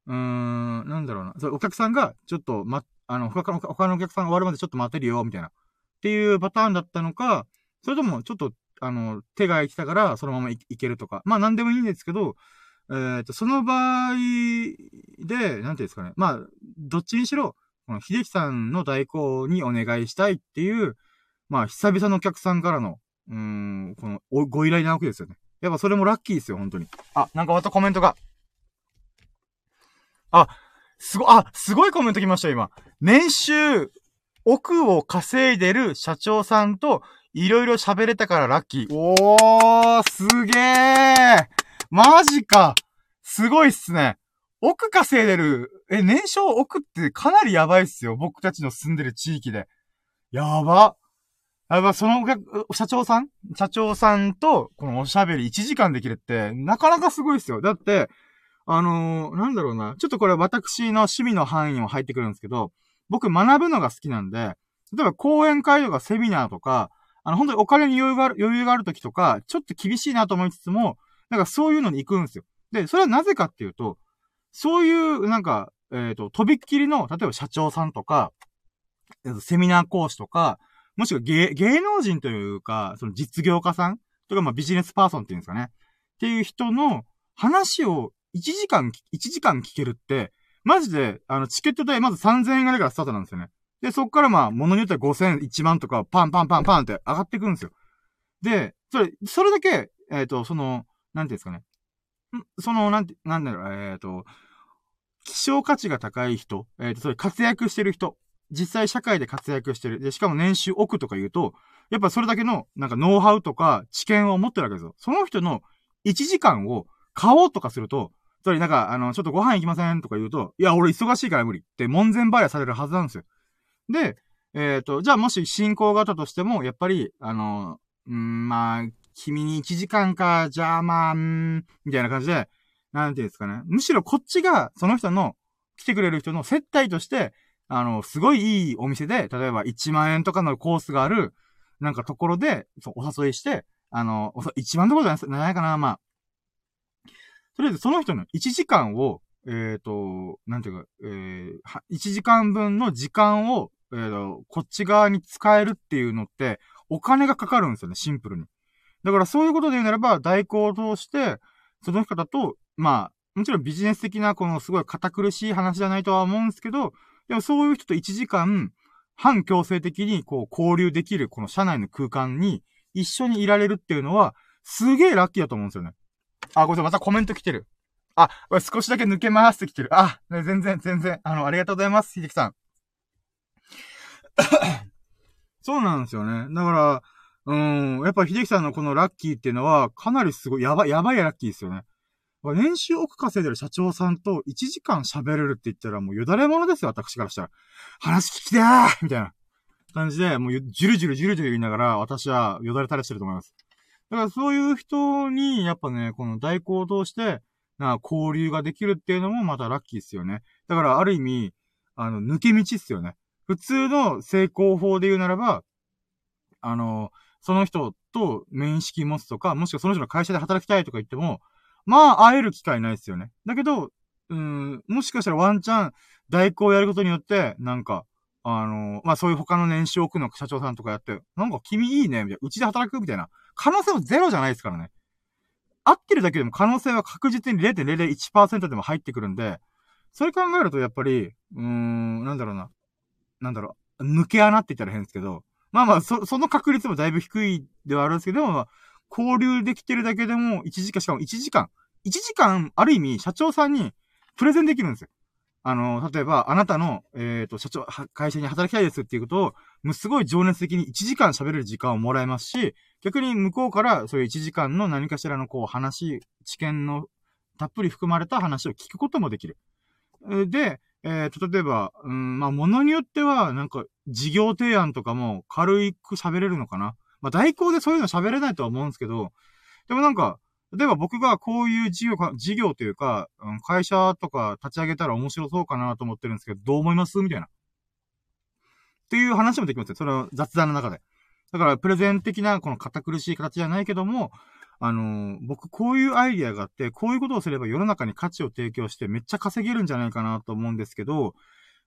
うーん、なんだろうな。そお客さんが、ちょっと、ま、あの、他の、他のお客さんが終わるまでちょっと待てるよ、みたいな。っていうパターンだったのか、それとも、ちょっと、あの、手が空いてたから、そのままいけるとか。まあ、なんでもいいんですけど、えっ、ー、と、その場合で、なんていうんですかね。まあ、どっちにしろ、この、秀樹さんの代行にお願いしたいっていう、まあ、久々のお客さんからの、うーん、この、ご依頼なわけですよね。やっぱそれもラッキーですよ、本当に。あ、なんかまたコメントが。あ、すご、あ、すごいコメント来ました、今。年収億を稼いでる社長さんといろいろ喋れたからラッキー。おー、すげーマジかすごいっすね。億稼いでる、え、年商億ってかなりやばいっすよ。僕たちの住んでる地域で。やば。あやば、そのお客社長さん？社長さんと、このおしゃべり1時間できるって、なかなかすごいっすよ。だって、あのー、なんだろうな。ちょっとこれ私の趣味の範囲にも入ってくるんですけど、僕学ぶのが好きなんで、例えば講演会とかセミナーとか、あの、本当にお金に余裕がある、余裕がある時とか、ちょっと厳しいなと思いつつも、なんかそういうのに行くんですよ。で、それはなぜかっていうと、そういう、なんか、えっ、ー、と、とびっきりの、例えば社長さんとか、セミナー講師とか、もしくは芸、芸能人というか、その実業家さんとか、まあビジネスパーソンっていうんですかね。っていう人の話を1時間、1時間聞けるって、マジで、あの、チケット代まず3000円ぐらいからスタートなんですよね。で、そっからまあ、物によっては5000、1万とか、パンパンパンパンって上がってくるんですよ。で、それ、それだけ、えっ、ー、と、その、なんていうんですかね。その、なんて、なんだろう、えっ、ー、と、希少価値が高い人、えっ、ー、と、それ活躍してる人、実際社会で活躍してる。で、しかも年収億とか言うと、やっぱそれだけの、なんかノウハウとか知見を持ってるわけですよ。その人の1時間を買おうとかすると、それなんか、あの、ちょっとご飯行きませんとか言うと、いや、俺忙しいから無理って門前払いされるはずなんですよ。で、えっ、ー、と、じゃあもし進行型としても、やっぱり、あの、んまあ、君に1時間か、じゃあまあ、んみたいな感じで、なんていうんですかね。むしろこっちが、その人の、来てくれる人の接待として、あの、すごいいいお店で、例えば1万円とかのコースがある、なんかところで、そう、お誘いして、あの、1万どこじゃないかな、まあ。とりあえずその人の1時間を、えっ、ー、と、なんていうか、えー、1時間分の時間を、えーと、こっち側に使えるっていうのって、お金がかかるんですよね、シンプルに。だからそういうことで言うならば、代行を通して、その方と、まあ、もちろんビジネス的なこのすごい堅苦しい話じゃないとは思うんですけど、でもそういう人と1時間、反強制的にこう交流できるこの社内の空間に一緒にいられるっていうのは、すげえラッキーだと思うんですよね。あ、ごめんなさい、またコメント来てる。あ、少しだけ抜け回してきてる。あ、ね、全然、全然、あの、ありがとうございます、ひできさん。そうなんですよね。だから、うん、やっぱ秀樹さんのこのラッキーっていうのは、かなりすごい、やばい、やばいラッキーですよね。年収億稼いでる社長さんと1時間喋れるって言ったらもうよだれ者ですよ、私からしたら。話聞きてーみたいな感じで、もうじゅるじゅるじゅるじゅる言いながら、私はよだれ垂れしてると思います。だからそういう人に、やっぱね、この代行を通して、な、交流ができるっていうのもまたラッキーですよね。だからある意味、あの、抜け道っすよね。普通の成功法で言うならば、あの、その人と面識持つとか、もしくはその人の会社で働きたいとか言っても、まあ、会える機会ないですよね。だけど、うん、もしかしたらワンチャン、代行をやることによって、なんか、あの、まあそういう他の年収億の社長さんとかやって、なんか君いいね、みたいな。うちで働くみたいな。可能性はゼロじゃないですからね。合ってるだけでも可能性は確実に0.001%でも入ってくるんで、それ考えるとやっぱり、うーん、なんだろうな。なんだろう。抜け穴って言ったら変ですけど、まあまあ、そ、その確率もだいぶ低いではあるんですけど、まあ、交流できてるだけでも1時間、しかも1時間。1時間、ある意味、社長さんにプレゼンできるんですよ。あの、例えば、あなたの、えっ、ー、と、社長、会社に働きたいですっていうことを、もうすごい情熱的に1時間喋れる時間をもらえますし、逆に向こうからそういう1時間の何かしらのこう話、知見のたっぷり含まれた話を聞くこともできる。で、えっ、ー、と、例えば、うん、まあ、ものによっては、なんか、事業提案とかも軽く喋れるのかな。まあ、代行でそういうの喋れないとは思うんですけど、でもなんか、例えば僕がこういう事業か、事業というか、うん、会社とか立ち上げたら面白そうかなと思ってるんですけど、どう思います？みたいな。っていう話もできますよ。それは雑談の中で。だから、プレゼン的な、この堅苦しい形じゃないけども、あのー、僕こういうアイディアがあって、こういうことをすれば世の中に価値を提供してめっちゃ稼げるんじゃないかなと思うんですけど、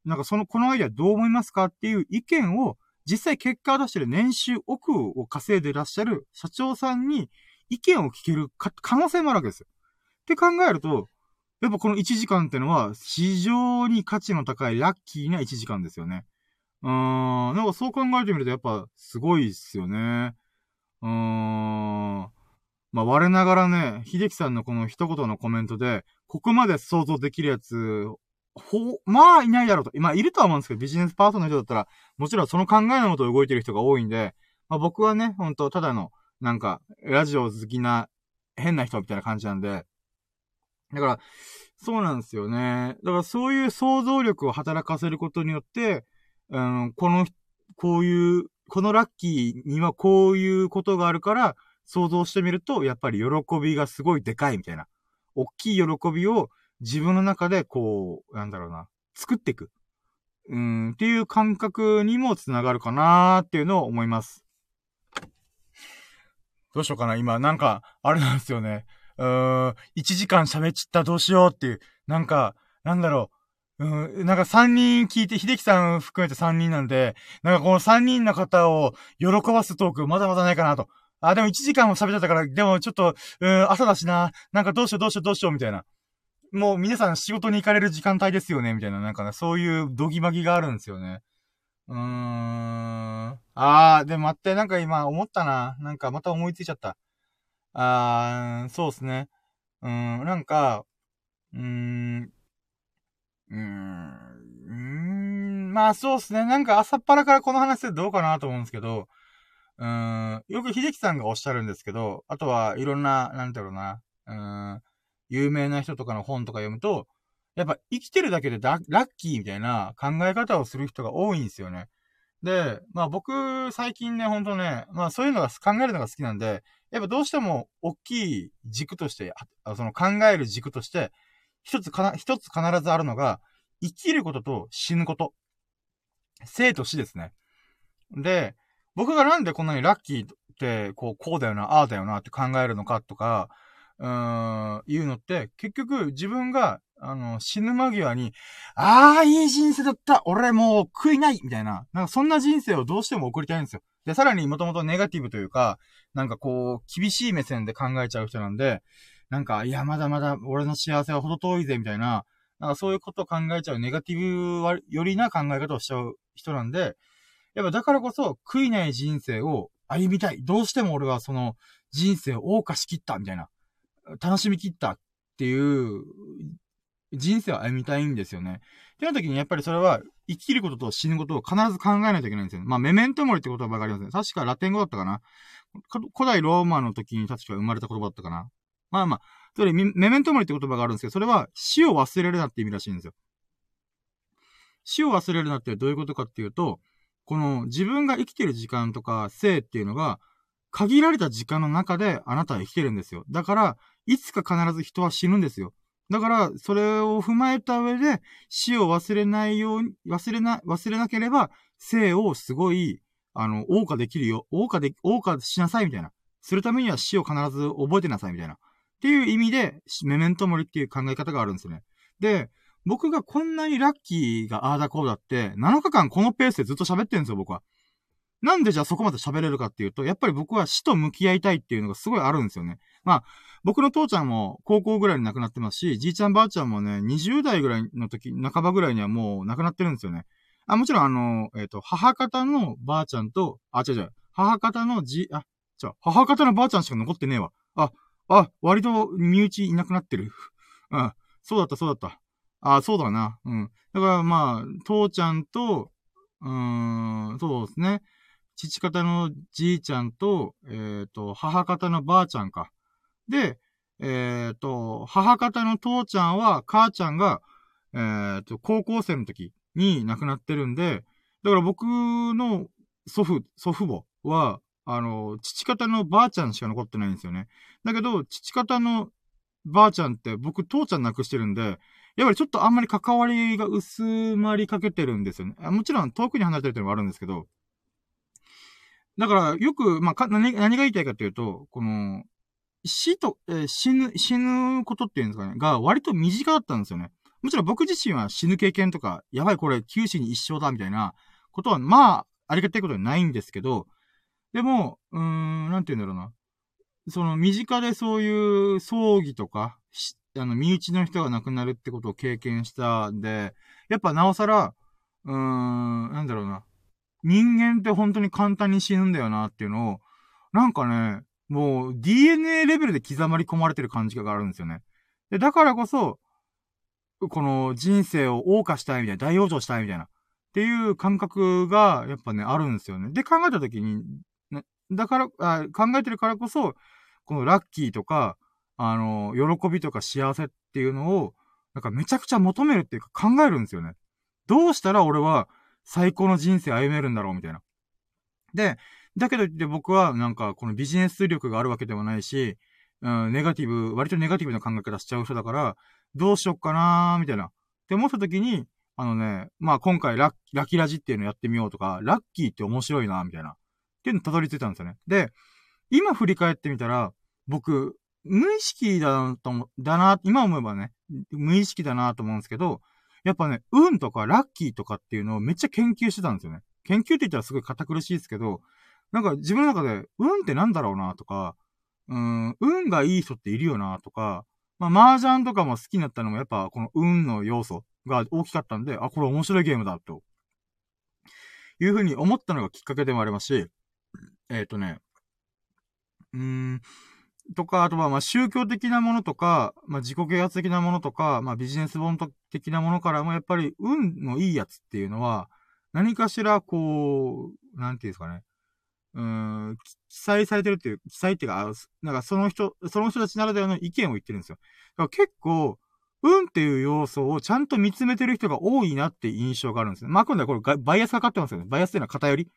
なんかその、このアイディアどう思いますか？っていう意見を、実際結果を出してる年収億を稼いでいらっしゃる社長さんに意見を聞ける可能性もあるわけですよ。って考えると、やっぱこの1時間ってのは非常に価値の高いラッキーな1時間ですよね。うーん、なんかそう考えてみるとやっぱすごいっすよね。うーん。まあ、我ながらね、秀樹さんのこの一言のコメントで、ここまで想像できるやつ、ほ、まあいないだろうと。まあいるとは思うんですけど、ビジネスパーソンの人だったら、もちろんその考えのもと動いてる人が多いんで、まあ僕はね、ほんと、ただの、なんか、ラジオ好きな、変な人みたいな感じなんで、だから、そうなんですよね。だからそういう想像力を働かせることによって、うん、この、こういう、このラッキーにはこういうことがあるから、想像してみると、やっぱり喜びがすごいでかいみたいな。大きい喜びを自分の中でこう、なんだろうな、作っていく。うん、っていう感覚にもつながるかなーっていうのを思います。どうしようかな今、なんか、あれなんですよね。うーん、1時間喋っちったどうしようっていう、なんか、なんだろう。うん、なんか3人聞いて、秀樹さん含めて3人なんで、なんかこの3人の方を喜ばすトークまだまだないかなと。あ、でも1時間も喋っちゃったから、でもちょっと、うん、朝だしな。なんかどうしようどうしようどうしようみたいな。もう皆さん仕事に行かれる時間帯ですよね、みたいな、なんかね、そういうドギマギがあるんですよね。うーん。あー、でも待って、なんか今思ったな。なんかまた思いついちゃった。あー、そうっすね。うーん、なんか、うーん、うーん、まあそうっすね。なんか朝っぱらからこの話でどうかなと思うんですけど、うーん、よく秀樹さんがおっしゃるんですけど、あとはいろんな、なんだろうな、うーん、有名な人とかの本とか読むと、やっぱ生きてるだけでラッキーみたいな考え方をする人が多いんですよね。で、まあ僕、最近ね、ほんとね、まあそういうのが考えるのが好きなんで、やっぱどうしても大きい軸として、その考える軸として、一つかな、一つ必ずあるのが、生きることと死ぬこと。生と死ですね。で、僕がなんでこんなにラッキーって、こう、こうだよな、ああだよなって考えるのかとか、うーん、いうのって、結局自分が、あの、死ぬ間際に、ああ、いい人生だった俺もう悔いないみたいな、なんかそんな人生をどうしても送りたいんですよ。で、さらにもともとネガティブというか、なんかこう、厳しい目線で考えちゃう人なんで、なんか、いや、まだまだ俺の幸せはほど遠いぜ、みたいな、なんかそういうことを考えちゃう、ネガティブよりな考え方をしちゃう人なんで、やっぱだからこそ、悔いない人生を歩みたい。どうしても俺はその人生を謳歌しきった、みたいな。楽しみきったっていう人生を歩みたいんですよね。ってな時にやっぱりそれは生きることと死ぬことを必ず考えないといけないんですよ。まあ、メメントモリって言葉がありますね。確かラテン語だったかな。古代ローマの時に確か生まれた言葉だったかな。まあまあ、それメメントモリって言葉があるんですけど、それは死を忘れるなって意味らしいんですよ。死を忘れるなってどういうことかっていうと、この自分が生きてる時間とか生っていうのが、限られた時間の中であなたは生きてるんですよ。だから、いつか必ず人は死ぬんですよ。だから、それを踏まえた上で、死を忘れないように、忘れな、忘れなければ、生をすごい、あの、謳歌できるよ。謳歌で、謳歌しなさいみたいな。するためには死を必ず覚えてなさいみたいな。っていう意味で、メメントモリっていう考え方があるんですよね。で、僕がこんなにラッキーがああだこうだって、7日間このペースでずっと喋ってるんですよ、僕は。なんでじゃあそこまで喋れるかっていうと、やっぱり僕は死と向き合いたいっていうのがすごいあるんですよね。まあ、僕の父ちゃんも高校ぐらいに亡くなってますし、じいちゃんばあちゃんもね、20代ぐらいの時、半ばぐらいにはもう亡くなってるんですよね。あ、もちろんあの、えっ、ー、と、母方のばあちゃんと、あ、違う違う、母方のじ、あ、じゃ母方のばあちゃんしか残ってねえわ。あ、あ、割と身内いなくなってる。うん、そうだった、そうだった。あ、そうだな。うん。だからまあ、父ちゃんと、うーん、そうですね。父方のじいちゃんと、えっ、ー、と、母方のばあちゃんか。で、えっ、ー、と、母方の父ちゃんは、母ちゃんが、えっ、ー、と、高校生の時に亡くなってるんで、だから僕の祖父、祖父母は、あの、父方のばあちゃんしか残ってないんですよね。だけど、父方のばあちゃんって僕父ちゃん亡くしてるんで、やっぱりちょっとあんまり関わりが薄まりかけてるんですよね。もちろん遠くに離れてるっていうのもあるんですけど、だから、よく、まあ、何、何が言いたいかというと、この、死と、えー、死ぬ、死ぬことっていうんですかね、が割と身近だったんですよね。もちろん僕自身は死ぬ経験とか、やばいこれ九死に一生だみたいなことは、まあ、ありがたいことはないんですけど、でも、うーん、なんて言うんだろうな。その、身近でそういう葬儀とか、あの、身内の人が亡くなるってことを経験したんで、やっぱなおさら、うーん、なんだろうな。人間って本当に簡単に死ぬんだよなっていうのを、なんかね、もう DNA レベルで刻まり込まれてる感じがあるんですよね。で、だからこそ、この人生を謳歌したいみたいな、大往生したいみたいな。っていう感覚が、やっぱね、あるんですよね。で、考えたときに、ね、だからあ、考えてるからこそ、このラッキーとか、あの、喜びとか幸せっていうのを、なんかめちゃくちゃ求めるっていうか考えるんですよね。どうしたら俺は最高の人生歩めるんだろうみたいな。で、だけどって僕はなんかこのビジネス力があるわけでもないし、うん、ネガティブ、割とネガティブな考え方しちゃう人だから、どうしよっかなーみたいな。って思った時に、あのね、まあ今回ラッラキラジっていうのやってみようとか、ラッキーって面白いなみたいな。っていうのたどり着いたんですよね。で、今振り返ってみたら、僕、無意識だなと思、だな、今思えばね、無意識だなと思うんですけど、やっぱね、運とかラッキーとかっていうのをめっちゃ研究してたんですよね。研究って言ったらすごい堅苦しいですけど、なんか自分の中で、運ってなんだろうなとか、うん、運がいい人っているよなとか、まあ、麻雀とかも好きになったのもやっぱこの運の要素が大きかったんで、あ、これ面白いゲームだ、と。いうふうに思ったのがきっかけでもありますし、えっ、ー、とね、うーん、とか、あとは、ま、宗教的なものとか、まあ、自己啓発的なものとか、まあ、ビジネス本的なものからも、やっぱり、運のいいやつっていうのは、何かしら、こう、なんていうんですかね。うん、記載されてるっていう、記載っていうか、なんかその人、その人たちならではの意見を言ってるんですよ。だから結構、運っていう要素をちゃんと見つめてる人が多いなって印象があるんですね。まあ、今度はこれバイアスかかってますよね。バイアスっていうのは偏り。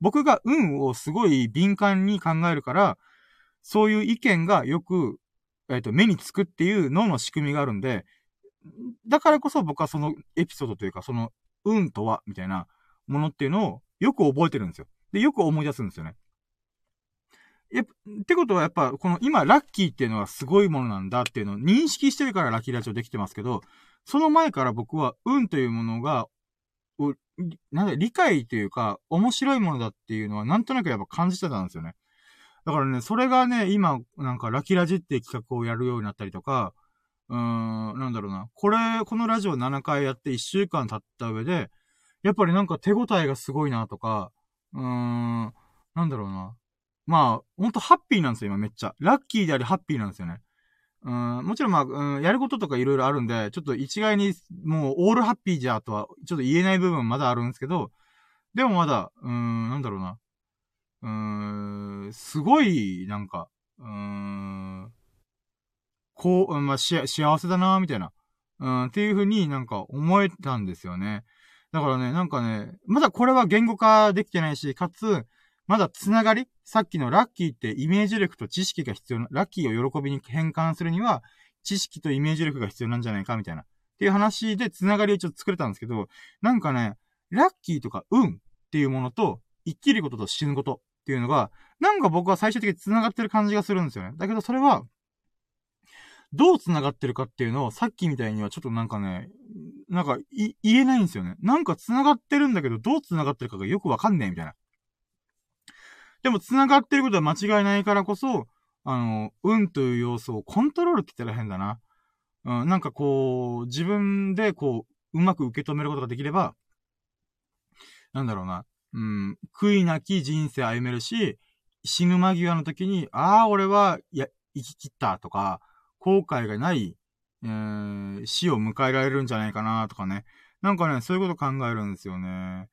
僕が運をすごい敏感に考えるから、そういう意見がよく、えっ、ー、と、目につくっていう脳の仕組みがあるんで、だからこそ僕はそのエピソードというか、その運とは、みたいなものっていうのをよく覚えてるんですよ。で、よく思い出すんですよね。やってことはやっぱ、この今、ラッキーっていうのはすごいものなんだっていうのを認識してるからラッキーラジオできてますけど、その前から僕は運というものが、なんだ、理解というか、面白いものだっていうのはなんとなくやっぱ感じてたんですよね。だからね、それがね、今、なんかラキラジって企画をやるようになったりとか、うーん、なんだろうな。これ、このラジオ7回やって1週間経った上で、やっぱりなんか手応えがすごいなとか、うーん、なんだろうな。まあ、ほんとハッピーなんですよ、今めっちゃ。ラッキーでありハッピーなんですよね。うん、もちろんまあ、うん、やることとかいろいろあるんで、ちょっと一概にもうオールハッピーじゃとは、ちょっと言えない部分まだあるんですけど、でもまだ、うーん、なんだろうな。うーん、すごい、なんか、うーん、こう、まあ、し、幸せだなみたいな。うん、っていう風になんか思えたんですよね。だからね、なんかね、まだこれは言語化できてないし、かつ、まだつながりさっきのラッキーってイメージ力と知識が必要な、ラッキーを喜びに変換するには、知識とイメージ力が必要なんじゃないかみたいな。っていう話でつながりをちょっと作れたんですけど、なんかね、ラッキーとか運っていうものと、生きることと死ぬことっていうのが、なんか僕は最終的に繋がってる感じがするんですよね。だけどそれは、どう繋がってるかっていうのを、さっきみたいにはちょっとなんかね、なんか、言えないんですよね。なんか繋がってるんだけど、どう繋がってるかがよくわかんねえ、みたいな。でも繋がってることは間違いないからこそ、あの、運という要素をコントロールって言ったら変だな。うん、なんかこう、自分でこう、うまく受け止めることができれば、なんだろうな。うん、悔いなき人生歩めるし、死ぬ間際の時に、ああ、俺は、いや、生き切ったとか、後悔がない、えー、死を迎えられるんじゃないかなとかね。なんかね、そういうこと考えるんですよね。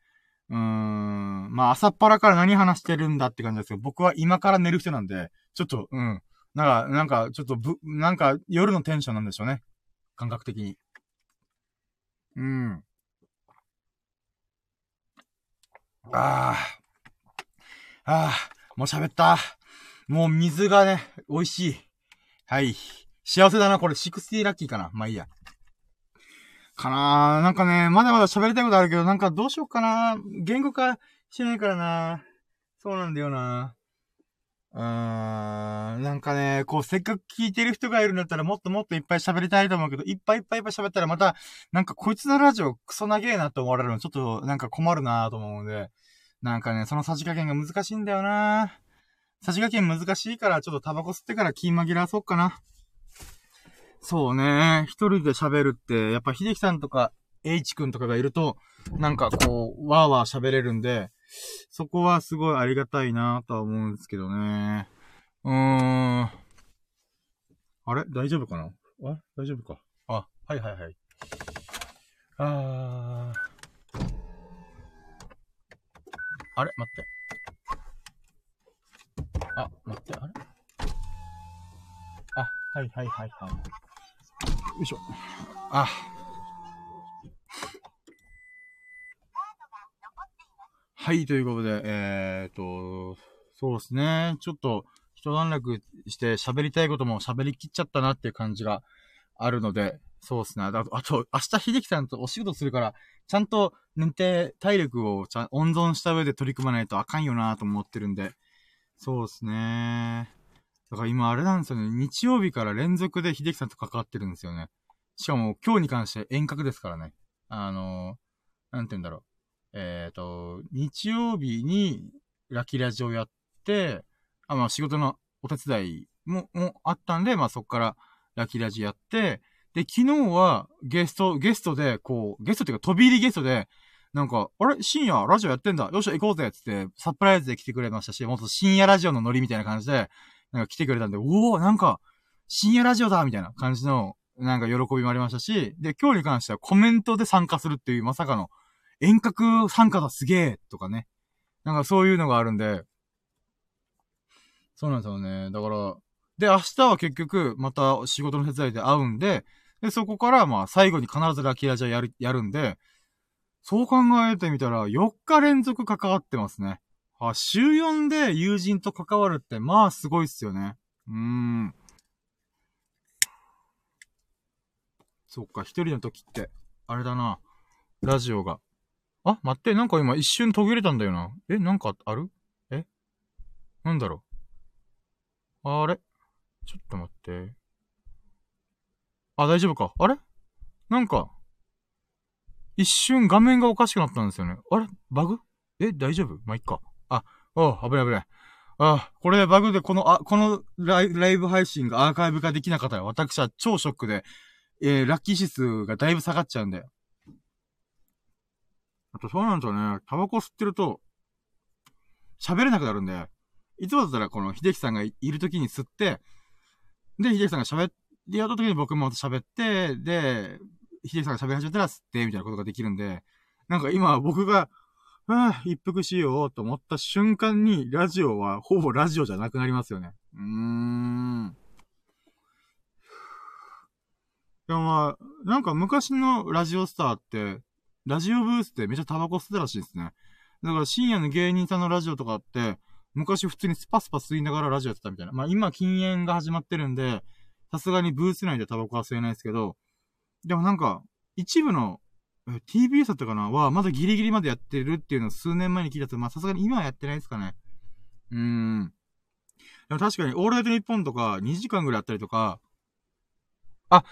うーん。まあ、朝っぱらから何話してるんだって感じですけど、僕は今から寝る人なんで、ちょっと、うん。なんか、なんか、ちょっとぶ、なんか、夜のテンションなんでしょうね。感覚的に。うん。ああ。ああ。もう喋った。もう水がね、美味しい。はい。幸せだな、これ、60ラッキーかな。まあいいや。かなーなんかね、まだまだ喋りたいことあるけど、なんかどうしようかな言語化してないからなそうなんだよなうーん、なんかね、こう、せっかく聞いてる人がいるんだったらもっともっといっぱい喋りたいと思うけど、いっぱいいっぱいいっぱい喋ったらまた、なんかこいつのラジオクソ長えなって思われるのちょっとなんか困るなと思うので、なんかね、そのさじ加減が難しいんだよなさじ加減難しいから、ちょっとタバコ吸ってから気紛らわそうかな。そうね。一人で喋るって、やっぱ秀樹さんとか、H 君とかがいると、なんかこう、わーわー喋れるんで、そこはすごいありがたいなとは思うんですけどね。うーん。あれ？大丈夫かな？あ大丈夫か？あ、はいはいはい。あー。あれ？待って。あ、待って、あれ？あ、はいはいはいはい。よいしょ。あ。はい、ということで、えーと、そうですね。ちょっと、一段落して喋りたいことも喋りきっちゃったなっていう感じがあるので、そうですね。あと、あと明日秀樹さんとお仕事するから、ちゃんと寝て体力をちゃ温存した上で取り組まないとあかんよなと思ってるんで、そうですね。だから今あれなんですよね。日曜日から連続で秀樹さんと関わってるんですよね。しかも今日に関して遠隔ですからね。あのー、なんて言うんだろう。えっ、ー、と、日曜日にラキラジオやって、あ、まあ仕事のお手伝いも、もあったんで、まあそっからラキラジやって、で、昨日はゲスト、ゲストで、こう、ゲストっていうか飛び入りゲストで、なんか、あれ？深夜ラジオやってんだ。よっしゃ行こうぜ。つって、サプライズで来てくれましたし、もっと深夜ラジオのノリみたいな感じで、なんか来てくれたんで、おおなんか、深夜ラジオだ！みたいな感じの、なんか喜びもありましたし、で、今日に関してはコメントで参加するっていうまさかの、遠隔参加だすげえとかね。なんかそういうのがあるんで、そうなんですよね。だから、で、明日は結局、また仕事の手伝いで会うんで、で、そこから、まあ、最後に必ずラキラジャやる、やるんで、そう考えてみたら、4日連続関わってますね。あ、週4で友人と関わるって、まあ、すごいっすよね。うーん。そっか、一人の時って、あれだな。ラジオが。あ、待って、なんか今一瞬途切れたんだよな。え、なんかある？え？なんだろう？あれ？ちょっと待って。あ、大丈夫か。あれ？なんか、一瞬画面がおかしくなったんですよね。あれ？バグ？え大丈夫？まあ、いっか。あ、おう危ない危ない。あ、これバグでこの、あ、このライライブ配信がアーカイブ化できなかったら私は超ショックで、えー、ラッキー指数がだいぶ下がっちゃうんで。あとそうなんですよね。タバコ吸ってると、喋れなくなるんで、いつもだったらこの秀樹さんがいる時に吸って、で、秀樹さんが喋っで、やった時に僕も喋って、で、秀樹さんが喋り始めたら吸って、みたいなことができるんで、なんか今僕が、ああ、一服しようと思った瞬間に、ラジオはほぼラジオじゃなくなりますよね。うーん。でもまあ、なんか昔のラジオスターって、ラジオブースってめっちゃタバコ吸ってたらしいですね。だから深夜の芸人さんのラジオとかって、昔普通にスパスパ吸いながらラジオやってたみたいな。まあ今禁煙が始まってるんで、さすがにブース内でタバコは吸えないですけど、でもなんか、一部の、TBS だったかな？は、まだギリギリまでやってるっていうのを数年前に聞いたと、まあさすがに今はやってないですかね。うーん。でも確かに、オールナイトニッポンとか、2時間ぐらいやったりとか、あ、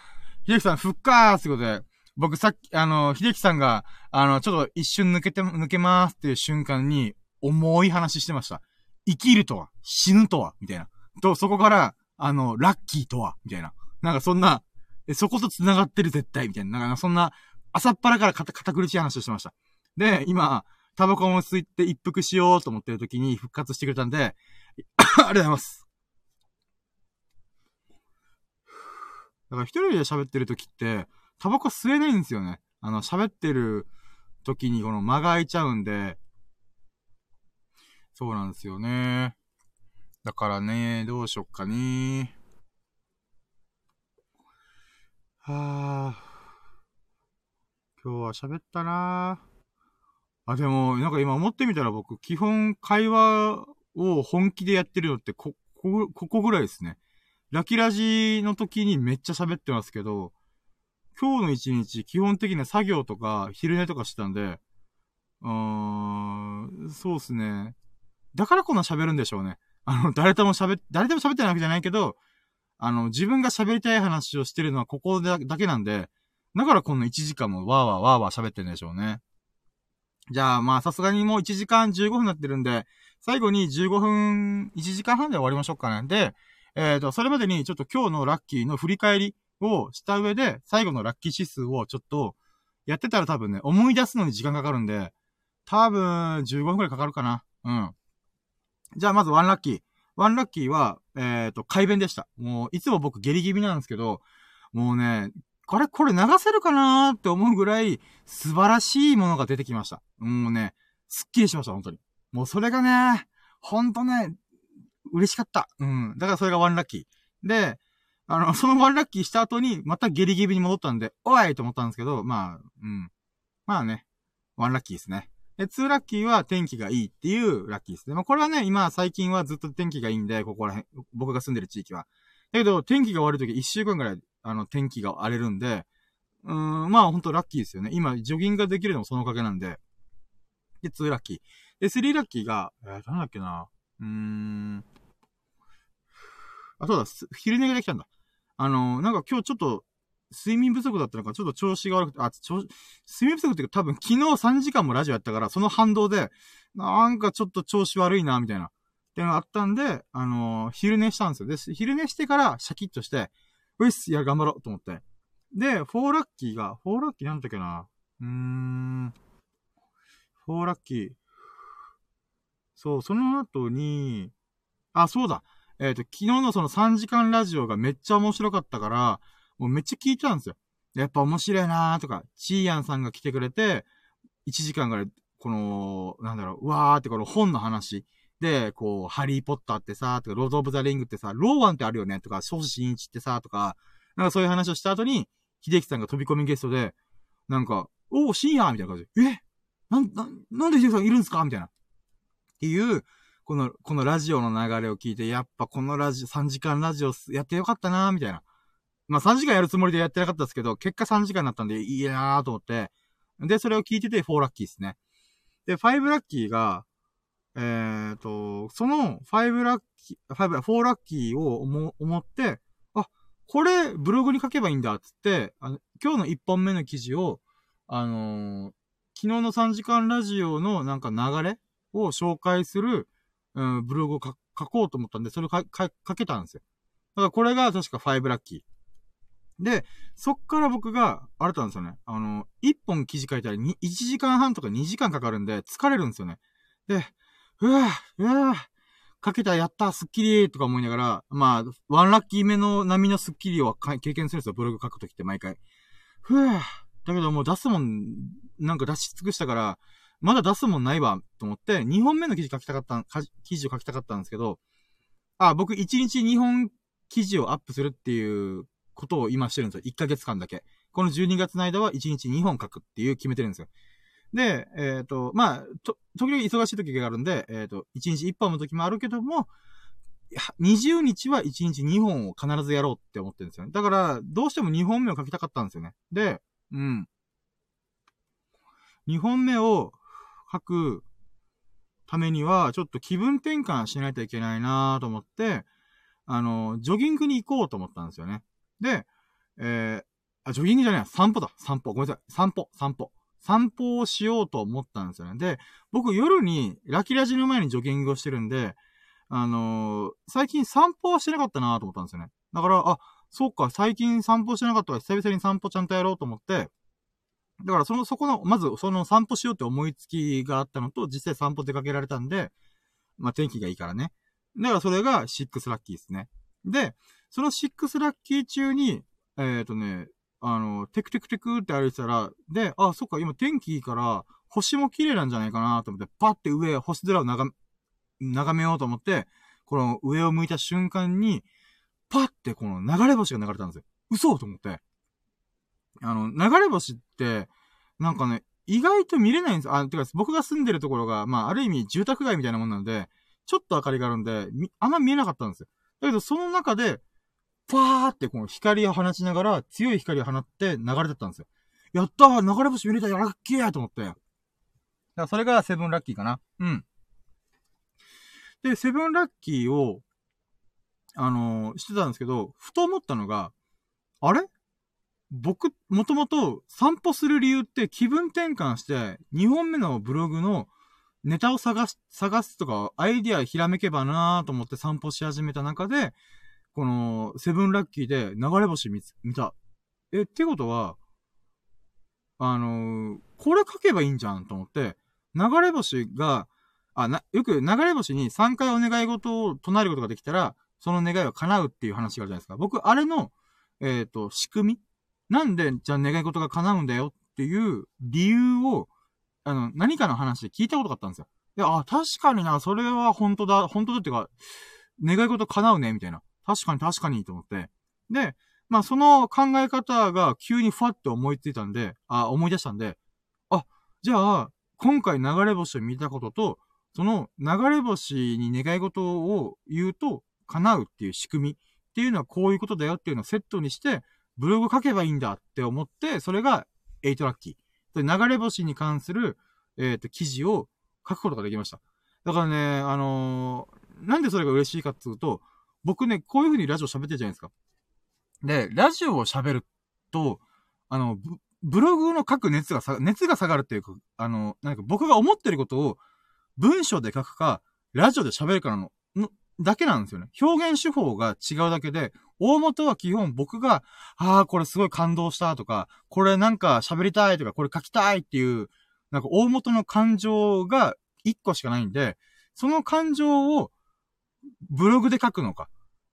秀樹さん、復活ってことで、僕さっき、あの、秀樹さんが、あの、ちょっと一瞬抜けて、抜けますっていう瞬間に、重い話してました。生きるとは、死ぬとは、みたいな。と、そこから、あの、ラッキーとは、みたいな。なんかそんな、そこと繋がってる絶対、みたいな。なんかそんな、朝っぱらから堅苦しい話をしてました。で、今、タバコも吸って一服しようと思ってる時に復活してくれたんで、ありがとうございます。だから一人で喋ってる時って、タバコ吸えないんですよね。あの、喋ってる時にこの間が空いちゃうんで、そうなんですよね。だからね、どうしよっかね。はぁ。今日は喋ったなぁあ、でも、なんか今思ってみたら僕、基本会話を本気でやってるのってこ、こ、ここぐらいですね。ラキラジの時にめっちゃ喋ってますけど、今日の一日、基本的な作業とか、昼寝とかしてたんで、うーん、そうっすね。だからこんな喋るんでしょうね。あの、誰とも喋、誰とも喋ってないわけじゃないけど、あの、自分が喋りたい話をしてるのはここだけなんで、だからこの1時間もわーわーわーわー喋ってんでしょうね。じゃあ、まあ、さすがにもう1時間15分になってるんで、最後に15分、1時間半で終わりましょうかね。で、えっ、ー、と、それまでにちょっと今日のラッキーの振り返りをした上で、最後のラッキー指数をちょっと、やってたら多分ね、思い出すのに時間かかるんで、多分15分くらいかかるかな。うん。じゃあまずワンラッキー。ワンラッキーは、えっ、ー、と、改弁でした。もう、いつも僕下痢気味なんですけど、もうね、これ、これ流せるかなーって思うぐらい素晴らしいものが出てきました。もうね、すっきりしました、本当に。もうそれがね、ほんとね、嬉しかった。うん。だからそれがワンラッキー。で、あの、そのワンラッキーした後に、またゲリギリに戻ったんで、おいと思ったんですけど、まあ、うん。まあね、ワンラッキーですね。で、ツーラッキーは天気がいいっていうラッキーですね。まあこれはね、今、最近はずっと天気がいいんで、ここら辺、僕が住んでる地域は。だけど、天気が悪い時、一週間ぐらい、あの、天気が荒れるんで、うーん、まあほんとラッキーですよね。今、ジョギングができるのもそのおかげなんで。で、2ラッキー。で、3ラッキーが、えー、なんだっけな。うーん。あ、そうだ、昼寝ができたんだ。あのー、なんか今日ちょっと、睡眠不足だったのか、ちょっと調子が悪くて、あ、調睡眠不足っていうか多分昨日3時間もラジオやったから、その反動で、なんかちょっと調子悪いな、みたいな。っていうのがあったんで、あのー、昼寝したんですよ。で、昼寝してからシャキッとして、うっす、いや、頑張ろうと思って。で、4ラッキーが、4ラッキーなんだっけな。うーん。4ラッキー。そう、その後に、あ、そうだ。えっ、ー、と、昨日のその3時間ラジオがめっちゃ面白かったから、もうめっちゃ聞いてたんですよ。やっぱ面白いなーとか、チーヤンさんが来てくれて、1時間ぐらい、この、なんだろう、うわーってこの本の話。で、こう、ハリーポッターってさ、とか、ロード・オブ・ザ・リングってさ、ローワンってあるよねとか、ソシシンイチってさ、とか、なんかそういう話をした後に、秀樹さんが飛び込みゲストで、なんか、おー、深夜みたいな感じで、え？な、な、なんで秀樹さんいるんすか？みたいな。っていう、この、このラジオの流れを聞いて、やっぱこのラジオ、3時間ラジオやってよかったなみたいな。まあ3時間やるつもりでやってなかったですけど、結果3時間になったんでいいなーと思って、で、それを聞いてて4ラッキーですね。で、5ラッキーが、えーと、その5ラッキー、5、4ラッキーを思思って、あ、これブログに書けばいいんだっつって、あの今日の1本目の記事を、あのー、昨日の3時間ラジオのなんか流れを紹介する、うん、ブログを書こうと思ったんで、それを書けたんですよ。だからこれが確か5ラッキー。で、そっから僕が、あれたんですよね。あの、1本記事書いたら1時間半とか2時間かかるんで、疲れるんですよね。で、うわうわかけた、やった、スッキリとか思いながら、まあ、ワンラッキー目の波のスッキリを経験するんですよ、ブログ書くときって毎回。ふぅ。だけどもう出すもん、なんか出し尽くしたから、まだ出すもんないわ、と思って、2本目の記事書きたかった、記事を書きたかったんですけど、あ、僕1日2本記事をアップするっていうことを今してるんですよ。1ヶ月間だけ。この12月の間は1日2本書くっていう決めてるんですよ。で、えっ、ー、と、まあ、と、時々忙しい時があるんで、えっ、ー、と、1日1本の時もあるけども、20日は1日2本を必ずやろうって思ってるんですよね。だから、どうしても2本目を書きたかったんですよね。で、うん。2本目を書くためには、ちょっと気分転換しないといけないなと思って、あの、ジョギングに行こうと思ったんですよね。で、えー、あ、ジョギングじゃない散歩だ。散歩。ごめんなさい。散歩、散歩。散歩をしようと思ったんですよね。で、僕夜にラキラジの前にジョギングをしてるんで、あのー、最近散歩はしてなかったなと思ったんですよね。だから、あ、そうか、最近散歩してなかったから久々に散歩ちゃんとやろうと思って、だからその、そこの、まずその散歩しようって思いつきがあったのと、実際散歩出かけられたんで、まあ天気がいいからね。だからそれが6ラッキーですね。で、その6ラッキー中に、えっ、ー、とね、あの、テクテクテクって歩いてたら、で、あ、そっか、今天気いいから、星も綺麗なんじゃないかなと思って、パって上、星空を眺め、眺めようと思って、この上を向いた瞬間に、パってこの流れ星が流れたんですよ。嘘と思って。あの、流れ星って、なんかね、意外と見れないんです。あ、てか、僕が住んでるところが、まあ、ある意味住宅街みたいなもんなので、ちょっと明かりがあるんで、あんま見えなかったんですよ。だけど、その中で、パーってこの光を放ちながら、強い光を放って流れてったんですよ。やったー流れ星見れたラッキーと思って。だからそれがセブンラッキーかな。うん。で、セブンラッキーを、あのー、してたんですけど、ふと思ったのが、あれ？僕、もともと散歩する理由って気分転換して、2本目のブログのネタを探す、探すとか、アイディアひらめけばなーと思って散歩し始めた中で、この、セブンラッキーで流れ星見つ見た。え、ってことは、あのー、これ書けばいいんじゃんと思って、流れ星が、あ、な、よく流れ星に3回お願い事を唱えることができたら、その願いは叶うっていう話があるじゃないですか。僕、あれの、えっ、ー、と、仕組みなんで、じゃあ願い事が叶うんだよっていう理由を、あの、何かの話で聞いたことがあったんですよ。で、あ、確かにな、それは本当だ、本当だっていうか、願い事叶うね、みたいな。確かに確かにと思って。で、まあその考え方が急にふわって思いついたんで、あ、思い出したんで、あ、じゃあ、今回流れ星を見たことと、その流れ星に願い事を言うと叶うっていう仕組みっていうのはこういうことだよっていうのをセットにして、ブログ書けばいいんだって思って、それが8ラッキー。流れ星に関する、えっ、ー、と、記事を書くことができました。だからね、あのー、なんでそれが嬉しいかっていうと、僕ね、こういう風にラジオ喋ってるじゃないですか。で、ラジオを喋ると、あの、ブログの書く熱がさ、熱が下がるっていうか、あの、なんか僕が思ってることを文章で書くか、ラジオで喋るからの、の、だけなんですよね。表現手法が違うだけで、大元は基本僕が、ああ、これすごい感動したとか、これなんか喋りたいとか、これ書きたいっていう、なんか大元の感情が一個しかないんで、その感情をブログで書くのか、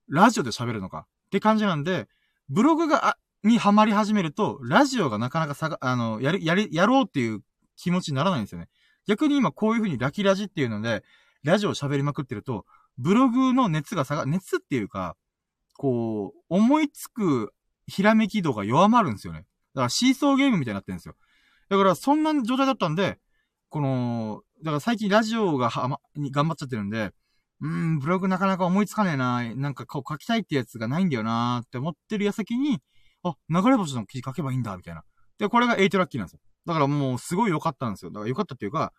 ラジオで喋るのかって感じなんで、ブログが、にハマり始めると、ラジオがなかなかさが、あの、やる、やり、やろうっていう気持ちにならないんですよね。逆に今こういう風にラキラジっていうので、ラジオ喋りまくってると、ブログの熱が下が、熱っていうか、こう、思いつくひらめき度が弱まるんですよね。だからシーソーゲームみたいになってるんですよ。だからそんな状態だったんで、この、だから最近ラジオがはま、に頑張っちゃってるんで、うん、ブログなかなか思いつかねえな、なんかこう書きたいってやつがないんだよなって思ってる矢先に、あ、流れ星の記事書けばいいんだ、みたいな。で、これが8ラッキーなんですよ。だからもうすごい良かったんですよ。だから良かったっていうか、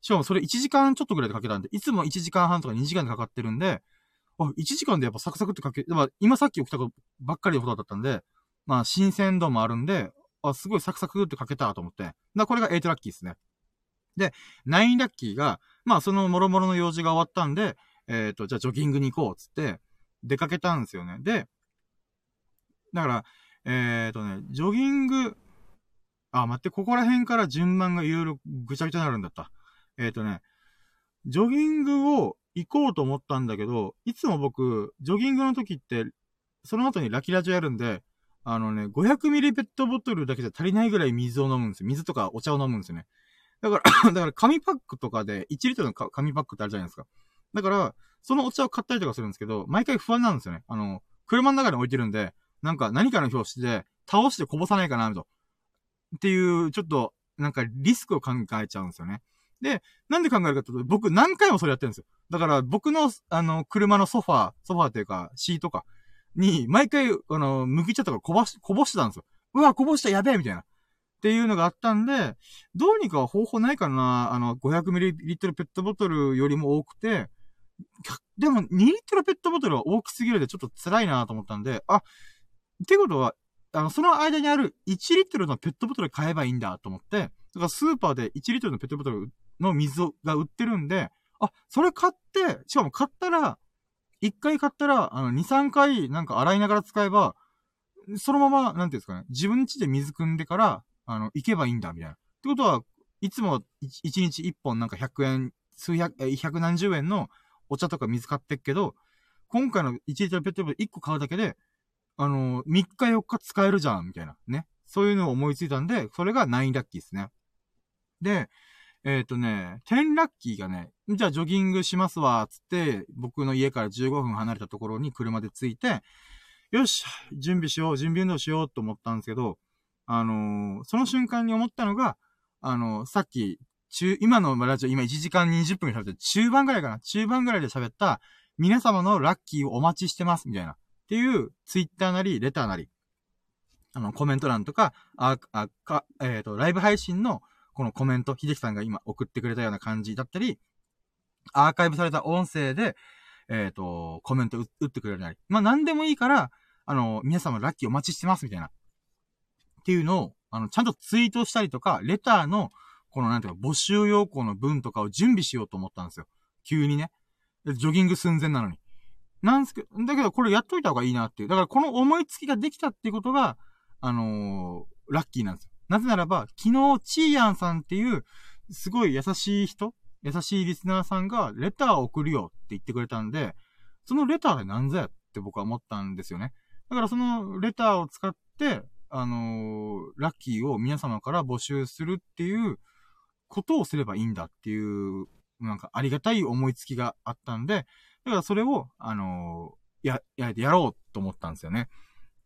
しかもそれ1時間ちょっとぐらいで書けたんで、いつも1時間半とか2時間でかかってるんで、あ、1時間でやっぱサクサクって書け、まあ今さっき起きたことばっかりのことだったんで、まあ新鮮度もあるんで、あ、すごいサクサクって書けたと思って。だこれが8ラッキーですね。で、9ラッキーが、まあその諸々の用事が終わったんで、えっ、ー、と、じゃあジョギングに行こうつって、出かけたんですよね。で、だから、えっ、ー、とね、ジョギング、あ、待って、ここら辺から順番がいろいろぐちゃぐちゃになるんだった。えっ、ー、とね、ジョギングを行こうと思ったんだけど、いつも僕、ジョギングの時って、その後にラキラジオやるんで、あのね、500ミリペットボトルだけじゃ足りないぐらい水を飲むんですよ。水とかお茶を飲むんですよね。だから だから紙パックとかで、1リットルの紙パックってあるじゃないですか。だから、そのお茶を買ったりとかするんですけど、毎回不安なんですよね。あの、車の中に置いてるんで、なんか何かの表紙で倒してこぼさないかな、と。っていう、ちょっと、なんかリスクを考えちゃうんですよね。で、なんで考えるかというと、僕何回もそれやってるんですよ。だから僕の、あの、車のソファー、ソファーっていうか、シートか、に、毎回、あの、麦茶とかこぼし、こぼしてたんですよ。うわ、こぼしたやべえみたいな。っていうのがあったんで、どうにか方法ないかなあの、500ml ペットボトルよりも多くて、でも2リットルペットボトルは大きすぎるでちょっと辛いなと思ったんで、あ、ってことは、あの、その間にある1リットルのペットボトル買えばいいんだと思って、だからスーパーで1リットルのペットボトルの水が売ってるんで、あ、それ買って、しかも買ったら、1回買ったら、あの、2、3回なんか洗いながら使えば、そのまま、なんていうんですかね、自分家で水汲んでから、あの、行けばいいんだ、みたいな。ってことは、いつも1日1本なんか100円、数百、百何十円のお茶とか水買ってっけど、今回の1リットペットボトル1個買うだけで、あの、3日4日使えるじゃん、みたいな。ね。そういうのを思いついたんで、それが9ラッキーですね。で、えっ、ー、とね、10ラッキーがね、じゃあジョギングしますわ、つって、僕の家から15分離れたところに車で着いて、よし、準備しよう、準備運動しようと思ったんですけど、あのー、その瞬間に思ったのが、あのー、さっき、中、今のラジオ、今1時間20分喋って、中盤ぐらいかな中盤ぐらいで喋った、皆様のラッキーをお待ちしてます、みたいな。っていう、ツイッターなり、レターなり、あの、コメント欄とか、あ、あ、か、えっ、ー、と、ライブ配信の、このコメント、秀樹さんが今送ってくれたような感じだったり、アーカイブされた音声で、えっ、ー、と、コメント打ってくれるなり。まあ、何でもいいから、あの、皆様ラッキーお待ちしてます、みたいな。っていうのを、あの、ちゃんとツイートしたりとか、レターの、このなんていうか、募集要項の文とかを準備しようと思ったんですよ。急にね。ジョギング寸前なのに。なんすけど、だけどこれやっといた方がいいなっていう。だからこの思いつきができたっていうことが、あのー、ラッキーなんですよ。なぜならば、昨日、チーヤンさんっていう、すごい優しい人優しいリスナーさんが、レターを送るよって言ってくれたんで、そのレターで何ぞやって僕は思ったんですよね。だからそのレターを使って、あのーラッキーを皆様から募集するっていうことをすればいいんだっていう、なんかありがたい思いつきがあったんで、だからそれを、あのーや、や、やろうと思ったんですよね。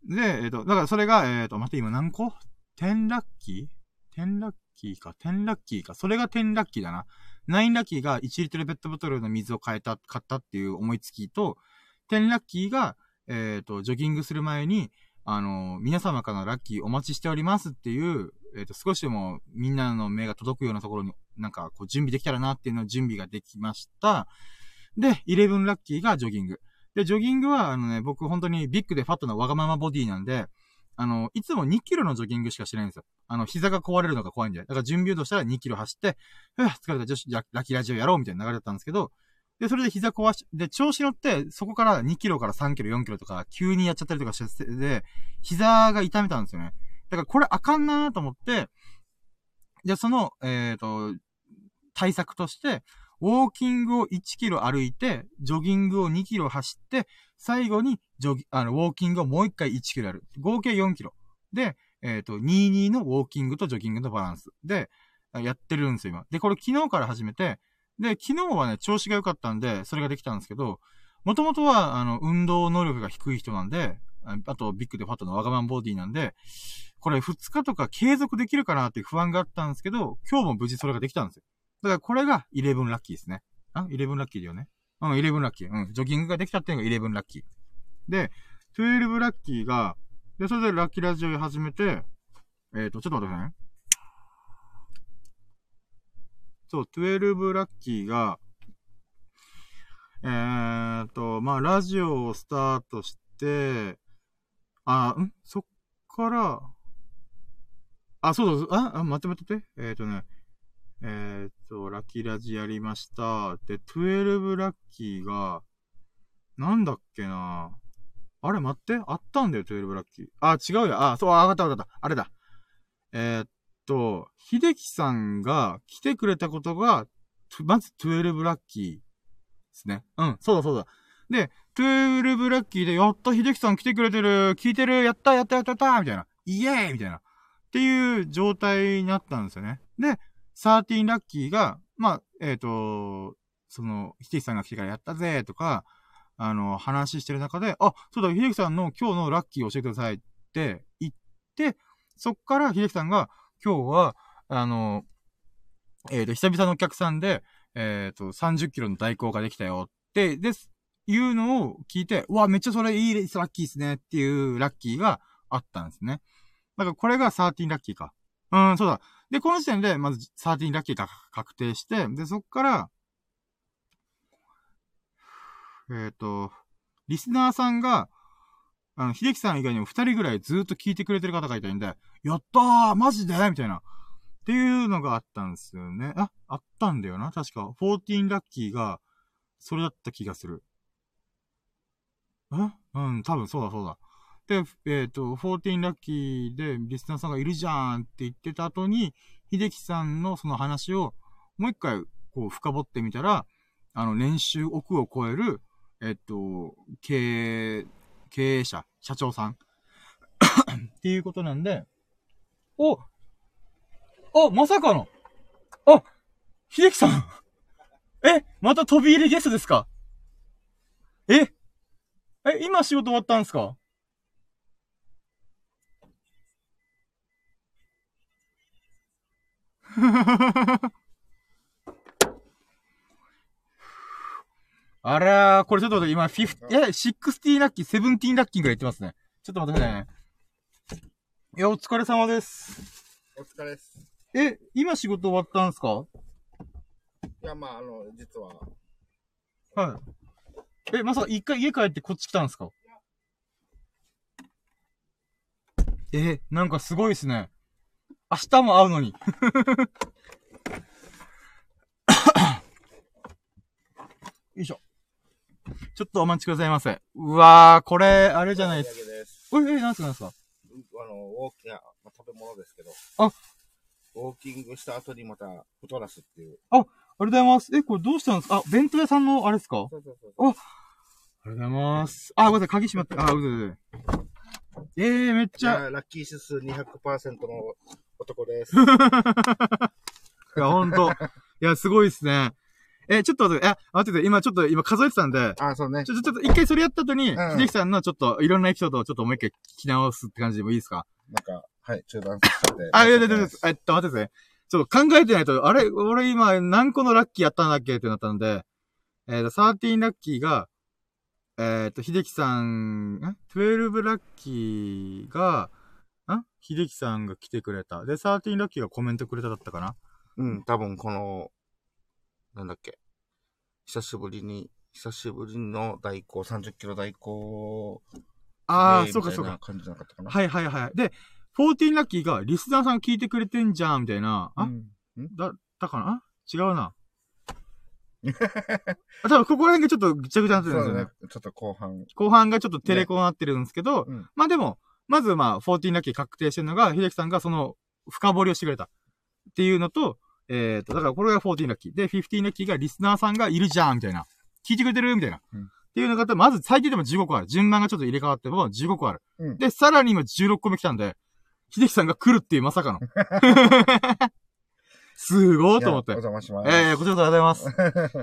で、えっ、と、だからそれが、えっ、と、待って、今何個？?10 ラッキー ?10 ラッキーか ?10 ラッキーか。それが10ラッキーだな。9ラッキーが1リットルペットボトルの水を変えた、買ったっていう思いつきと、10ラッキーが、えっ、と、ジョギングする前に、あの、皆様からのラッキーお待ちしておりますっていう、えっ、と、少しでもみんなの目が届くようなところに、なんか、こう、準備できたらなっていうのを準備ができました。で、11ラッキーがジョギング。で、ジョギングは、あのね、僕本当にビッグでファットなわがままボディなんで、あの、いつも2キロのジョギングしかしないんですよ。あの、膝が壊れるのが怖いんで。だから準備運動したら2キロ走って、ふぅ、疲れた、女子、ラキラジオやろうみたいな流れだったんですけど、で、それで膝壊し、で、調子乗って、そこから2キロから3キロ、4キロとか、急にやっちゃったりとかして、で、膝が痛めたんですよね。だからこれあかんなと思って、じゃその、えっ、と、対策として、ウォーキングを1キロ歩いて、ジョギングを2キロ走って、最後に、ジョギ、あの、ウォーキングをもう1回1キロやる。合計4キロ。で、えっ、と、22のウォーキングとジョギングのバランス。で、やってるんですよ、今。で、これ昨日から始めて、で、昨日はね、調子が良かったんで、それができたんですけど、もともとは、あの、運動能力が低い人なんで、あと、ビッグでファットのわがままボディなんで、これ2日とか継続できるかなっていう不安があったんですけど、今日も無事それができたんですよ。だからこれが11ラッキーですね。あ ?11 ラッキーだよね。うん、11ラッキー。うん、ジョギングができたっていうのが11ラッキー。で、12ラッキーが、で、それでラッキーラジオを始めて、えっ、と、ちょっと待ってくださいね。そう、12ラッキーが、えーと、まあ、ラジオをスタートして、あ、ん？そっから、あ、そうだ、あ、あ、待って待って待って。えーとね、えーっと、ラッキーラジやりました。で、12ラッキーが、なんだっけなあれ待って、あったんだよ、12ラッキー。あ、違うよ。あ、そう、あ、わかったわかった。あれだ。えーっと、秀樹さんが来てくれたことが、まず12ラッキーですね。うん、そうだそうだ。で、12ラッキーで、やった、秀樹さん来てくれてる、聞いてる、やった、やった、やった、やった、みたいな。イエーイみたいな。っていう状態になったんですよね。で、13ラッキーが、まあ、えっ、と、その、秀樹さんが来てからやったぜ、とか、あの、話してる中で、あ、そうだ、秀樹さんの今日のラッキー教えてくださいって言って、そっから秀樹さんが、今日は、あの、えっ、と、久々のお客さんで、えっ、と、30キロの代行ができたよって、です、いうのを聞いて、うわ、めっちゃそれいいラッキーですねっていうラッキーがあったんですね。だからこれが13ラッキーか。うん、そうだ。で、この時点で、まず13ラッキーが確定して、で、そっから、えっ、と、リスナーさんが、あの、秀樹さん以外にも2人ぐらいずっと聞いてくれてる方がいたんで、やったーマジで？みたいな。っていうのがあったんですよね。あ、あったんだよな。確か、14ラッキーが、それだった気がする。え？うん、多分そうだそうだ。で、えっ、と、14ラッキーでリスナーさんがいるじゃんって言ってた後に、秀樹さんのその話をもう一回こう深掘ってみたら、あの、年収億を超える、えっ、と、経営、経営者、社長さん っていうことなんで、おあ、まさかのあ、秀樹さん。え、また飛び入りゲストですか？ええ、今仕事終わったんですか？あらー、これちょっと待って、今、50、え、60ラッキー、17ラッキーぐらい言ってますね。ちょっと待ってくださいね。いや、お疲れ様です。お疲れです。え、今仕事終わったんですか？いや、まあ、あの、実は、はい。え、まさか一回家帰ってこっち来たんですか？え、なんかすごいですね。明日も会うのに。よいしょ。ちょっとお待ちくださいませ。うわー、これ、あれじゃないです。え、え、なんすかなんすか？あの、ウォーキング、まあ、食べ物ですけど。あウォーキングした後にまた太らすっていう。ありがとうございます。え、これどうしたんですか？あ、弁当屋さんのあれですか？あそうそうそうおありがとうございます。あ、ごめんなさい、鍵閉まって、あ、うずうず。ええー、めっちゃ。ラッキー指数200%の男です。いや、ほんと。いや、すごいっすね。え、ちょっと待って、え、待ってて、今ちょっと、今数えてたんで、あ、そうねち。ょっと、ちょっと一回それやった後に、うん秀樹さんのちょっと、いろんなエピソードをちょっともう一回聞き直すって感じでもいいですか？なんか、はい、中断させて。あ、いやいやいやえっと、待っててね。ちょっと考えてないと、あれ、俺今何個のラッキーやったんだっけってなったんで、えっ、と、13ラッキーが、えっ、と、秀樹さん、ん ?12 ラッキーが、ん秀樹さんが来てくれた。で、13ラッキーがコメントくれただったかな？うん、多分この、なんだっけ。久しぶりに、久しぶりの代行、30キロ代行。ああ、でそうかそうか。感じなかったかな？はいはいはい。で、14ラッキーが、リスナーさん聞いてくれてんじゃん、みたいな。あ、うんだったかな？あ違うな。あ多分ここら辺がちょっとぐちゃぐちゃになってるんですよねね。。ちょっと後半。後半がちょっとテレコになってるんですけど、うんまあでも、まずまあ、14ラッキー確定してるのが、秀樹さんがその、深掘りをしてくれた。っていうのと、えっ、と、だからこれが14ラッキー。で、15ラッキーがリスナーさんがいるじゃん、みたいな。聞いてくれてるみたいな。うんっていうのが、まず最低でも15個ある。順番がちょっと入れ替わっても15個ある。うんで、さらに今16個目来たんで、秀樹さんが来るっていうまさかの。すごーと思ってお。邪魔します。ええー、こちらこそありがとうございます。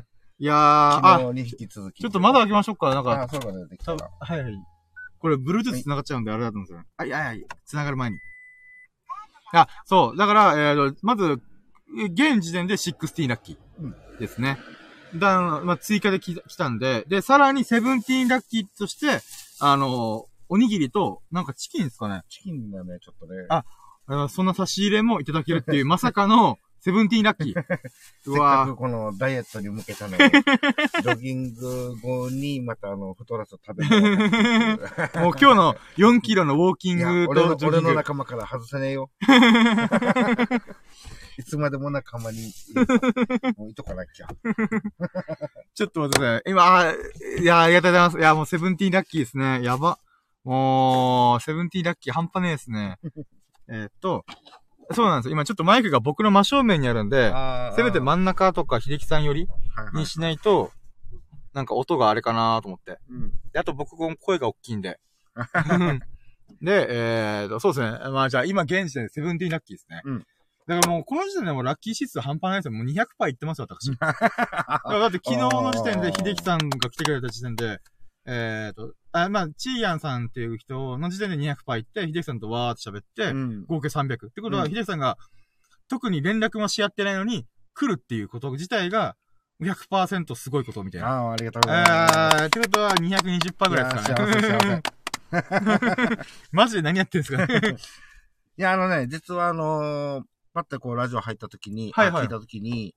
いやー、あ、昨日に引き続き。ちょっとまだ開けましょうか。なんか、あ、そうだね、できたら。はいはい。これ、Bluetooth 繋がっちゃうんで、あれだと思うんですよ。はい、はい、はい。繋がる前に。あ、そう。だから、えーと、まず、え現時点で16ラッキうんーですね。だまあ、追加で来た来たんで、で、さらに17ラッキーとして、あの、おにぎりと、なんかチキンですかね。チキンがね、ちょっとね。あそんな差し入れもいただけるっていう、まさかの、セブンティーンラッキー。うせっかわくこのダイエットに向けたのに、ジョギング後にまたあの、太らせ食べ物がー もう今日の4キロのウォーキンいやグ俺のとジョギング。俺の仲間から外せねえよ。いつまでも仲間に、もういとかなきゃ。ちょっと待ってください。今、あいや、ありがとうございます。いや、もうセブンティーンラッキーですね。やば。もう、セブンティーンラッキー半端ねえですね。えーっと、そうなんですよ。今ちょっとマイクが僕の真正面にあるんで、せめて真ん中とか秀樹さんよりはいはいにしないと、なんか音があれかなと思って。うんで、あと僕も声が大きいんで。で、えーと、そうですね。まあじゃあ今現時点でセブンティーンラッキーですね。うんだからもうこの時点でもうラッキー指数半端ないですよ。もう200%いってますよ、私。だって昨日の時点で秀樹さんが来てくれた時点で、えーと、あまあ、チーヤンさんっていう人の時点で200%いって、秀樹さんとわーって喋って、うん。合計300。ってことは、うん秀樹さんが、特に連絡もし合ってないのに、来るっていうこと自体が、100%すごいことみたいな。ああ、ありがとうございます。えー、ってことは220%ぐらいですかね。幸せ幸 マジで何やってんですかね。いや、あのね、実はあのーパッてこうラジオ入った時に、はいはいあ聞いた時に、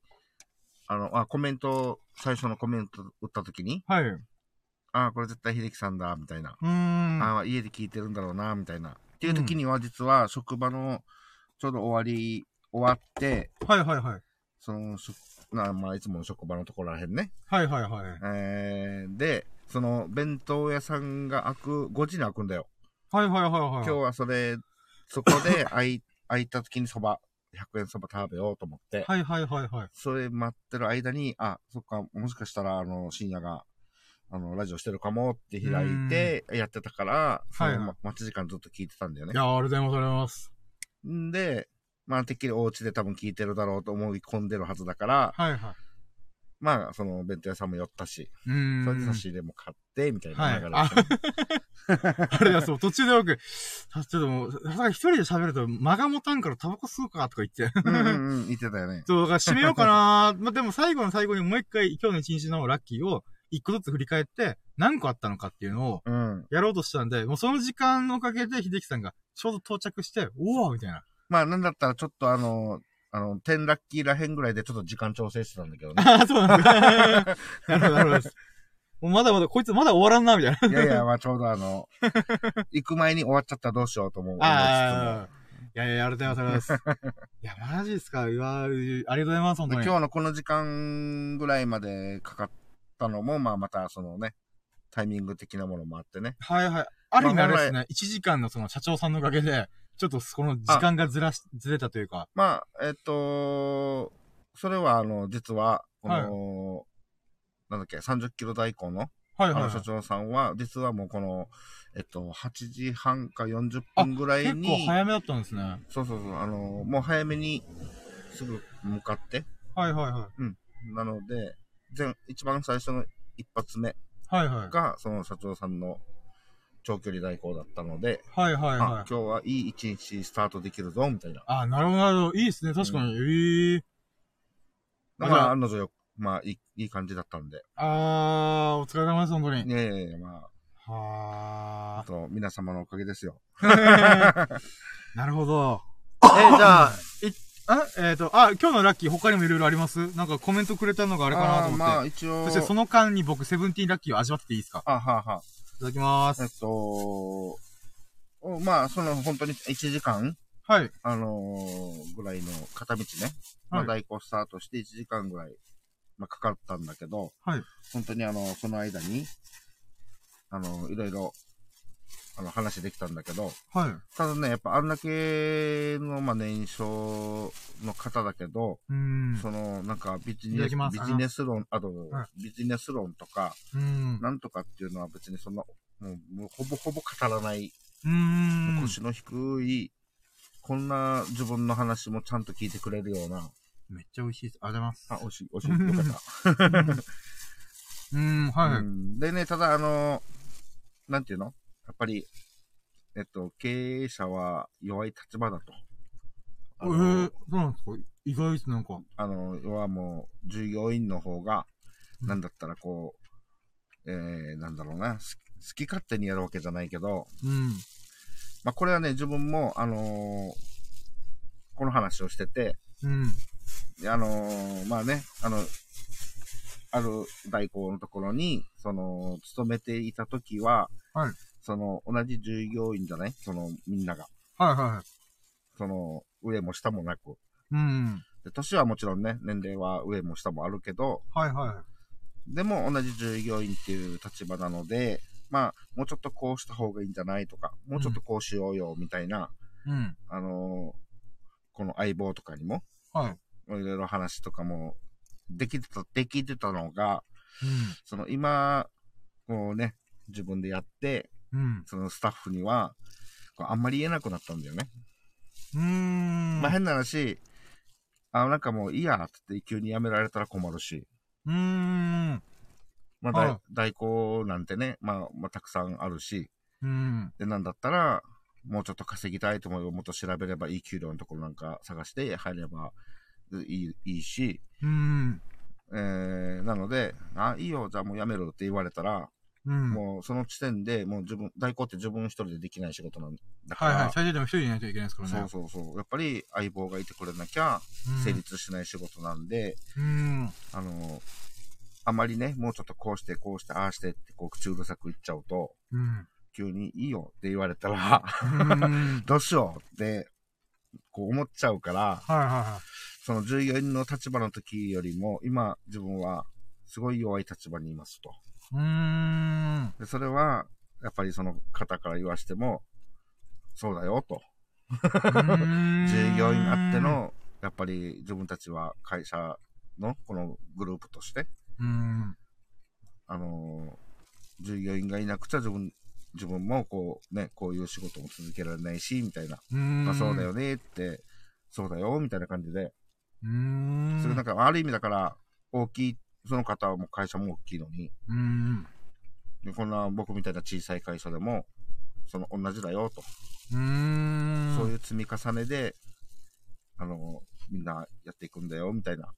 あの、あ、コメント、最初のコメント打った時に、はい。うあ、これ絶対秀樹さんだ、みたいな。ーん。あ家で聞いてるんだろうな、みたいな。っていう時には、実は職場の、ちょうど終わり、終わって、はいはいはい。その、なまあ、いつもの職場のところらへんね。はいはいはい。えー、で、その、弁当屋さんが開く、5時に開くんだよ。はいはいはいはい。今日はそれ、そこで 開い、開いた時にそば、100円そば食べようと思って、はいはいはいはい。それ待ってる間に、あ、そっか、もしかしたら、あの、深夜が、あの、ラジオしてるかもって開いて、やってたから、そはい待ち時間ずっと聞いてたんだよねい。や、ありがとうございます、ありがとうございます。んで、まあ、てっきりお家で多分聞いてるだろうと思い込んでるはずだから、はいはい。まあ、その、弁当屋さんも寄ったし、うーん。それで差し入れも買って、みたいはいな流れだったね、あれだ、そう、途中で僕、さちょっともう、一人で喋ると間が持たんからタバコ吸うかとか言って。うんうんうん、言ってたよね。そう、だから締めようかなまあ、でも最後の最後にもう一回今日の一日のラッキーを一個ずつ振り返って何個あったのかっていうのをうん。やろうとしたんで、もうその時間のおかげで秀樹さんがちょうど到着して、おおみたいな。まあ、なんだったらちょっとあの、あの、10ラッキーらへんぐらいでちょっと時間調整してたんだけどね。あ あ、そうなんだ。なるほど、なるほどです。もうまだまだ、こいつまだ終わらんな、みたいな。いやいや、まあちょうどあの、行く前に終わっちゃったらどうしようと思う。ああ、いやいや、ありがとうございます。います。いや、マジですか。うわありがとうございます、本当に。今日のこの時間ぐらいまでかかったのも、まあまたそのね、タイミング的なものもあってね。はいはい。ある意味まああれですね、1時間のその社長さんのおかげで、ちょっとこの時間がずらし、ずれたというか。まあ、えっと、それはあの、実は、この、なんだっけ、30キロ大根のはいはい、はい。あの社長さんは、実はもうこの、えっと、8時半か40あ分ぐらい結に、構早めだったんですね。はいそうそうそう、あの、もう早めにすぐ向かって、はいはい。なので、前、一番最初の一発目はいはい。が、その社長さんの長距離代行だったので、はいはいあはい。今日はいい一日スタートできるぞ、みたいな。あ、なるほどなるほど。いいですね。確かに。ええだから、案の定よ、まあ、いい、いい感じだったんで。あー、お疲れ様です、本当に。いやいやいや、まあ、あはと、皆様のおかげですよ。ー。なるほど。え、じゃあ、い、あ、えっ、と、あ、今日のラッキー他にもいろいろあります？なんかコメントくれたのがあれかなと思って。ーまあ、一応。そしてその間に僕、セブンティーンラッキーを味わってていいですか？あ、はあはあ。いただきまーえっす。と、おまあ、その、本当に1時間？はい。あのーぐらいの片道ね。まあ、はい。代行スタートして1時間ぐらい、まあ、かかったんだけど、はい。本当にあの、その間に、あの、いろいろ、あの、話できたんだけど、はい。ただね、やっぱあんだけの、まあ、年少の方だけど、うーん。その、なんかビジネス、ビジネス論、あと、はビジネス論とか、うーん。なんとかっていうのは別にそんな、もう、もうほぼほぼ語らない、うーん。腰の低い、こんな自分の話もちゃんと聞いてくれるような、めっちゃ美味しいです。ありがとうあ、ご惜しい、惜しい、よかった。ざいます。うーん、はい。うんでね、ただ、あの、なんていうの？やっぱり、えっと、経営者は弱い立場だと。あえのー、そうなんですか？意外です、なんか。あの、要はもう、従業員の方が、うんなんだったらこう、えー、なんだろうな、す好き勝手にやるわけじゃないけど、うん。まあ、これはね、自分も、あのーこの話をしてて、うん。であのーまあね、あの、ある代行のところに、その、勤めていた時は、はいその、同じ従業員じゃない？その、みんなが。はいはその、上も下もなく。い。うん。で年はもちろんね、年齢は上も下もあるけど、はいはでも同じ従業員っていう立場なので、まあ、もうちょっとこうした方がいいんじゃないとか、もうちょっとこうしようよ、みたいな、い。うん。あのーこの相棒とかにも、はい。いろいろ話とかも、できてた、できてたのが、うその今、こうね、自分でやって、ん。うん。そのスタッフには、あんまり言えなくなったんだよね。うーん。まあ変な話、あ、なんかもういいや、って急に辞められたら困るし、うーん。まあ、はい代代行なんてね、まあ、まあ、たくさんあるし、うん。で、なんだったら、もうちょっと稼ぎたいと思えば、もっと調べればいい給料のところなんか探して入ればいいいいし、うん。えー、なので、あ、いいよ、じゃあもう辞めるって言われたら、うん。もうその時点でもう自分、代行って自分一人でできない仕事なんだから、はいはい。最低でも一人いないといけないですからね。そうそうそう。やっぱり相棒がいてくれなきゃうん成立しない仕事なんで、うん。あの、あまりね、もうちょっとこうして、こうして、ああしてって、こう、口うるさく言っちゃうと、うん。急にいいよって言われたら、うん。どうしようって、こう思っちゃうから、はいはいはその従業員の立場の時よりも、今、自分は、すごい弱い立場にいますと。い。うーん。でそれは、やっぱりその方から言わしても、そうだよと。従業員あって。の、やっぱり自分たちは会社のこのグループとして、うん。あのー従業員がいなくちゃ自分、自分もこうね、こういう仕事も続けられないし、みたいな。うん。まあそうだよねって、そうだよ、みたいな感じで。うーん。それなんか、ある意味だから、大きい、その方はもう会社も大きいのに、うん。でこんな僕みたいな小さい会社でも、その同じだよと。うーん。そういう積み重ねで、あの、みんなやっていくんだよ、みたいな。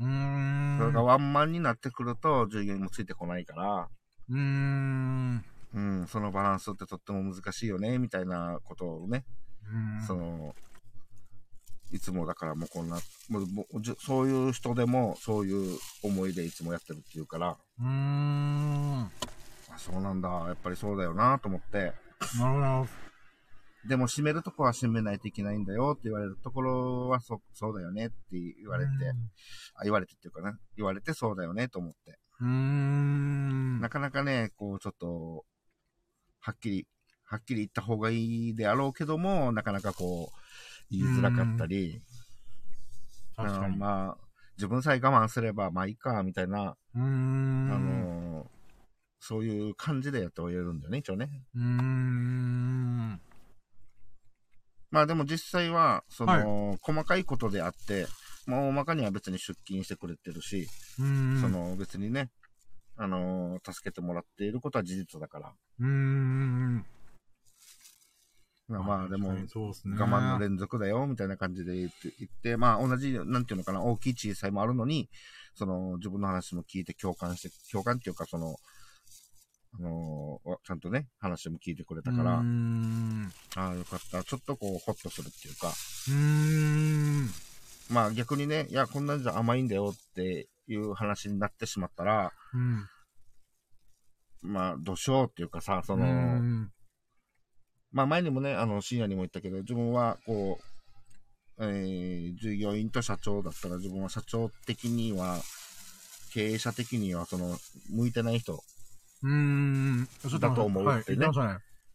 うーん。それがワンマンになってくると、従業員もついてこないから、うーん。うん、そのバランスってとっても難しいよね、みたいなことをね、うん。その、いつもだからもうこんな、もうもうそういう人でもそういう思いでいつもやってるっていうから、うーん。あそうなんだ、やっぱりそうだよなと思って、なるほど。でも閉めるとこは閉めないといけないんだよって言われるところはそそうだよねって言われて、あ言われてっていうかな、言われてそうだよねと思って。うーん。なかなかね、こうちょっと、はっきり、はっきり言った方がいいであろうけども、なかなかこう、言いづらかったり、確かに。うんまあ、自分さえ我慢すれば、まあいいか、みたいな、うーん。あのーそういう感じでやっておれるんだよね、一応ね。うーん。まあでも実際は、その、細かいことであって、まあ大まかには別に出勤してくれてるし。その別にね、あのー助けてもらっていることは事実だから。うーん。まあまあでも。我慢の連続だよ、みたいな感じで言って、まあ同じ、なんていうのかな、大きい小さいもあるのに、その自分の話も聞いて共感して、共感っていうかその、あのーちゃんとね、話も聞いてくれたから、ん。ああ、よかった。ちょっとこう、ホッとするっていうか、うーん。まあ逆にね、いや、こんなんじゃ甘いんだよっていう話になってしまったら、うん。まあ、どうしようっていうかさ、その、まあ前にもね、あの、深夜にも言ったけど、自分はこう、えー、従業員と社長だったら自分は社長的には、経営者的には、その、向いてない人。うーん。だと思うはい、ってね。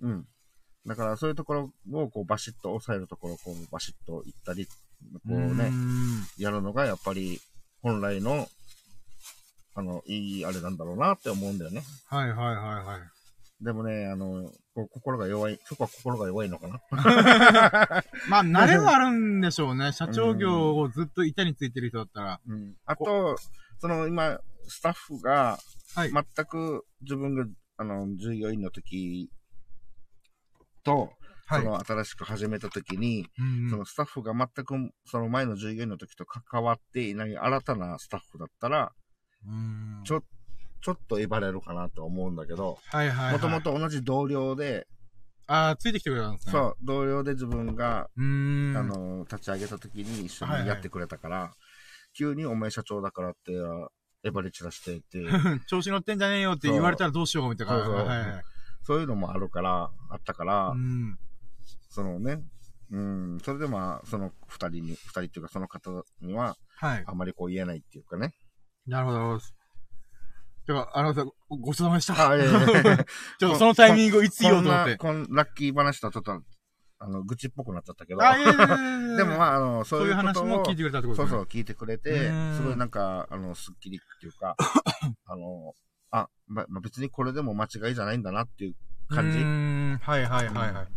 うん。だからそういうところをこうバシッと抑えるところをこうバシッと言ったり、こうね、んやるのがやっぱり本来の、あの、いいあれなんだろうなって思うんだよね。はいはいはいはい。でもね、あの、こう心が弱い、そこは心が弱いのかな？まあ、慣れはあるんでしょうね。社長業をずっと板についてる人だったら。うん。あと、その今、スタッフが、はい。全く自分が、あの、従業員の時と、はいそ。の新しく始めた時に、うんそのスタッフが全くその前の従業員の時と関わっていない新たなスタッフだったら、うんちょちょっと威張れるかなと思うんだけど、はいはいはい。もともと同じ同僚で、ああ、ついてきてくれたんですね。そう、同僚で自分が。あの、立ち上げた時に一緒はいはいにやってくれたから、急にお前社長だからって、威張り散らしてって、調子乗ってんじゃねえよって言われたらどうしようみたいな。そうそうはいはい。そういうのもあるから、あったから、うん。そのね、うん、それでまあ、その二人に、二人っていうかその方には、はい。あまりこう言えないっていうかね。なるほどなるほど。てか、あのさ、ごごちそうさまでした。あ、いやいや ちょっとそのタイミングをいつ言おうと思って。こんラッキー話とはちょっと、あの、愚痴っぽくなっちゃったけど。あ、いやいやいや でもまあ、あの、そそうういう話も聞いてくれたってことね。そうそう、聞いてくれてうん、すごいなんか、あの、スッキリっていうか、あの、あ、ま、まあ、別にこれでも間違いじゃないんだなっていう感じ。はいはいはいはい。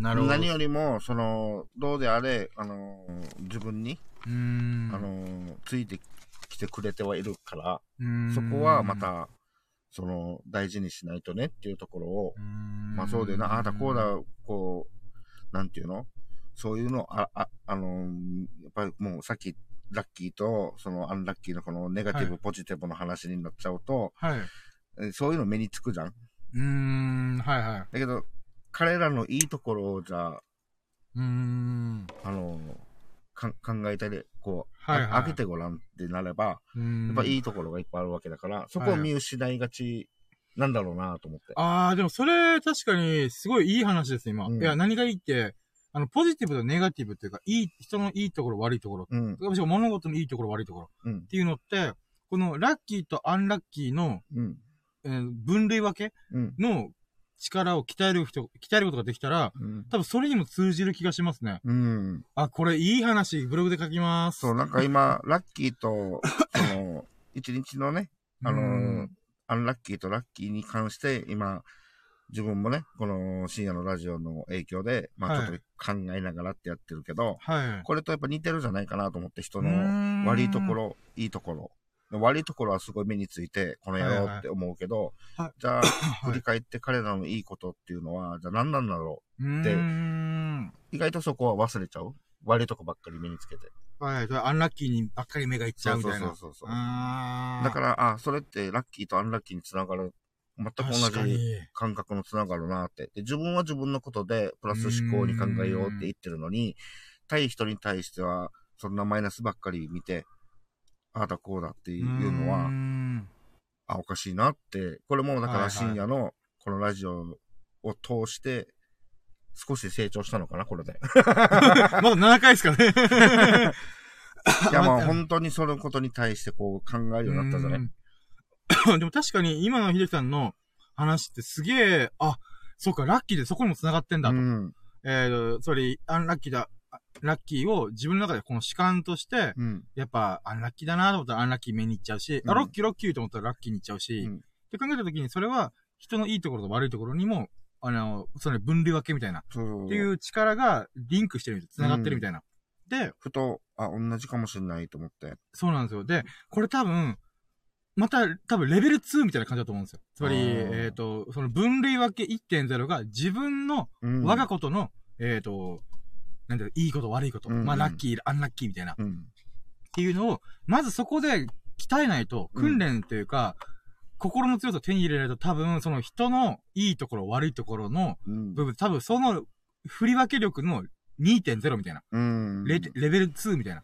なるほど。何よりも、その、どうであれ、あの、自分に。あの、ついてきてくれてはいるから、そこはま、た、その、大事にしないとねっていうところを、まあそうだよな、ああだこうだ、こう、なんていうの？そういうの、あ、あ、あの、やっぱりもうさっき、ラッキーと、そのアンラッキーのこのネガティブ、はいポジティブの話になっちゃうと、はい。えそういうの目につくじゃん？うーん。はいはい。だけど、彼らのいいところをじゃあ、うーん。あの、か考えたり、こう、はいはいあ開けてごらんってなれば、やっぱいいところがいっぱいあるわけだから、そこを見失いがちなんだろうなと思って。ああ、でもそれ確かにすごいいい話です、今。うんいや、何がいいって、あの、ポジティブとネガティブっていうか、いい、人のいいところ悪いところ。うん。物事のいいところ悪いところ。うんっ。ていうのって、このラッキーとアンラッキーの、うん。えー分類分けうん。の力を鍛える人、鍛えることができたら、うん。多分それにも通じる気がしますね。うん。あ、これいい話、ブログで書きます。そう、なんか今、ラッキーと、その、一日のね、あのーうんアンラッキーとラッキーに関して、今、自分もね、この深夜のラジオの影響で、まあはいちょっと考えながらってやってるけど、はい。これとやっぱ似てるじゃないかなと思って、人の悪いところ、いいところ。悪いところはすごい目について、この野郎って思うけど、はいはいじゃあ、は い振り返って彼らのいいことっていうのは、じゃあ何なんだろうーん。う。意外とそこは忘れちゃう？悪いとこばっかり目につけて。はい。アンラッキーにばっかり目がいっちゃうみたいな。そうそうそうそうだから、あ、それってラッキーとアンラッキーにつながる、全く同じ感覚のつながるなって。で自分は自分のことでプラス思考に考えようって言ってるのに、対人に対しては、そんなマイナスばっかり見て、ああだこうだっていうのは、んあ、おかしいなって。これもだから深夜のこのラジオを通して、少し成長したのかな、これで。まだ7回ですかね。いや、まあ本当にそのことに対してこう考えるようになったじゃない。うん でも確かに今の秀樹さんの話ってすげえ、あ、そうか、ラッキーでそこにも繋がってんだと。うん。えー、つまり、アンラッキーだ、ラッキーを自分の中でこの主観として、うん。やっぱ、アンラッキーだなと思ったらアンラッキー目に行っちゃうし、うんあ、ロッキーロッキーと思ったらラッキーに行っちゃうし、うんっって考えたときに、それは、人のいいところと悪いところにも、あの、その分類分けみたいな。っていう力がリンクしてるみたいな、繋がってるみたいな。で、ふと、あ、同じかもしれないと思って。そうなんですよ。で、これ多分、また、多分レベル2みたいな感じだと思うんですよ。つまり、えっ、と、その分類分け1.0が自分のうん我がことの、えっ、と、なんだろう、いいこと悪いこと、うんうんまあラッキー、アンラッキーみたいな、っうん。ていうのを、まずそこで鍛えないと、うん訓練というか、心の強さを手に入れないと多分、その人のいいところ、悪いところのうん。部分、多分その振り分け力の2.0みたいな。うん。レレベル2みたいな。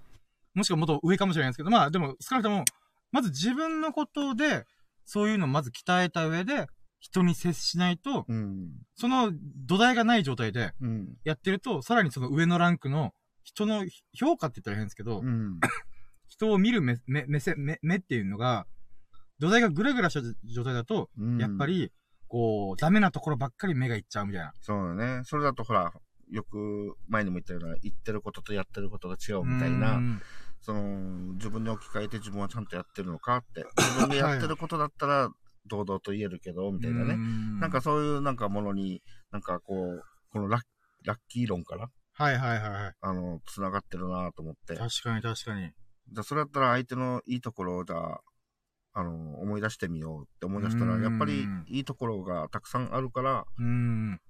もしくはもっと上かもしれないですけど、まあでも少なくとも、まず自分のことで、そういうのをまず鍛えた上で、人に接しないと、うん。その土台がない状態でうん。やってると、さらにその上のランクの人の評価って言ったら変ですけど、うん。人を見る目、目、目線、目、目っていうのが、土台がぐらぐらした状態だと、うんやっぱ。り、こう、ダメなところばっかり目がいっちゃうみたいな。そうだね。それだとほら、よく前にも言ったような、言ってることとやってることが違うみたいなう、んその、自分に置き換えて自分はちゃんとやってるのかって。自分でやってることだったら、堂々と言えるけど、みたいなね。んなんか、そういうなんかものに、なんかこう、このラッラッキー論から、はいはいはいはい。あの、繋がってるなと思って。確かに確かに。じゃあそれだったら相手のいいところをじゃあ、あの、思い出してみようって思い出したら、うんやっぱりいいところがたくさんあるから、うん。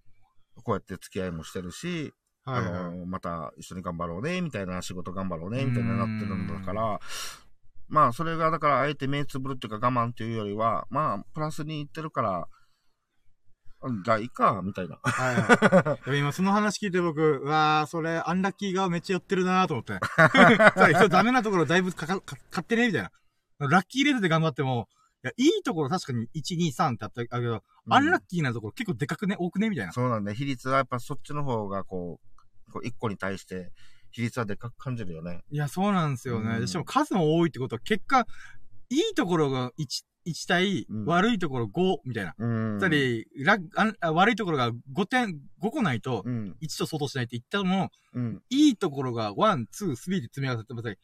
こうやって付き合いもしてるし、はいはい。あの、また一緒に頑張ろうね、みたいな仕事頑張ろうね、みたいになってるんだから、まあ、それがだから、あえて目つぶるっていうか我慢っていうよりは、まあ、プラスに言ってるから、うんじゃあいいか、みたいな。はいはい。でも今その話聞いて僕、うわー、それ、アンラッキー側めっちゃ寄ってるなーと思って。そう人ダメなところだいぶかか、か買ってねみたいな。ラッキーレースで頑張っても、いや、いいところ確かに1、2、3ってあったけど、アンラッキーなところ結構でかくね、多くねみたいな。そうなんだ、比率はやっぱそっちの方が、こう、こう一個に対して、比率はでかく感じるよね。いや、そうなんですよね。うんでしかも数も多いってことは、結果、いいところが1、1対、うん悪いところ5みたいな。うん。つまり、ラあ悪いところが5点、5個ないと、うん。1と相当しないって言ったのも、うん。いいところが1、2、3で積み合わせてまさに、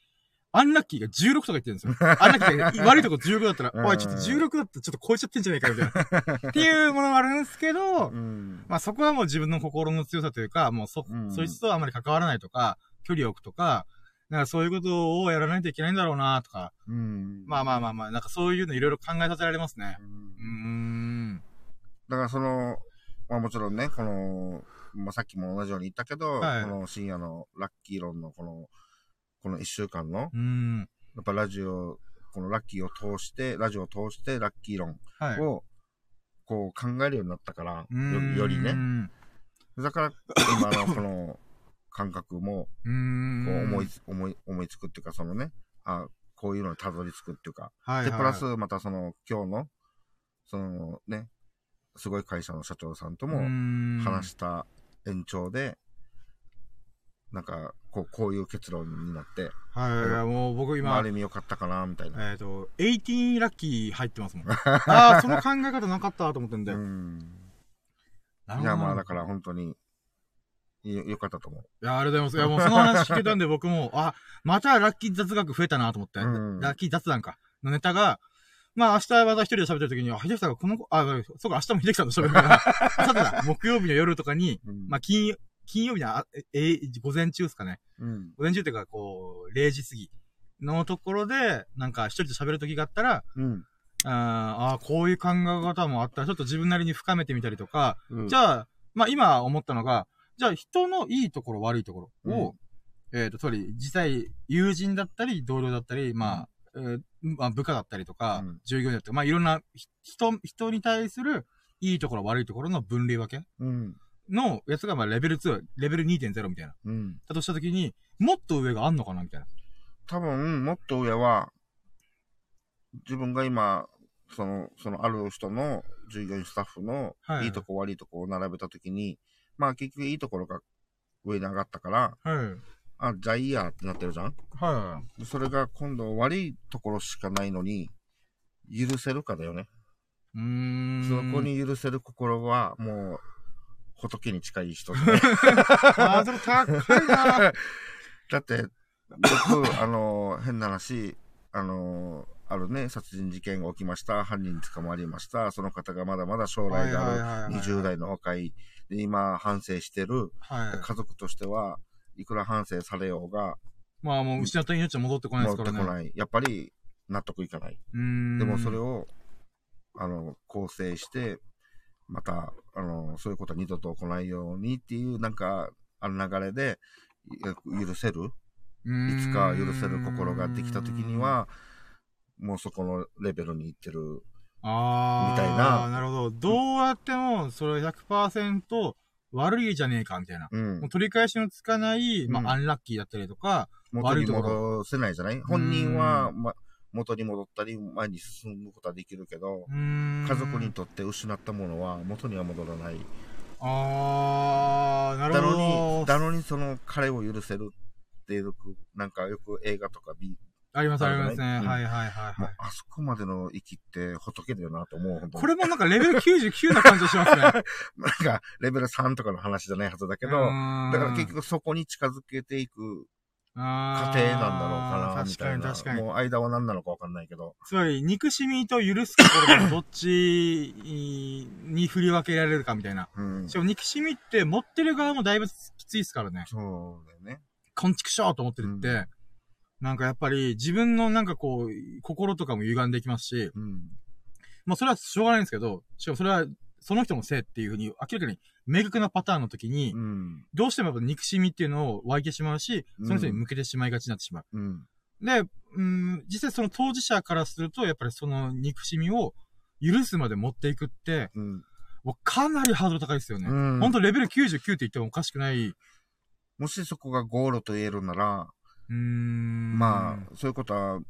アンラッキーが16とか言ってるんですよ。アンラッキーが悪いところ15だったら、うんおい、ちょっと16だったらちょっと超えちゃってんじゃないかみたいな。っていうものがあるんですけど、うん。まあそこはもう自分の心の強さというか、もうそ、うんそいつとあまり関わらないとか、距離を置くとか、なんかそういうことをやらないといけないんだろうなとか、うん。まあまあまあまあ、なんかそういうのいろいろ考えさせられますね。ううん。だからその、まあもちろんね、この、まあさっきも同じように言ったけど、はいこの深夜のラッキー論のこの、この一週間の、うーん。やっぱラジオ、このラッキーを通して、ラジオを通してラッキー論はい。を、こう考えるようになったから、よよりね。。だから、今のこの感覚も。こう思いつ、思い、思いつくっていうか、そのね、あこういうのにたどり着くっていうか、はい、で、はい。プラス、またその、今日の、そのね、すごい会社の社長さんとも話した延長で、なんか、こう、こういう結論になって、はいはいはい、もう僕まあ、今ある、意味良かったかな、みたいな。えっ、と、18ラッキー入ってますもん。ああ、その考え方なかったと思ってんで。うん。ないや、まあ、だから本当に、よ、良かったと思う。いや、ありがとうございます。いや、もうその話聞けたんで僕も、あ、またラッキー雑学増えたなと思って、うんラッキー雑談か。のネタが、まあ明日また一人で喋ってる時に、あ、秀樹さんがこの子、あ、そうか、明日も秀樹さんと喋るから、明後日だ、木曜日の夜とかに、うんまあ金、金曜日のあ、え、え午前中ですかね。うん。午前中っていうか、こう、0時過ぎのところで、なんか一人で喋る時があったら、うん。あーあー、こういう考え方もあったら、ちょっと自分なりに深めてみたりとか、うんじゃあ、まあ今思ったのが、じゃあ人のいいところ悪いところを、えっ、と、つまり実際友人だったり同僚だったり、まあ、えーまあ部下だったりとか、うん従業員だったり、まあいろんなひ人、人に対するいいところ悪いところの分類分けうん。のやつがまあレベル2、レベル2.0みたいな。うん。だとしたときに、もっと上があんのかなみたいな。多分、もっと上は、自分が今、その、そのある人の従業員スタッフのはいいいとこ悪いとこを並べたときに、まあ結局いいところが上に上がったから、はい。あ、じゃあいいやってなってるじゃん？はでそれが今度悪いところしかないのに、許せるかだよね。い。うーん。そこ。に許せる心は、もう、仏に近い人じゃない ハードル高いな だって、僕、あの、変な話、あの、あるね、殺人事件が起きました。犯人捕まりました。その方がまだまだ将来がある20代の若い、で今反省してるはい。家族としては、いくら反省されようが、まあもう失った命は戻ってこないですからね。戻ってこない。やっぱり納得いかない。でもそれを、あの、構成して、また、あの、そういうことは二度と起こないようにっていう、なんか、あの流れで、い許せる？いつか許せる心ができた時に、は、もうそこのレベルに行ってる。ああ。みたいななるほど。どうやっても、それ100%悪いじゃねえか、みたいな。うんもう。取り返しのつかない、まあ、うんアンラッキーだったりとか、元に戻せないじゃない？本人は、ま、元に戻ったり、前に進むことはできるけど、家族にとって失ったものは元には戻らない。ああ、なるほだのに、ど。だのにその彼を許せるっていう、なんかよく映画とかビあります、ありますね。はいはいはいはい。あそこまでの域って仏だよなと思う、これもなんかレベル99な感じがしますね。なんか、レベル3とかの話じゃないはずだけど、だから結局そこに近づけていく過過程なんだろうかな、み確たいな。かに確かに。もう間は何なのかわかんないけど。つまり、憎しみと許すところがどっちに振り分けられるかみたいな。うん。しかも憎しみって持ってる側もだいぶきついですからね。そうだよね。こんちくしょうと思ってるって、うんなんかやっぱり自分のなんかこう、心とかも歪んでいきますし、うん。まあそれはしょうがないんですけど、しかもそれはその人のせいっていうふうに明らかに明確なパターンの時に、うん。どうしてもやっぱ憎しみっていうのを湧いてしまうし、うんその人に向けてしまいがちになってしまう。うん。で、うん、実際その当事者からすると、やっぱりその憎しみを許すまで持っていくって、うん。かなりハードル高いですよね。うんほんとレベル99って言ってもおかしくない。もしそこがゴールと言えるなら、うーん。まあ、そういうことは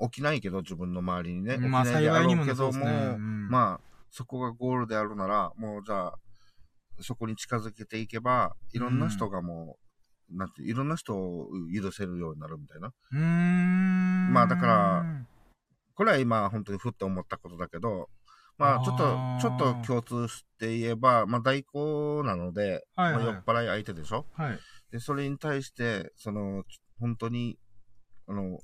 起きないけど、自分の周りにね。まあ幸いにもうけども、ねそうんまあ、そこがゴールであるなら、もうじゃあ、そこに近づけていけば、いろんな人がもう、なんて、いろんな人を許せるようになるみたいな。うーん。まあだからこれは今、本当にふって思ったことだけど、まあ、ちょっとちょっと共通して言えば、まあ、代行なので、はいはいまあ、酔っ払い相手でしょ？はい。で、それに対して、その、本当に、あの、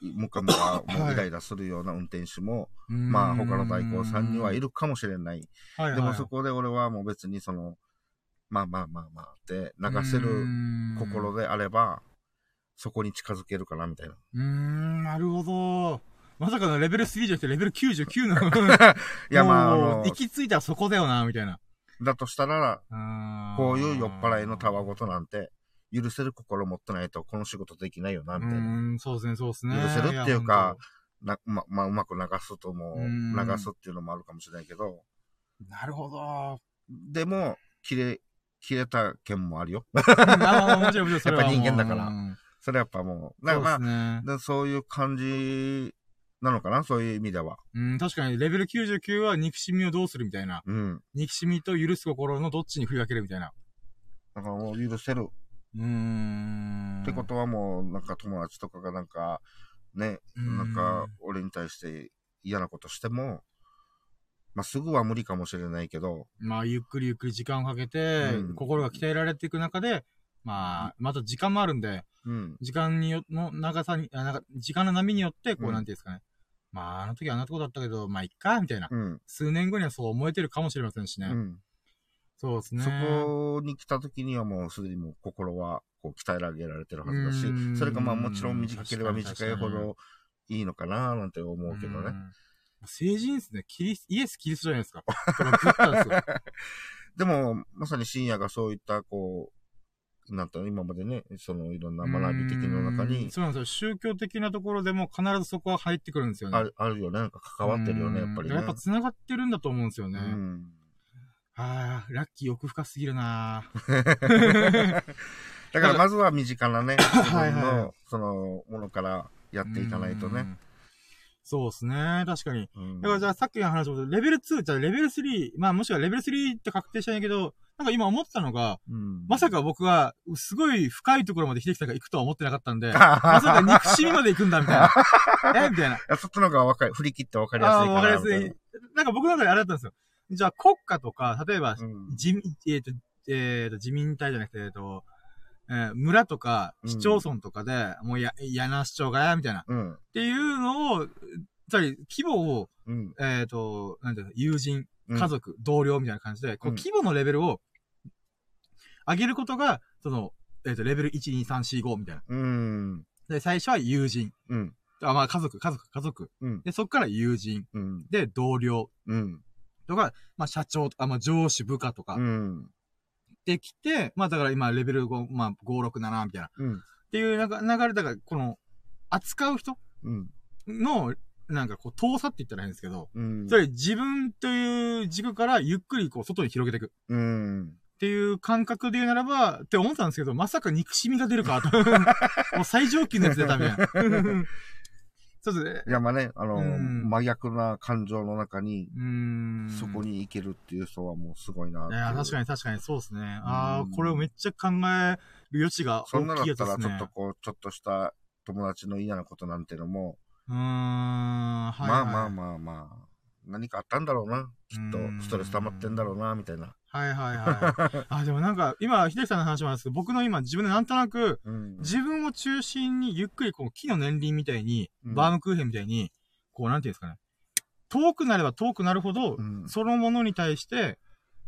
ムカムカ、もうイライラするような運転手も、まあ、他の代行さんにはいる。るかもしれない。はいはい、でもそこで俺はもう別にその、まあまあまあまあって流せる心で。であれば、そこに近づけるかな、みたいな。うーん、なるほど。まさかのレベル3じゃなくてレベル99の。いや、まあ、あの行、き着いたらそこだよな、みたいな。だとしたら、こういう酔っ払いのたわごとなんて、許せる心持ってないと、この仕事できないよな、うみたいな。そうですね、そうですね。許せるっていうかいなま、まあ、うまく流すとも、うん流すっていうのもあるかもしれないけど、やなるほど。でも、切れ、切れた件もあるよ。あーもちろん、もちろん、やっぱ人間だからうんそれやっぱもう、だからまあ、そうそういう感じなのかな、そういう意味では。うん、確かに、レベル99は憎しみをどうするみたいな。うん。憎しみと許す心のどっちに振り分けるみたいな。だからもう許せるうーん。ってことはもう、なんか友達とかがなんか、ね、うんなんか俺に対して嫌なことしても、まあ、すぐは無理かもしれないけど、まあ、ゆっくりゆっくり時間をかけて、うん心が鍛えられていく中で、まあ、また時間もあるんで、うん。時間によ、の長さに、あなんか時間の波によって、こう、うんなんていうんですかね。まあ、あの時あんなとこだったけど、まあ、いっか、みたいな。うん。数年後にはそう思えてるかもしれませんしね。うん。そうですね。そこに来た時にはもうすでにもう心はこう鍛え上げられてるはずだしうん、それがまあもちろん短ければ短いほどいいのかななんて思うけどね。うん。成人ですね。キリス、イエス・キリストじゃないですか。ですよ。でも、まさに深夜がそういったこう、なんて今までね、そのいろんな学び的の中うんにそうなんですよ。宗教的なところでも必ずそこは入ってくるんですよね。あるあるよね。なんか関わってるよね、やっぱりね。やっぱ繋がってるんだと思うんですよね。うん。ああ、ラッキー奥深すぎるな だからまずは身近なね、自分のそのものからやっていかないとね。うん。そうですね。確かに。うんだからじゃあさっきの話も、レベル2、じゃあレベル3、まあもしくはレベル3って確定したんやけど、なんか今思ったのが、うんまさか僕は、すごい深いところまで秀樹さんが行くとは思ってなかったんで、まさか憎しみまで行くんだ、みたいな。え？みたいな。そっちの方がわかり、振り切ってわかりやすいかわかりやすい。なんか僕の中であれだったんですよ。じゃあ国家とか、例えば、自民、えっ、と、えっ、と、自民体じゃなくて、えっ、と、えー村とかうん市町村とかで、もうや、嫌な市長がや、みたいな。っうん。ていうのを、つまり、規模を、うん。えっ、と、なんていうの、友人、うん家族、同僚みたいな感じで、こう、うん規模のレベルを上げることが、その、えっ、と、レベル1、2、3、4、5みたいな。うん。で、最初は友人。うん。あ、まあ、家族、家族、家族。うん。で、そっから友人。うん。で、同僚うん。とか、まあ、社長とか、まあ、上司、部下とかう、ん。できて、まあ、だから今、レベル5、まあ、5、6、7みたいな。っうん。ていうなんか流れだから、この、扱う人うん。の、なんかこう、遠さって言ったら変ですけど、うん。それ自分という軸からゆっくりこう、外に広げていく。うん。っていう感覚で言うならば、って思ったんですけど、まさか憎しみが出るかと。もう最上級のやつ出たみたいな。そうですね。いや、まあね、あの、うん真逆な感情の中に。そこに行けるっていう人はもうすごいなっていや、確かに確かにそうですね。ああうん、これをめっちゃ考える余地がそんな大きいだったら、やつですね。ちょっとこう、ちょっとした友達の嫌なことなんてのも、うーん、はい、はい。まあまあまあまあ、何かあったんだろうな。きっうんと、ストレス溜まってんだろうな、みたいな。はいはいはい。あ、でもなんか、今、秀樹さんの話もあるんですけど、僕の今、自分でなんとなく、うん。自分を中心にゆっくりこう木の年輪みたいに、うんバームクーヘンみたいに、こうなんていうんですかね。遠くなれば遠くなるほど、うんそのものに対して、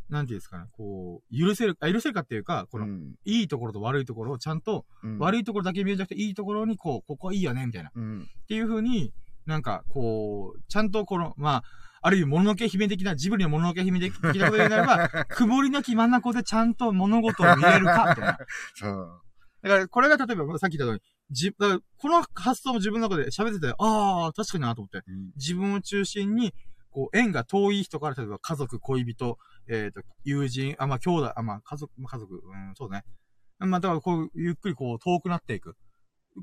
なんていうんですかね、こう、許せる、あ、許せるかっていうか、この、うんいいところと悪いところをちゃんと、うん悪いところだけ見えなくて、いいところにこう、ここいいよね、みたいな。っうん。ていう風に、なんか、こう、ちゃんとこの、まあ、ある意味、もののけ姫的な、ジブリのもののけ姫的なことで言うならば、曇りなき真ん中でちゃんと物事を見れるか、みたいな。そう。だから、これが例えば、さっき言ったように、じ、この発想も自分の中で喋ってて、ああ、確かになと思って、うん自分を中心に、こう、縁が遠い人から、例えば家族、恋人、えっ、と、友人、あ、まあ、兄弟、あ、まあ、家族、まあ家族、うん、そうね。まあ、だから、こう、ゆっくりこう、遠くなっていく。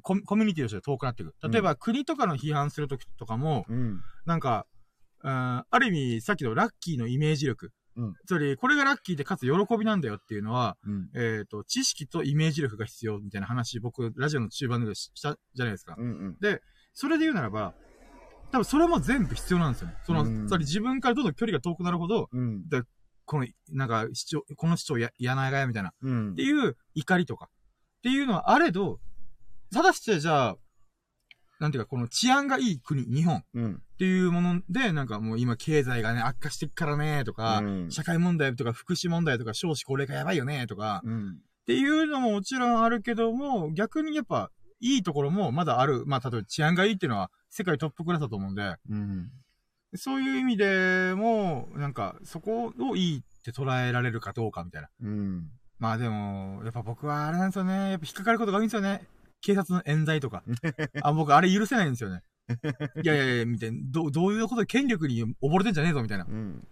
コミュニティとして遠くなっていく。例えば、国とかの批判するときとかも、うん。なんか、うん、ある意味、さっきのラッキーのイメージ力。うんつまり、これがラッキーでかつ喜びなんだよっていうのは、うん。えっ、と、知識とイメージ力が必要みたいな話、僕、ラジオの中盤でししたじゃないですか。うん。それで言うならば、多分それも全部必要なんですよね。その、うんつまり自分からどんどん距離が遠くなるほど、うん。この、なんか、主張、この主張や、やないがやみたいな、っうんて。いう怒りとか、っていうのはあれど、ただしてじゃあ、なんていうか、この治安がいい国、日本っうん。ていうもので、なんかもう今経済がね、悪化してっからね、とか、うん社会問題とか福祉問題とか少子高齢化やばいよね、とか、うん。っていうのももちろんあるけども、逆にやっぱ、いいところもまだある。まあ、例えば治安がいいっていうのは世界トップクラスだと思うんで、うん。そういう意味でも、なんか、そこをいいって捉えられるかどうかみたいな。うん。まあでも、やっぱ僕はあれなんですよね。やっぱ引っかかることが多いんですよね。警察の冤罪とか。あ、僕あれ許せないんですよね。いやいやいや、みたいな。どどういうことで権力に溺れてんじゃねえぞ、みたいな。っうん。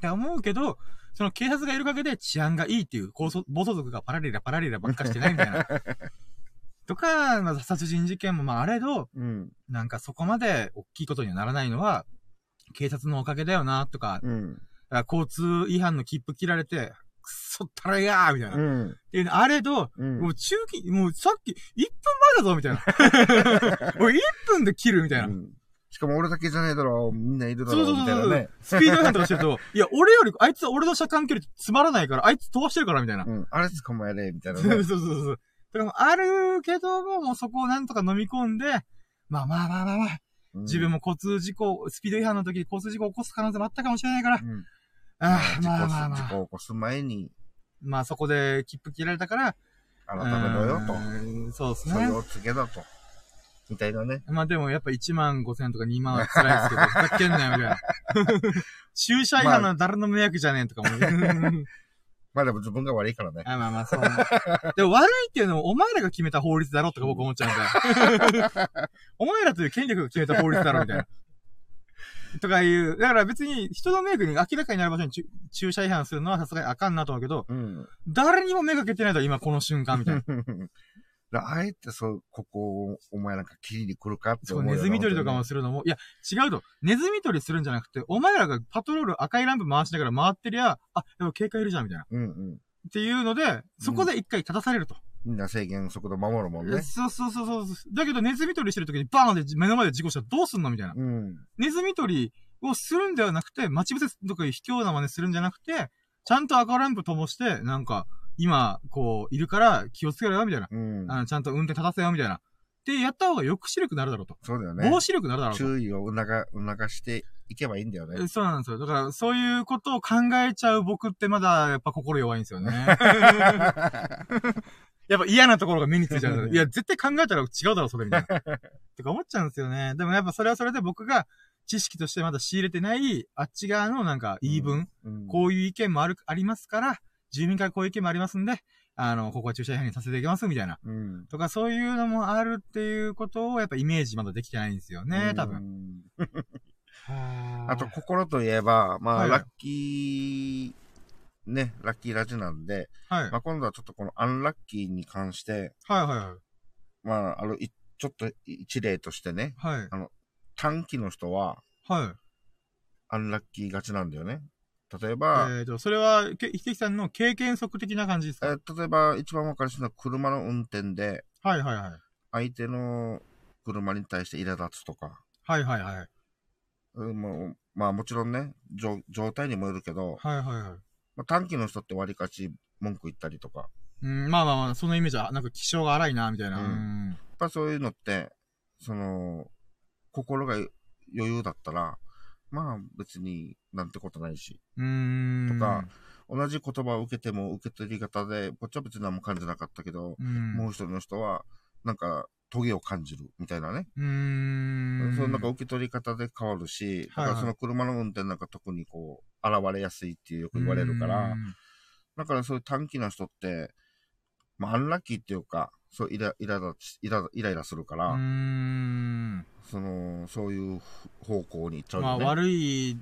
て思うけど、その警察がいるかげで治安がいいっていう、暴走暴走族がパラリラパラリラばっかしてないみたいな。とか、まあ、殺人事件もまああれど、うん。なんかそこまで大きいことにはならないのは、警察のおかげだよな、とか、うん。あ交通違反の切符切られて、くそったらやーみたいな。っうん。ていうのあれど、うんもう中期、もうさっき、1分前だぞみたいな。おい、1分で切るみたいな。うんしかも俺だけじゃねえだろ、みんないるだろ、みたいなね。スピード違反とかしてると、いや、俺より、あいつは俺の車間距離つまらないから、あいつ飛ばしてるから、みたいな。うん。あれ捕まえれ、みたいな そうね。そうそうそう。だからもうあるけども、もうそこをなんとか飲み込んで、まあまあまあまあまあ、自分も。も交通事故、スピード違反の時に交通事故を起こす可能性もあったかもしれないから、うんああ、まあまあまあ。事故を起こす前に、まあそこで切符切られたから、改めろよと。と。そうですね。それを告げだと。みたいなね。まあでもやっぱ1万5千とか2万は辛いですけど、ふざけんなよ、みたいな。駐車違反の誰の迷惑じゃねえとかも。まあでも自分が悪いからね。あまあまあ、そう。でも悪いっていうのもお前らが決めた法律だろとか僕思っちゃうんで。お前らという権力が決めた法律だろみたいな。とかいう。だから別に人の迷惑に明らかになる場所に駐駐車違反するのはさすがにあかんなと思うけど、うん。誰にも目がけてないと今この瞬間みたいな。だあえてそう、ここをお前なんか切りに来るかって思うよネズミ捕りとかもするのも、いや、違うと。ネズミ捕りするんじゃなくて、お前らがパトロール赤いランプ回しながら回ってりゃ、あ、でも警戒いるじゃん、みたいな。っうんうん。ていうので、そこで一回立たされると。みんな制限速度守るもんね。そうそうそうそう。だけどネズミ捕りしてる時にバーンって目の前で事故したらどうすんのみたいな。うん。ネズミ捕りをするんではなくて、待ち伏せとか卑怯な真似するんじゃなくて、ちゃんと赤ランプ灯して、なんか、今、こう、いるから気をつけろよ、みたいな。うん。あのちゃんと運転立たせよ、みたいな。で、やった方が抑止力になるだろうと。そうだよね。防止力になるだろうと。注意を促促していけばいいんだよね。そうなんですよ。だから、そういうことを考えちゃう僕ってまだ、やっぱ心弱いんですよね。やっぱ嫌なところが目についちゃう。いや、絶対考えたら違うだろ、それみたいな。とか思っちゃうんですよね。でもやっぱそれはそれで僕が知識としてまだ仕入れてない、あっち側のなんか言い分、うんこういう意見もある、ありますから、住民会こういう意見もありますんで、あの、ここは駐車違反にさせていきます、みたいな。うん。とか、そういうのもあるっていうことを、やっぱイメージまだできてないんですよね、多分。あと、心といえば、まあ、はいラッキー、ね、ラッキーラジなんで、はい。まあ、今度はちょっとこのアンラッキーに関して、はいはいはい。まあ、あの、いちょっと一例としてね、はい。短期の人ははい。アンラッキーがちなんだよね。例ええば、ーと、それは、けひてきさんの経験則的な感じですか？え例えば一番わかりやすいのは車の運転で、はいはいはい。相手の車に対して苛立つとか、はいはいはい。うんまあもちろんね、状状態にもよるけど、はいはいはい。まあ、短期の人って割かし文句言ったりとか、うん、まあまあまあ、そのイメージは、なんか気性が荒いな、みたいな。ううんん。やっぱそういうのって、その、心が余裕だったら、まあ別になんてことないし、うーん。とか、同じ言葉を受けても受け取り方で、こっちは別に何も感じなかったけど、うん。もう一人の人は、なんか、トゲを感じるみたいなね。うーん。そのなんか受け取り方で変わるし、だからその車の運転なんか特にこう、現れやすいってよく言われるからう、んだからそういう短期な人って、まあ、アンラッキーっていうか、そう、イライラだイライライラするから。その、そういう方向に行っちゃうまあ。悪い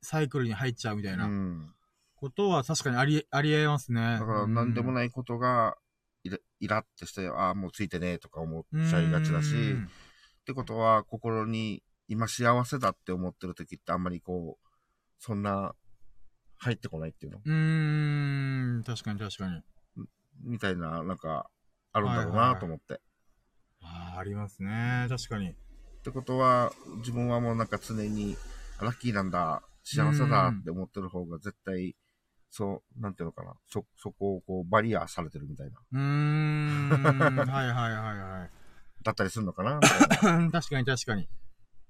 サイクルに入っちゃうみたいなうん。ことは確かにあり、ありえますね。だから、なんでもいないことが、イライラってして、ああ、もうついてねえとか思っちゃいがちだし、ってことは、心に今幸せだって思ってる時ってあんまりこう、そんな、入ってこないっていうの？うーん、確かに確かに。みたいな、なんか、あるんだろうはいはいはないと思って。ああ、ありますね。確かに。ってことは、自分はもうなんか常に、あラッキーなんだ、幸せだって思ってる方が絶対、そう、なんていうのかな、そ、そこをこう、バリアされてるみたいな、うーん。はいはいはいはい。だったりするのかな 確かに確かに。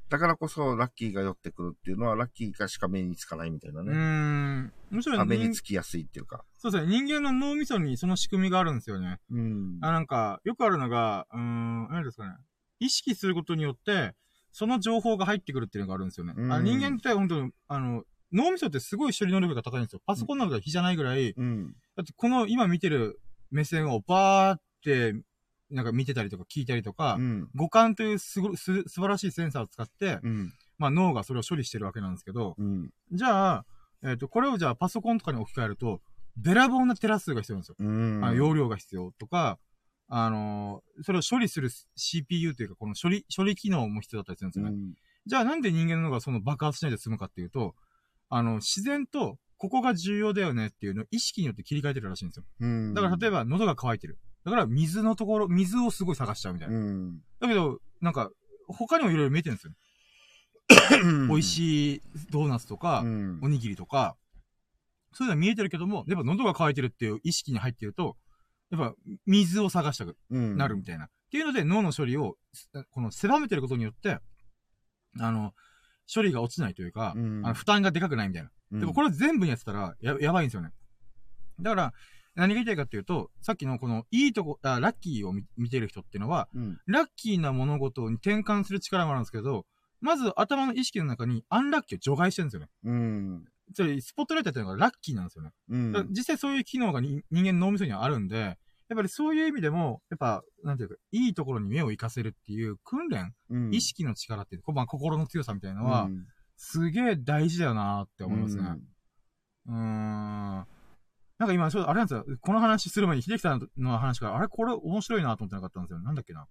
だからこそ、ラッキーが寄ってくるっていうのは、ラッキーがしか目につかないみたいなうね。ーん。むしろあ目に人つきやすいっていうか。そうですね。人間の脳みそにその仕組みがあるんですよね。うん。あ、なんか、よくあるのが、うーん、何ですかね。意識することによって、その情報が入ってくるっていうのがあるんですよね。うんあ人間って本当に、あの、脳みそってすごい処理能力が高いんですよ。パソコンなんか比じゃないぐらい、うん。だってこの今見てる目線をバーって、なんか見てたりとか聞いたりとか、うん。五感というすごす素晴らしいセンサーを使って、うん。まあ脳がそれを処理してるわけなんですけど、うん。じゃあ、えっ、と、これをじゃあパソコンとかに置き換えると、べらぼうなテラ数が必要なんですよ。うん。あの容量が必要とか、あのーそれを処理する CPU というか、この処理、処理機能も必要だったりするんですよね。うん。じゃあなんで人間の脳がその爆発しないで済むかっていうと、あの、自然と、ここが重要だよねっていうのを意識によって切り替えてるらしいんですよ。うん。だから例えば喉が渇いてる。だから水のところ、水をすごい探しちゃうみたいな。うん。だけど、なんか、他にもいろいろ見えてるんですよ。美味いしいドーナツとか、うんおにぎりとか、そういうのは見えてるけども、やっぱ喉が渇いてるっていう意識に入ってると、やっぱ水を探したくうんなるみたいな。っていうので脳の処理を、この狭めてることによって、あの、処理が落ちないというか、うんあの負担がでかくないみたいな。うんでもこれを全部にやってたらや、やばいんですよね。だから、何が言いたいかっていうと、さっきのこの、いいとこ、あラッキーを見見てる人っていうのは、うん。ラッキーな物事に転換する力もあるんですけど、まず頭の意識の中にアンラッキーを除外してるんですよね。うん。つまり、スポットライトっていうのがラッキーなんですよね。うん実際そういう機能がに人間の脳みそにはあるんで、やっぱりそういう意味でも、やっぱ、なんていうか、いいところに目を活かせるっていう訓練、うん意識の力っていう、こまあ、心の強さみたいなのは、うんすげえ大事だよなーって思いますね。うーん。なんか今、ちょっとあれなんですよ。この話する前に、秀樹さんの話から、あれこれ面白いなと思ってなかったんですよ。なんだっけな。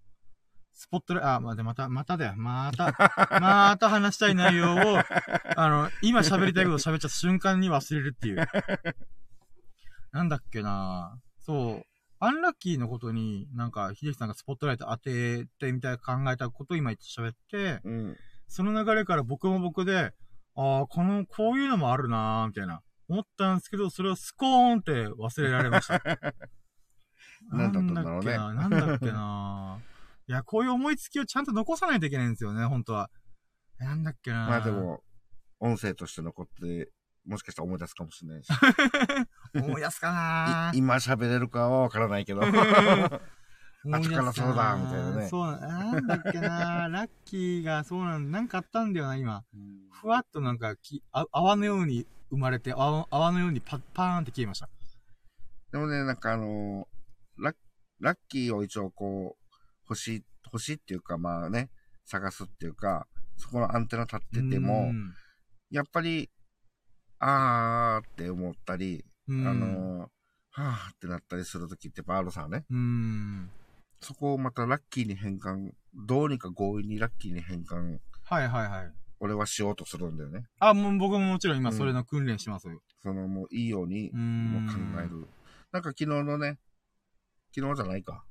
スポットライト、あ、まあ、で、また、まただよ。また、また話したい内容を、あの、今喋りたいことを喋っちゃった瞬間に忘れるっていう。なんだっけなそう。アンラッキーのことに、なんか、秀樹さんがスポットライト当ててみたいな考えたことを今言って喋って、うん。その流れから僕も僕で、ああ、この、こういうのもあるなーみたいな、思ったんですけど、それをスコーンって忘れられました。なんだったんだろうねなんだっけななんだっけないや、こういう思いつきをちゃんと残さないといけないんですよね、本当は。なんだっけなまあで。も、音声として残って、もしかしたら思い出すかもしれないし。思い出すかな。い今喋れるかはわからないけど。あっちからそうだみたいなね。そうな、なんだっけな。ラッキーがそうなんなんかあったんだよな、今。ふわっとなんかき、あ泡のように生まれて、泡泡のようにパパーンって消えました。でもね、なんかあのーラッ、ラッキーを一応こう、欲しい、欲しいっていうか、まあね、探すっていうか、そこのアンテナ立ってても、うん。やっぱり、あーって思ったり、うん、あのーはーってなったりするときってやっぱあるさね。うん。そこをまたラッキーに変換、どうにか強引にラッキーに変換、はいはいはい。俺はしようとするんだよね。あ、もう僕ももちろん今うんそれの訓練してますよ。そのもういいようにう、もん。う考える。なんか昨日のね、昨日じゃないか。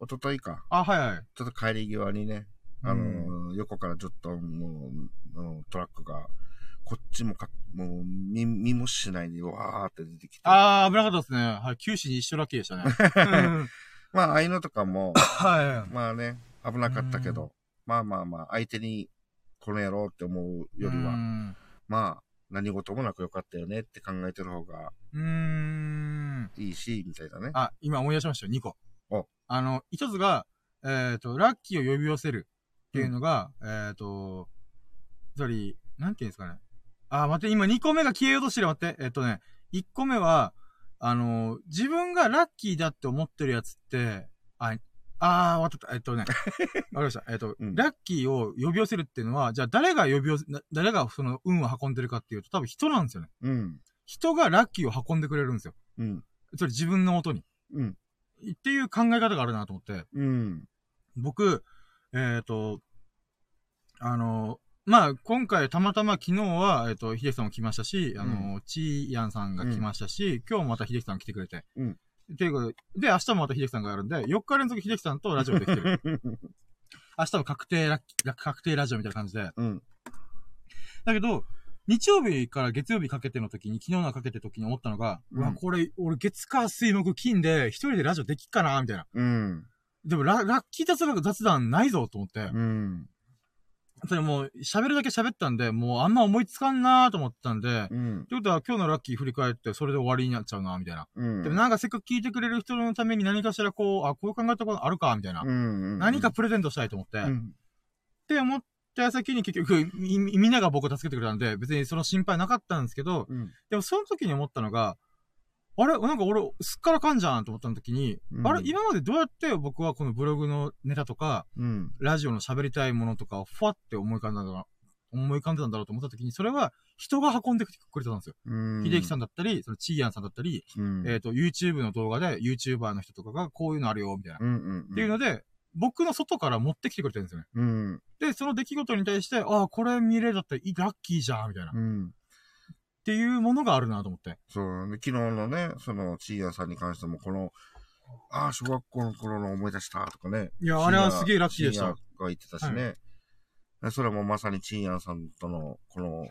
一昨日か。あ、はいはい。ちょっと帰り際にね、あのー横からちょっともう、のトラックが、こっちもか、もう見、見もしないでわーって出てきて。あー、危なかったですね。はい。九死に一緒ラッキーでしたね。うんまあ、ああいうのとかも、はい。まあね、危なかったけど、まあまあまあ、相手にこの野郎って思うよりは、うんまあ、何事もなくよかったよねって考えてる方がうーん。いいし、みたいなね。あ、今思い出しましたよ、2個。おあの、一つが、えっ、と、ラッキーを呼び寄せるっていうのが、えっ、と、つまり、なんていうんですかね。あ、待って、今2個目が消えようとしてる、待って。えっ、とね、1個目は、あの、自分がラッキーだって思ってるやつって、あ、あー、わかった。えっとね、わかりました。えっと、うんラッキーを呼び寄せるっていうのは、じゃあ誰が呼び寄せ、な誰がその運を運んでるかっていうと、多分人なんですよね。うん。人がラッキーを運んでくれるんですよ。うん。それ自分の元に。うん。っていう考え方があるなと思って、うん。僕、えっ、と、あの、まあ、今回たまたま昨日は、えっ、と、秀樹さんも来ましたし、あの、ちーやんさんが来ましたし、今日もまた秀樹さん来てくれて。うんっていうことで、で、明日もまた秀樹さんがやるんで、4日連続秀樹さんとラジオできてる。明日も確定ラ確定ラジオみたいな感じで。うん。だけど、日曜日から月曜日かけての時に、昨日のかけての時に思ったのが、うんうわ、これ、俺月火水木金で一人でラジオできっかなみたいな。うん。でもラ、ラッキー雑学雑談ないぞと思って。うん。それもう、喋るだけ喋ったんで、もうあんま思いつかんなーと思ったんで、うん。ということは今日のラッキー振り返って、それで終わりになっちゃうな、みたいな。うん。でもなんかせっかく聞いてくれる人のために何かしらこう、あ、こういう考えたことあるか、みたいな。うん。何かプレゼントしたいと思って。っうん。て思った矢先に結局、みみんなが僕を助けてくれたんで、別にその心配なかったんですけど、うん。でもその時に思ったのが、あれなんか俺、すっからかんじゃんと思った時に、うんあれ今までどうやって僕はこのブログのネタとか、うん。ラジオの喋りたいものとかをふわって思い浮かんだんだろう、思い浮かんでたんだろうと思った時に、それは人が運んでくれたんですよ。うん。秀樹さんだったり、そのチーヤンさんだったり、うん。えっ、と、YouTube の動画で YouTuber の人とかがこういうのあるよ、みたいな。うん。うん。っていうので、僕の外から持ってきてくれてるんですよね。うん。で、その出来事に対して、ああ、これ見れるだったらいいラッキーじゃん、みたいな。っうん。ていうものがあるなと思って。そうね。昨日のね、その、チーヤさんに関しても、この、ああ、小学校の頃の思い出したとかね。いやあれはすげえラッキーでしたが言ってたしね。それもまさにチーヤンさんとの、この、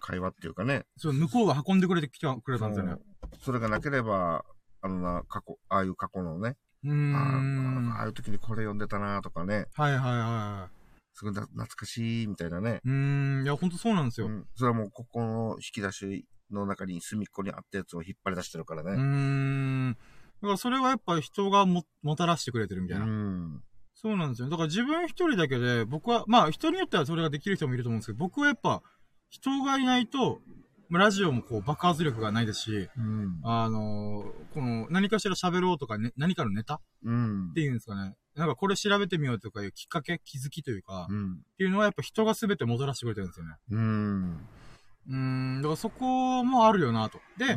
会話っていうかね。そう、向こうが運んでくれてきてくれたんですよね。それがなければ、あのな、過去、ああいう過去のね、うーん。ああああいう時にこれ読んでたなとかね、はいはいはいはすごいな懐かしいみたいなね。い。うーん。いや、ほんとそうなんですよ。うん、それはもうここの引き出しの中に隅っこにあったやつを引っ張り出してるからね。ん。だからそれはやっぱ人がも、もたらしてくれてるみたいな。うん。そうなんですよ。だから自分一人だけで、僕は、まあ人によってはそれができる人もいると思うんですけど、僕はやっぱ、人がいないと、まあラジオもこう爆発力がないですし、うん。あのーこの何かしら喋ろうとか、ね、何かのネタっうんていうんですかね。なんかこれ調べてみようとかいうきっかけ、気づきというか、っうん。ていうのはやっぱ人が全てもたらしてくれてるんですよね。うん。うーん、だからそこもあるよなと。で、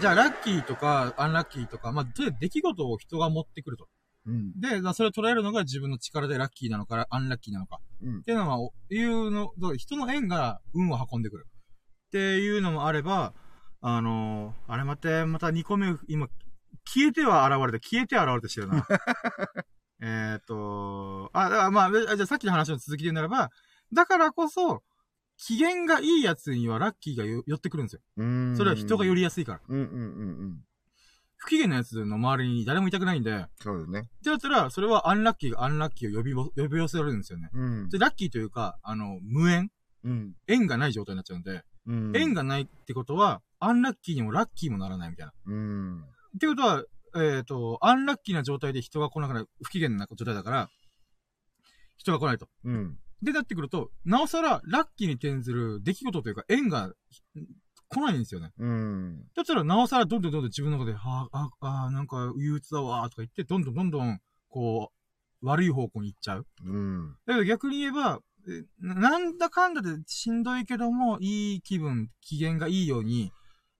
じゃあラッキーとかアンラッキーとか、まあ、とりあえず出来事を人が持ってくると。うん。で、まあそれを捉えるのが自分の力でラッキーなのか、アンラッキーなのか。うんっていうのは、おいうの、人の縁が運を運んでくる。っていうのもあれば、あのーあれ待って、また2個目、今、消えては現れて、消えては現れてしてるな。えっと、あ、だからまあ、でじゃあさっきの話の続きで言うならば、だからこそ、機嫌がいいやつにはラッキーがよ寄ってくるんですよ。うん。それは人が寄りやすいから。うんうんうん不機嫌なやつの周りに誰もいたくないんで、っそうよね。てやったら、それはアンラッキーがアンラッキーを呼びぼ、呼び寄せられるんですよね。うん。で、ラッキーというか、あの、無縁？うん。縁がない状態になっちゃうんで、うん。縁がないってことは、アンラッキーにもラッキーもならないみたいな。うん。ってことは、えっ、と、アンラッキーな状態で人が来なくなる、不機嫌な状態だから、人が来ないと。うん。で、なってくると、なおさら、ラッキーに転ずる出来事というか、縁が来ないんですよね。うん。だったら、なおさら、どんどんどんどん自分の中で、はあ、あ、あ、なんか、憂鬱だわ、とか言って、どんどんどんどん、こう、悪い方向に行っちゃう。うん。だけど逆に言えば、なんだかんだでしんどいけども、いい気分、機嫌がいいように、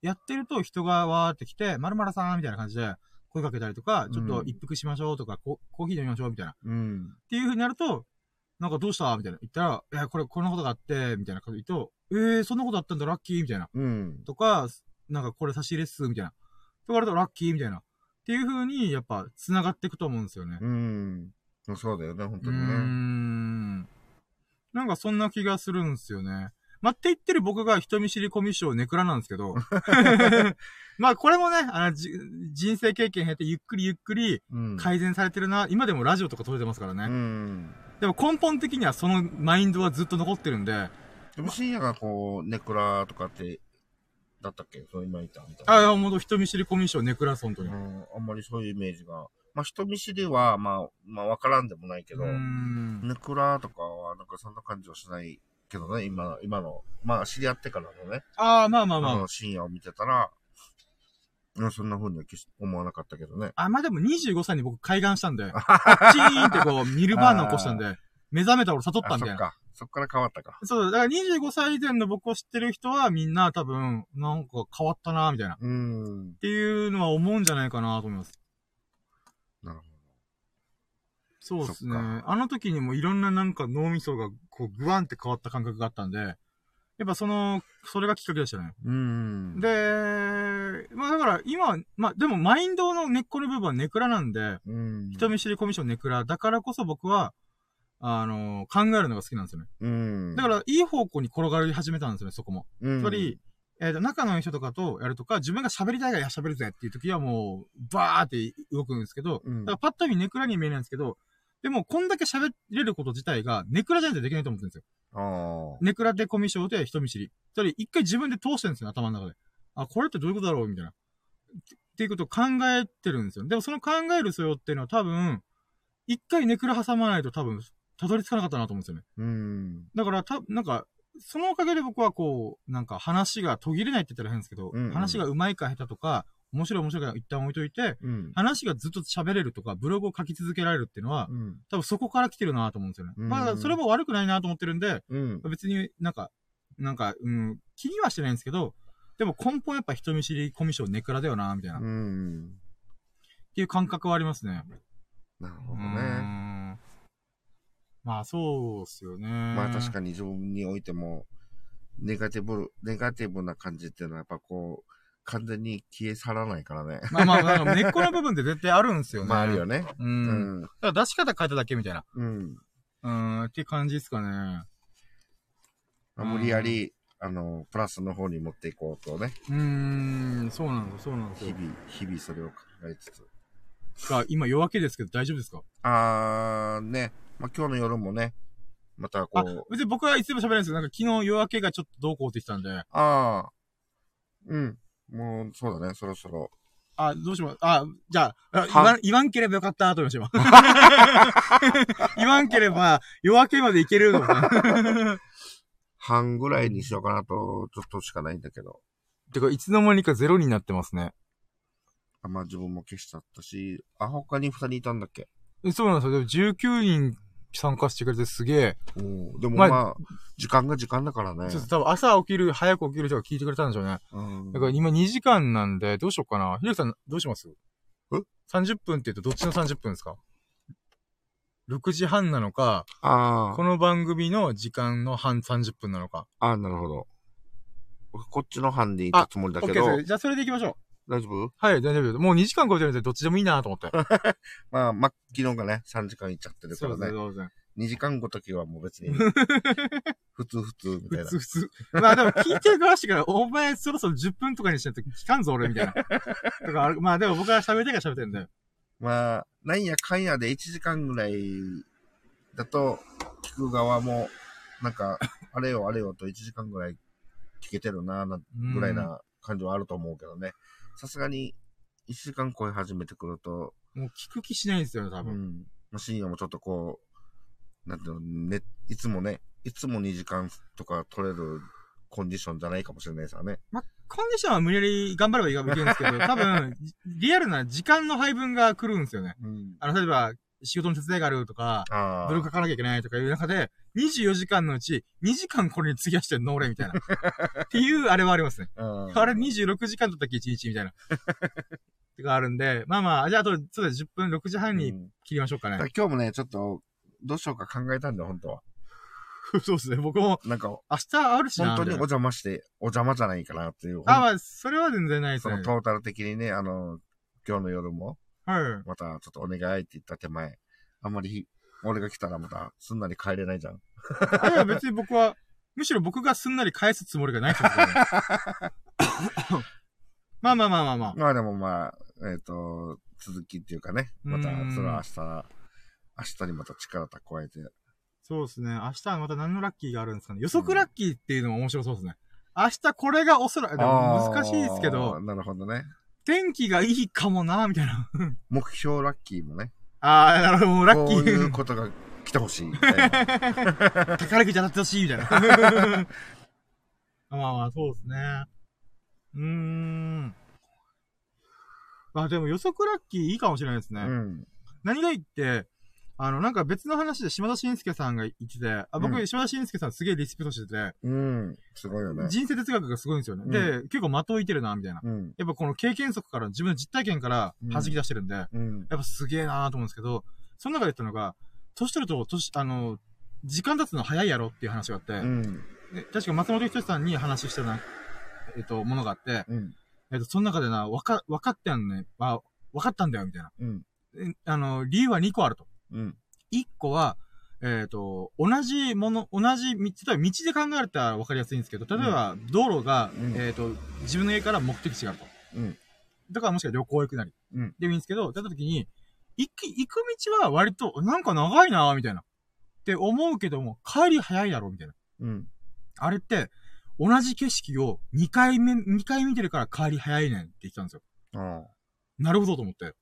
やってると人がわーって来て、まるまるさんみたいな感じで声かけたりとか、ちょっと一服しましょうとか、ココーヒー飲みましょうみたいな。っうん。ていう風になると、なんかどうしたみたいな。言ったら、いや、これ、こんなことがあって、みたいなこと言うと、えー、そんなことあったんだ、ラッキーみたいな。うん。とか、なんかこれ差し入れっす、みたいな。とかあるとラッキーみたいな。っていう風に、やっぱ、繋がっていくと思うんですよね。うん。そうだよね、本当にね。ん。なんかそんな気がするんですよね。まあ、って言ってる僕が人見知りコミュ障ネクラなんですけど。まあ、これもね、あの、じ人生経験経てゆっくりゆっくりうん。改善されてるな。今でもラジオとか撮れてますからうね。ん。でも根本的にはそのマインドはずっと残ってるんで、でも深夜がこう、ネクラとかって、だったっけ？そう今言ったみたいな。あ、いや、ほんと人見知りコミュ障ネクラです、本当に。ううん、あんまりそういうイメージが。まあ、人見知りは、まあ、まあ、わからんでもないけど。ネクラとかは、なんかそんな感じはしないけどね、今、今の、まあ、知り合ってからのね、ああ、まあまあまあ。あの、深夜を見てたら、うんそんな風には思わなかったけどね。あ、まあでも25歳に僕開眼したんで、チーンってこう、ミルバーナ起こしたんで、目覚めた俺悟ったあ、みたいな。そっか。そっから変わったか。そう、だから25歳以前の僕を知ってる人はみんな多分、なんか変わったな、みたいな。っうーん。ていうのは思うんじゃないかなと思います。なるほそうですね。あの時にもいろんななんか脳みそがこうグワンって変わった感覚があったんで、やっぱその、それがきっかけでしたね。ど。うーん。で、まあだから今は、まあでもマインドの根っこの部分はネクラなんで、うん。人見知りコミュ障ネクラだからこそ僕は、あの、考えるのが好きなんですよね。うん。だから、いい方向に転がり始めたんですよね、そこも。らつまり、えっ、と、仲のいい人とかとやるとか、自分が喋りたいから喋るぜっていう時はもう、バーって動くんですけど、うんだからパッと見ネクラに見えないんですけど、でも、こんだけ喋れること自体が、ネクラじゃないとできないと思ってるんですよ。ネクラでコミュ障で人見知り。つまり、一回自分で通してるんですよ、頭の中で。あ、これってどういうことだろうみたいな。っていうことを考えてるんですよ。でも、その考える素養っていうのは多分、一回ネクラ挟まないと多分、たどり着かなかったなと思うんですよね。うん。だから、た、なんか、そのおかげで僕はこう、なんか話が途切れないって言ったら変ですけど、うんうん話が上手いか下手とか、面白い面白いから一旦置いといて、うん。話がずっと喋れるとか、ブログを書き続けられるっていうのは、うん。多分そこから来てるなと思うんですよね。うんまあ、それも悪くないなと思ってるんで、うん。別になんか、なんか、うん、気にはしてないんですけど、でも根本やっぱ人見知りコミュ障ネクラだよな、みたいな、うっん。ていう感覚はありますね。なるほどね。んまあ、そうっすよね。まあ確かに自分においても、ネガティブ、ネガティブな感じっていうのはやっぱこう、完全に消え去らないからね。まあまあ、なんか根っこの部分って絶対あるんですよね。まああるよね。う。うんん。だから出し方変えただけみたいな。うん。うーん、って感じですかね。まあ無理やり、あの、プラスの方に持っていこうとね、うーん、そうなんですよ、そうなんですよ。日々、日々それを考えつつ。が今夜明けですけど大丈夫ですか？あー、ね、まあ今日の夜もね、またこあう、、別に僕はいつでも喋れないんですけど、なんか昨日夜明けがちょっとどうこうって言ってたんで、あー、うん。もう、そうだね、そろそろ。あ、どうしますあ、じゃあ、あ言はわん、言わんければよかったと思いました、今 言わんければ夜明けまでいけるのかな。半ぐらいにしようかなと、ちょっとしかないんだけど。てか、いつの間にかゼロになってますね。あまあ自分も消しちゃったし、あ、他に二人いたんだっけ？そうなんですよ。でも19人参加してくれてすげえ。おでもまあまあ、時間が時間だからねちょ。っと多分朝起きる、早く起きる人が聞いてくれたんでしょうね。うんだから今2時間なんで、どうしようかな。ひろきさん、どうします？え ?30 分って言うとどっちの30分ですか ?6 時半なのか、あこの番組の時間の半30分なのか。あ、あなるほど。僕こっちの班でいたつもりだけどです。、じゃあそれで行きましょう。大丈夫？はい、大丈夫。もう2時間超えてるんでどっちでもいいなと思って。まあ、まあ、昨日がね、3時間いっちゃってるからね。そうですね。2時間ごときはもう別に、普通普通みたいな。普通普通。まあでも聞いてる側しから、お前そろそろ10分とかにしないと聞かんぞ俺みたいな。とかまあでも僕は喋りたいから喋ってんだよ。まあ、なんやかんやで1時間ぐらいだと、聞く側も、なんか、あれよあれよと1時間ぐらい聞けてるな、なぐらいな感じはあると思うけどね。さすがに、1時間超え始めてくると、もう聞く気しないんですよね、多分。うん。まあ深夜もちょっとこう、なんていうの、ね、いつもね、いつも2時間とか取れるコンディションじゃないかもしれないですよね。まあ、コンディションは無理やり頑張ればいいかもいけるんですけど、多分、リアルな時間の配分が来るんですよね。うん。あの、例えば、仕事の手伝いがあるとか。ブログ書かなきゃいけないとかいう中で、24時間のうち2時間これに費やしてんの俺みたいな。っていうあれはありますね。うんあれ26時間だったっけ ?1 日みたいな。ってかあるんで、まあまあ、じゃああと、そうです、10分、6時半にうん切りましょうかねだから。今日もね、ちょっと、どうしようか考えたんだよ、本当は。そうですね、僕も、なんか、明日あるしな。本当にお邪魔して、お邪魔じゃないかなっていう。あ、まあ、それは全然ないですねその。トータル的にね、あの、今日の夜も、はい。またちょっとお願いって言った手前、あんまり、俺が来たらまた、すんなり帰れないじゃん。あいや、別に僕は、むしろ僕がすんなり返すつもりがないってことね まあまあまあまあまあ。まあでもまあ、えっ、と、続きっていうかね、またうーん、それは明日、明日にまた力蓄えて、そうですね。明日はまた何のラッキーがあるんですかね。予測ラッキーっていうのも面白そうですね。明日これがおそらく、難しいですけあどー、なるほどね。天気がいいかもな、みたいな。目標ラッキーもね。ああ、なるほど、もうラッキこういうー。ことが来てほしいみたいな。宝くじ当たってほしい、みたいな。まあまあ、そうですね。うーん。あ、でも予測ラッキーいいかもしれないですね。うん。何がいいって、あの、なんか別の話で島田紳介さんが言ってて、あ僕、うん島田紳介さんすげえリスペクトしてて、うん。すごいよね。人生哲学がすごいんですよね。うんで、結構的をいてるな、みたいな。うん。やっぱこの経験則から、自分の実体験から弾き出してるんで、やうん。っぱすげえなーと思うんですけど、その中で言ったのが、年取ると、年、あの、時間経つの早いやろっていう話があって、うん。で確か松本人志さんに話してるな、えっと、ものがあって、うん。えっと、その中でな、わか、わかったんね、あ、わかったんだよ、みたいな。うん。えあの、理由は2個あると。うん。1個は、えっ、と、同じもの、同じ道、例えば道で考えたら分かりやすいんですけど、例えば道路が、うんえっ、と、自分の家から目的地があると。うん。だからもしくは旅行行くなり。うんでもいいんですけど、だった時に、行き、行く道は割と、なんか長いなみたいな。って思うけども、帰り早いだろみたいな。うん。あれって、同じ景色を2回目、2回見てるから帰り早いねんって言ってたんですよ。あなるほどと思って。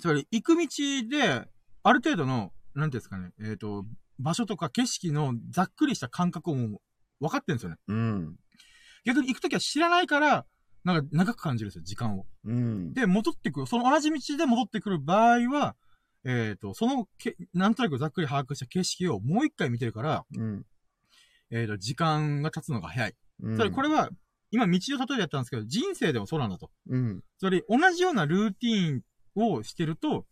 つまり、行く道で、ある程度の、なんていうんですかね、えっ、と、場所とか景色のざっくりした感覚をもう分かってるんですよね。うん。逆に行くときは知らないから、なんか長く感じるんですよ、時間を。うん。で、戻ってくる、その同じ道で戻ってくる場合は、えっ、と、そのけ、なんとなくざっくり把握した景色をもう一回見てるから、うん。えっ、と、時間が経つのが早い。うん。つまりこれは、今道を例えてやったんですけど、人生でもそうなんだと。うん。つまり、同じようなルーティーンをしてると、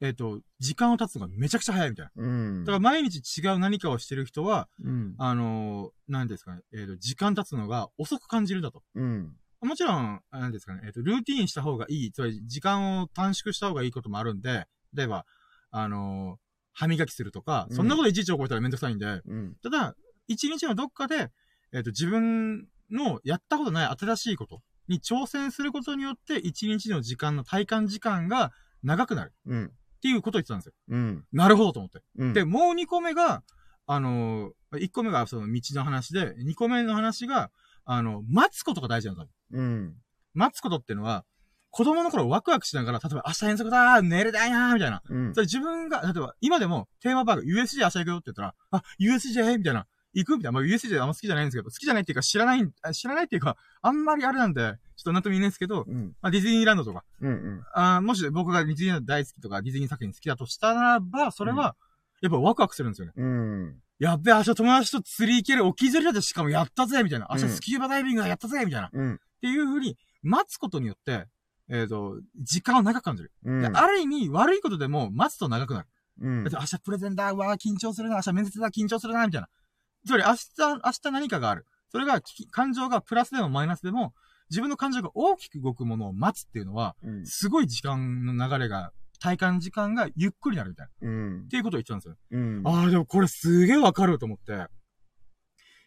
えっ、と、時間を経つのがめちゃくちゃ早いみたいな。うん。だから毎日違う何かをしてる人は、うん。あのー、何ですかね、えっ、と、時間経つのが遅く感じるんだと。うん。もちろん、何ですかね、えっ、と、ルーティーンした方がいい、つまり時間を短縮した方がいいこともあるんで、例えば、あのー歯磨きするとか、うんそんなこといちいち覚えたらめんどくさいんで、うん。ただ、一日のどっかで、えっ、と、自分のやったことない新しいことに挑戦することによって、一日の時間の体感時間が長くなるうん。っていうことを言ってたんですよ。うん。なるほどと思って。うん。で、もう2個目が、あのー、1個目がその道の話で、2個目の話が、あの、待つことが大事なんですよ。うん。待つことっていうのは、子供の頃ワクワクしながら、例えば明日遠足だー寝れないなーみたいな。うんそ。れ自分が、例えば今でもテーマパーク USJ 明日行くよって言ったら、あ、USJ? みたいな。行くみたいな。まあ、USJ あんま好きじゃないんですけど、好きじゃないっていうか知らない、あ知らないっていうか、あんまりあれなんで、ちょっとなんとも言えないんですけど、うん。まあ、ディズニーランドとか、うん。うん。あーもし僕がディズニーランド大好きとか、ディズニー作品好きだとしたならば、それは、やっぱワクワクするんですよね。うん。やっべ、明日友達と釣り行ける、沖釣りだってしかもやったぜみたいな。明日うんスキューバダイビングやったぜみたいな。っうん。ていう風に、待つことによって、えっ、と、時間を長く感じる。うん。である意味、悪いことでも待つと長くなる。うんだって明日プレゼンだ、うわー緊張するな、明日面接だ、緊張するな、みたいな。つまり明日、明日何かがある。それが、き感情がプラスでもマイナスでも、自分の感情が大きく動くものを待つっていうのは、うん。すごい時間の流れが体感時間がゆっくりなるみたいな。うんっ。ていうことを言ってたんですよ。うん。ああ、でもこれすげえわかると思って。っ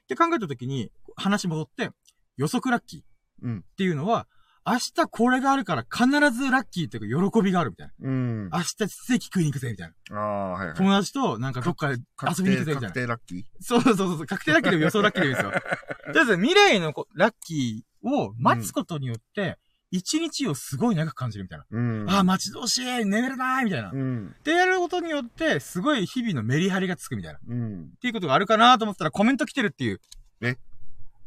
て考えたときに、話戻って、予測ラッキーっうん。ていうのは、明日これがあるから必ずラッキーっていうか喜びがあるみたいな。うん。明日ステーキ食いに行くぜみたいな。ああ、はいはい。友達となんかどっかで遊びに行くぜみたいな確。定ラッキーそうそうそうそう、確定ラッキーでも予想ラッキーでもいいですよ。とりあえず未来のこラッキーを待つことによって、一日をすごい長く感じるみたいな。うん。ああ、待ち遠しい眠れないみたいな。うん。でやることによって、すごい日々のメリハリがつくみたいな。っうん。ていうことがあるかなと思ったらコメント来てるっていう。え？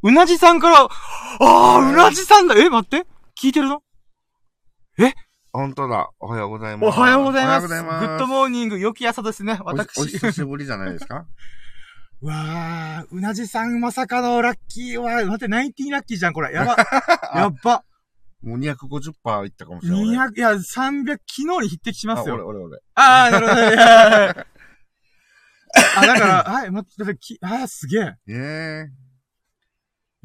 うなじさんから、ああ、うなじさんだえ、待って聞いてるの本当だ。おはようございます。おはようございます。グッドモーニング、良き朝ですね、おお私。久しぶりじゃないですか？うわー、うなじさんまさかのラッキーは、待って、ナインティーラッキーじゃん、これ。やば。やっば。もう250%いったかもしれない。200、いや、300、昨日に匹敵しますあ、俺、よ。俺、俺。あー、なるほど。い やあ、だから、はい、待って、き、あー、すげえ。ええ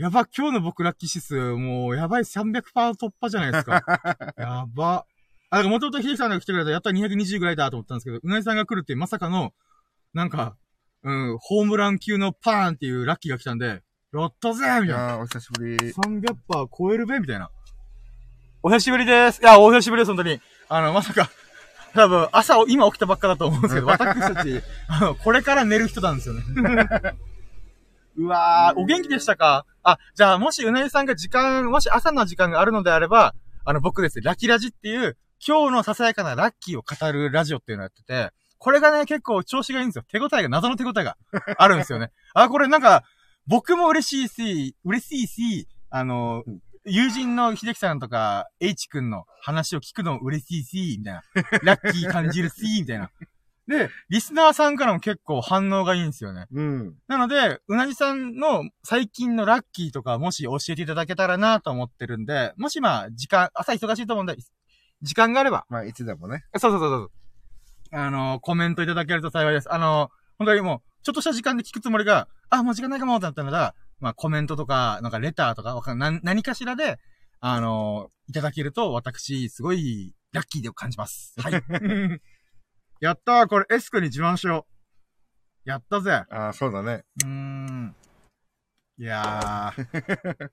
やば、今日の僕ラッキー指数、もう、やばい300%突破じゃないですか。やば。あ、だから、もともと秀樹さんが来てくれたら、やったら220ぐらいだと思ったんですけど、うなぎさんが来るってまさかの、なんか、うん、ホームラン級のパーンっていうラッキーが来たんで、やったぜみたいな。いやーお久しぶり。300%超えるべみたいな。お久しぶりです。いや、お久しぶりです、本当に。あの、まさか、多分、朝、今起きたばっかだと思うんですけど、私たち、あの、これから寝る人なんですよね。うわー、お元気でしたか？あ、じゃあ、もしうなぎさんが時間、もし朝の時間があるのであれば、あの、僕ですね、ラキラジっていう、今日のささやかなラッキーを語るラジオっていうのをやってて、これがね、結構調子がいいんですよ。手応えが、謎の手応えがあるんですよね。あ、これなんか、僕も嬉しいし、嬉しいし、あの、友人の秀樹さんとか、H 君の話を聞くのも嬉しいし、みたいな。ラッキー感じるし、みたいな。で、リスナーさんからも結構反応がいいんですよね。うん。なので、うなぎさんの最近のラッキーとかもし教えていただけたらなと思ってるんで、もしまあ、時間、朝忙しいと思うんで、時間があれば、まあ、いつでもね。そうそうそうそう。あの、コメントいただけると幸いです。あの、本当にもう、ちょっとした時間で聞くつもりが、あ、もう時間ないかもってなったのが、まあコメントとか、なんかレターとか、わかんな何かしらで、あの、いただけると、私、すごい、ラッキーで感じます。はい。やったーこれ、エスクに自慢しよう。やったぜ。ああ、そうだね。うーん。いやー。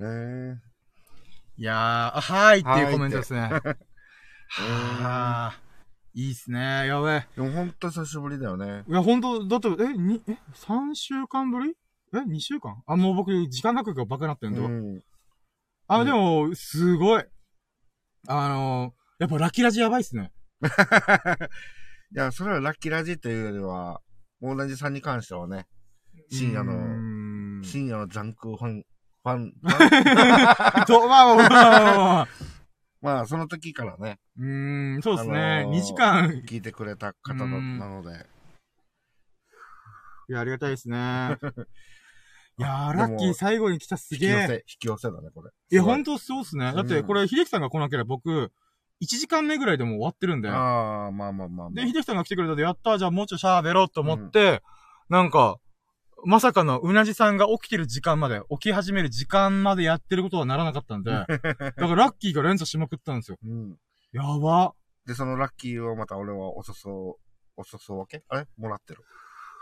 ええ いやー、あはーいっていうコメントですね。はーー。いいっすね。やべえ。でもほんと久しぶりだよね。いや、ほんと、だって、え、に、え、3週間ぶり？え、2週間？あ、もう僕、時間額がバカなってんだ、うん。あ、うんでも、すごい。あのー、やっぱラッキーラジやばいっすね。いや、それはラッキーラジというよりは、同じさんに関してはね、深夜の、ん深夜のジャンクファン、ファン、ファンと、まあまあまあ その時からね、うーん、そうですね。あのー2時間。聞いてくれた方なので、いや、ありがたいですね。いやー、ラッキー最後に来たすげえ。引き寄せ、引き寄せだね、これ。いや、ほんんとそうっすね。だって、うんこれ、秀樹さんが来なければ僕、1時間目ぐらいでもう終わってるんで。ああ、まあまあまあまあ。で、秀樹さんが来てくれたんで、やったーじゃあもうちょい喋ろうと思って、なんか、まさかのうなじさんが起きてる時間まで、起き始める時間までやってることはならなかったんで、だからラッキーが連鎖しまくったんですよ。うん。やば。で、そのラッキーをまた俺はおそそ、おそそ分け？あれ？もらってる？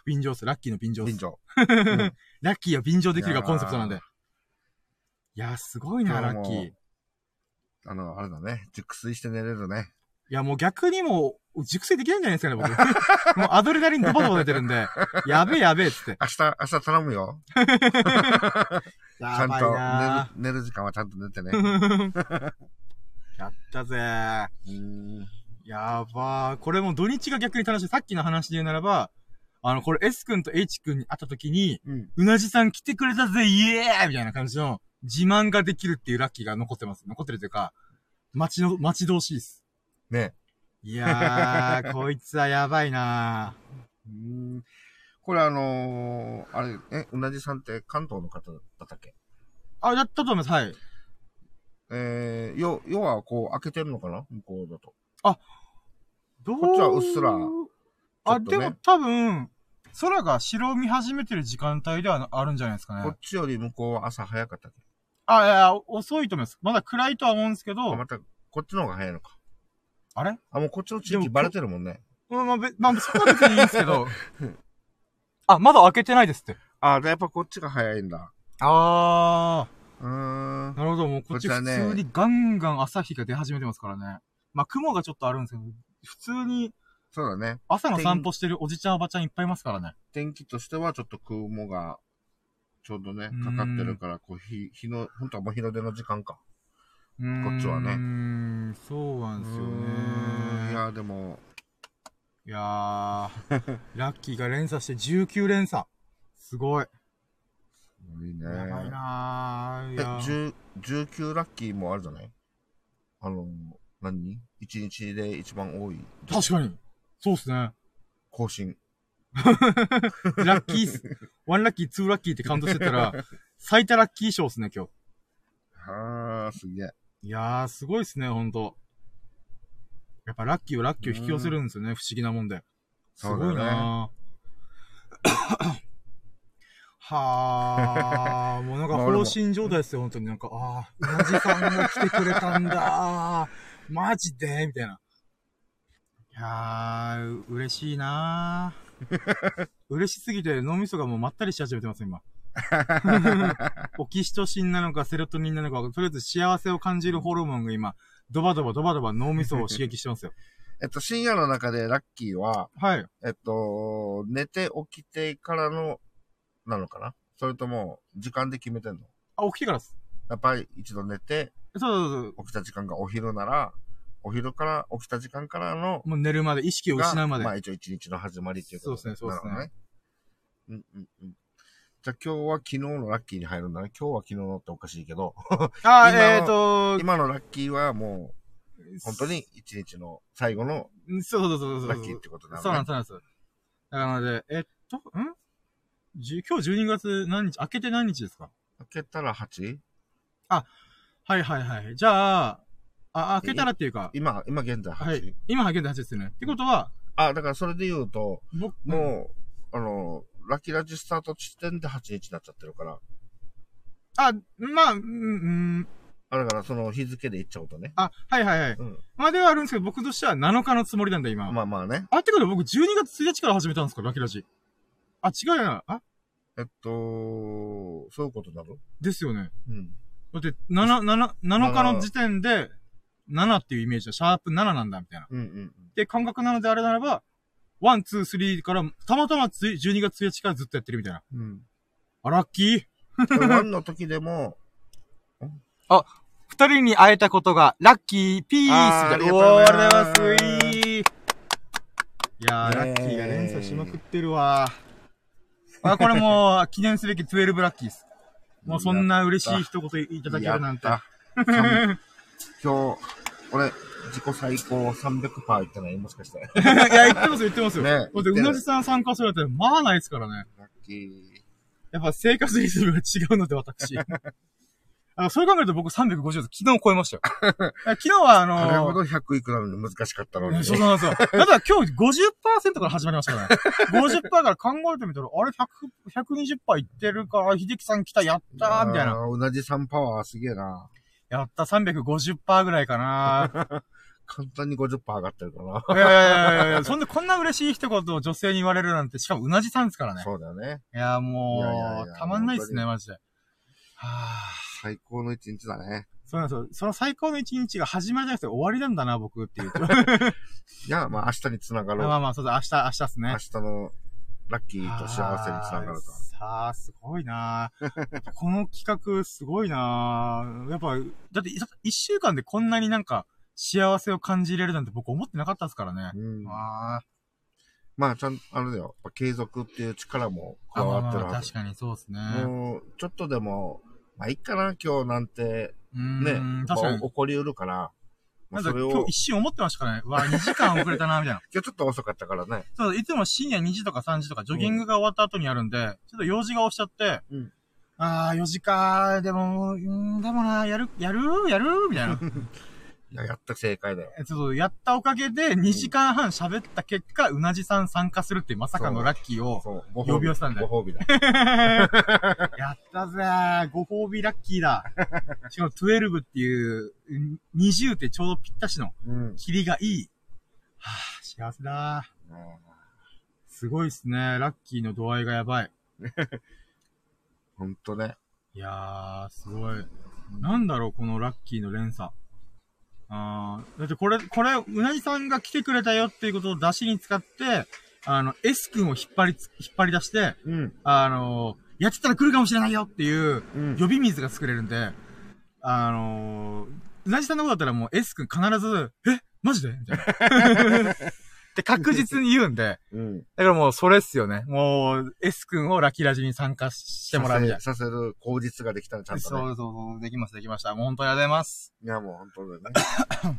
便乗っす。ラッキーの便乗っす。便乗。ラッキーは便乗できるがコンセプトなんで。いやー、すごいな、ラッキー。いあの、あれだね。熟睡して寝れるね。や、もう逆にもう、熟睡できないんじゃないですかね、僕。もうアドレナリンドバドバ出てるんで、やべえやべえっつって。明日、明日頼むよ。ちゃんとな寝る、寝る時間はちゃんと寝てね。ーやったぜ。やばー。これも土日が逆に楽しい。さっきの話で言うならば、あの、これ S 君と H 君に会った時に、うん。うなじさん来てくれたぜ、イエーイみたいな感じの自慢ができるっていうラッキーが残ってます。残ってるというか、待ちの、待ち遠しいです。ね。いやー、こいつはやばいなうん。これあのー、あれ、え、うなじさんって関東の方だったっけ？ー。あ、やったと思います。はい。えー、よ、要はこう開けてるのかな？向こうだと。どう？こっちはうっすらねでも多分、空が白を見始めてる時間帯ではあるんじゃないですかねこっ。ちより向こうは朝早かったっけ？あ、いやいや、遅いと思います。まだ暗いとは思うんですけどあ、また、こっちの方が早いのか。あれ？あ、もうこっちの地域バレてるもんね。まあ、まあ、べまあ、そこは別にいいんですけど。あ、まだ開けてないですって。あ、でやっぱこっちが早いんだ。あうーんー。。なるほど、もうこっち普こちらね通にガンガン朝日が出始めてますからね。まあ、雲がちょっとあるんですけど、普通にそうだね。朝の散歩してるおじちゃんおばちゃんいっぱいいますからね。天気としてはちょっと雲が、ちょうどねう、んかかってるから、こう、日、日の、本当はもう日の出の時間か。こっちはねうーん、そうなんですよね。いや、でも、いやー、ラッキーが連鎖して19連鎖。すごい。いいね。やばいなー。いえ、や10 19ラッキーもあるじゃない？あの、何？一日で一番多い？確かに。そうっすね。更新。ラッキース、ワンラッキー、ツーラッキーってカウントしてたら、最多ラッキー賞っすね、今日。はあ、すげえ。いやー、すごいっすね、ほんと。やっぱラッキーはラッキーを引き寄せるんですよね、不思議なもんで。すごいなー。はあ、もうなんか放心状態ですよ、本当になんか、ああ、うなじさんが来てくれたんだマジでみたいな。いやー、う嬉しいなー 嬉しすぎて脳みそがもうまったりし始めてます、今。オキシトシンなのかセロトニンなのか、とりあえず幸せを感じるホルモンが今、ドバドバドバドバ脳みそを刺激してますよ。えっと、深夜の中でラッキーは、はい。えっと、寝て起きてからの、なのかな？それとも、時間で決めてんの？あ、起きてからです。やっぱり一度寝て、そうそうそう。起きた時間がお昼なら、お昼から、起きた時間からの、もう寝るまで、意識を失うまで。まあ一応一日の始まりっていうことそうですねそうですねね。うんうんうん。じゃあ今日は昨日のラッキーに入るんだね。今日は昨日のっておかしいけど、あ、今のえっ、ー、と、今のラッキーはもう、本当に一日の最後のそうそうそうそう。ラッキーってことなのね。そうなんです、そうなんです。だからなので、えっと、ん？今日12月何日、明けて何日ですか？開けたら 8? はいはいはい。じゃあ、あ、開けたらっていうか、今、今現在 8? はい。今現在8ですよね。ってことは、あ、だからそれで言うと、僕、もう、あの、ラッキーラジスタート地点で8日になっちゃってるから。あ、まあ、うん、うん、あ、だからその日付で言っちゃうとね。あ、はいはいはい。うん。まあではあるんですけど、僕としては7日のつもりなんだ、今。まあまあね。あ、ってことは僕12月1日から始めたんですか、ラッキーラジ。あ、違うよな。あ、えっと、そういうことなのですよね。うん。だって、7、7、7日の時点で、7っていうイメージはシャープ7なんだ、みたいな。うんうんで、感覚なのであれならば、1、2、3から、たまたまつい12月1日からずっとやってるみたいな。うん。うん。あ、ラッキーワンの時でも、二人に会えたことが、ラッキー、ピースあーみたいな。おー、あありりがとうごがとうござざいます。いいやー、ラッキーが連鎖しまくってるわ。あ、これもう、記念すべき12ラッキーです。もうそんな嬉しい一言いただけるなんて。今日、俺、自己最高300%いってないもしかして。いや、言ってますよ、言ってますよ。ねだって、うなじさん参加するって、まあないですからね。ラッキー。やっぱ生活リズムが違うので、私。あの、そう考えると僕350です。昨日超えましたよ。昨日はあのあれほど100いくなのに難しかったのに。そうなんですよ。た だ今日50%から始まりましたからね。50%から考えてみたら、あれ100、120%いってるから、秀樹さん来た、やったーみたいな。あー。うなじさんパワーすげえな。やった、350%ぐらいかな 簡単に50%上がってるかな。いやいやいやいやそんでこんな嬉しい一言を女性に言われるなんて、しかもうなじさんですからね。そうだよね。いや、もいやいやいうや、たまんないっすね、本マジで。はぁ。最高の一日だね。そうなんですよ。その最高の一日が始まりじゃなくて終わりなんだな、僕っていう。いや、まあ明日につながろう。まあまあ、そうだ、明日、明日っすね明。日のラッキーと幸せにつながると。さあ、すごいな この企画、すごいなやっぱ、だって、一週間でこんなになんか、幸せを感じれるなんて僕思ってなかったですからね。うん、あまあ、ちゃん、あれだよ。やっぱ継続っていう力もあ。加わってるはず。確かにそうですね。もう、ちょっとでも、まあ、いいかな、今日なんて、ね、確かにまあ。起こりうるから、なんか今日一瞬思ってましたからね。わあ、2時間遅れたな、みたいな。今日ちょっと遅かったからね。そう、いつも深夜2時とか3時とかジョギングが終わった後にやるんで、ちょっと用事が押しちゃって、うんああ、4時かでも、うーん、でもな、やる、やる？やる？みたいな。いや、やった正解だよ。えちょっとやったおかげで2時間半喋った結果、うなじさん参加するっていうまさかのラッキーを、呼び寄せたんだよご褒美だ。やったぜー。ご褒美ラッキーだ。しかも12っていう、ん20ってちょうどぴったしのうん。霧がいい。はぁ、幸せだー。すごいっすね。ラッキーの度合いがやばい。ほんとね。いやー、すごい。なんだろう、このラッキーの連鎖。あー、だってこれ、これ、うなぎさんが来てくれたよっていうことを出しに使って、あの、S 君を引っ張りつ、引っ張り出して、うん。あのやってたら来るかもしれないよっていう、うん。呼び水が作れるんで、あのうなじさんのことだったらもう S 君必ず、えマジで？みたいな。って確実に言うんで、うん。だからもうそれっすよね。もう S 君をラキラジに参加してもらうみたいな。させる口実ができたらちゃんとね。そうそうそう、できます、できました。もう本当にありがとうございます。いや、もう本当だよね。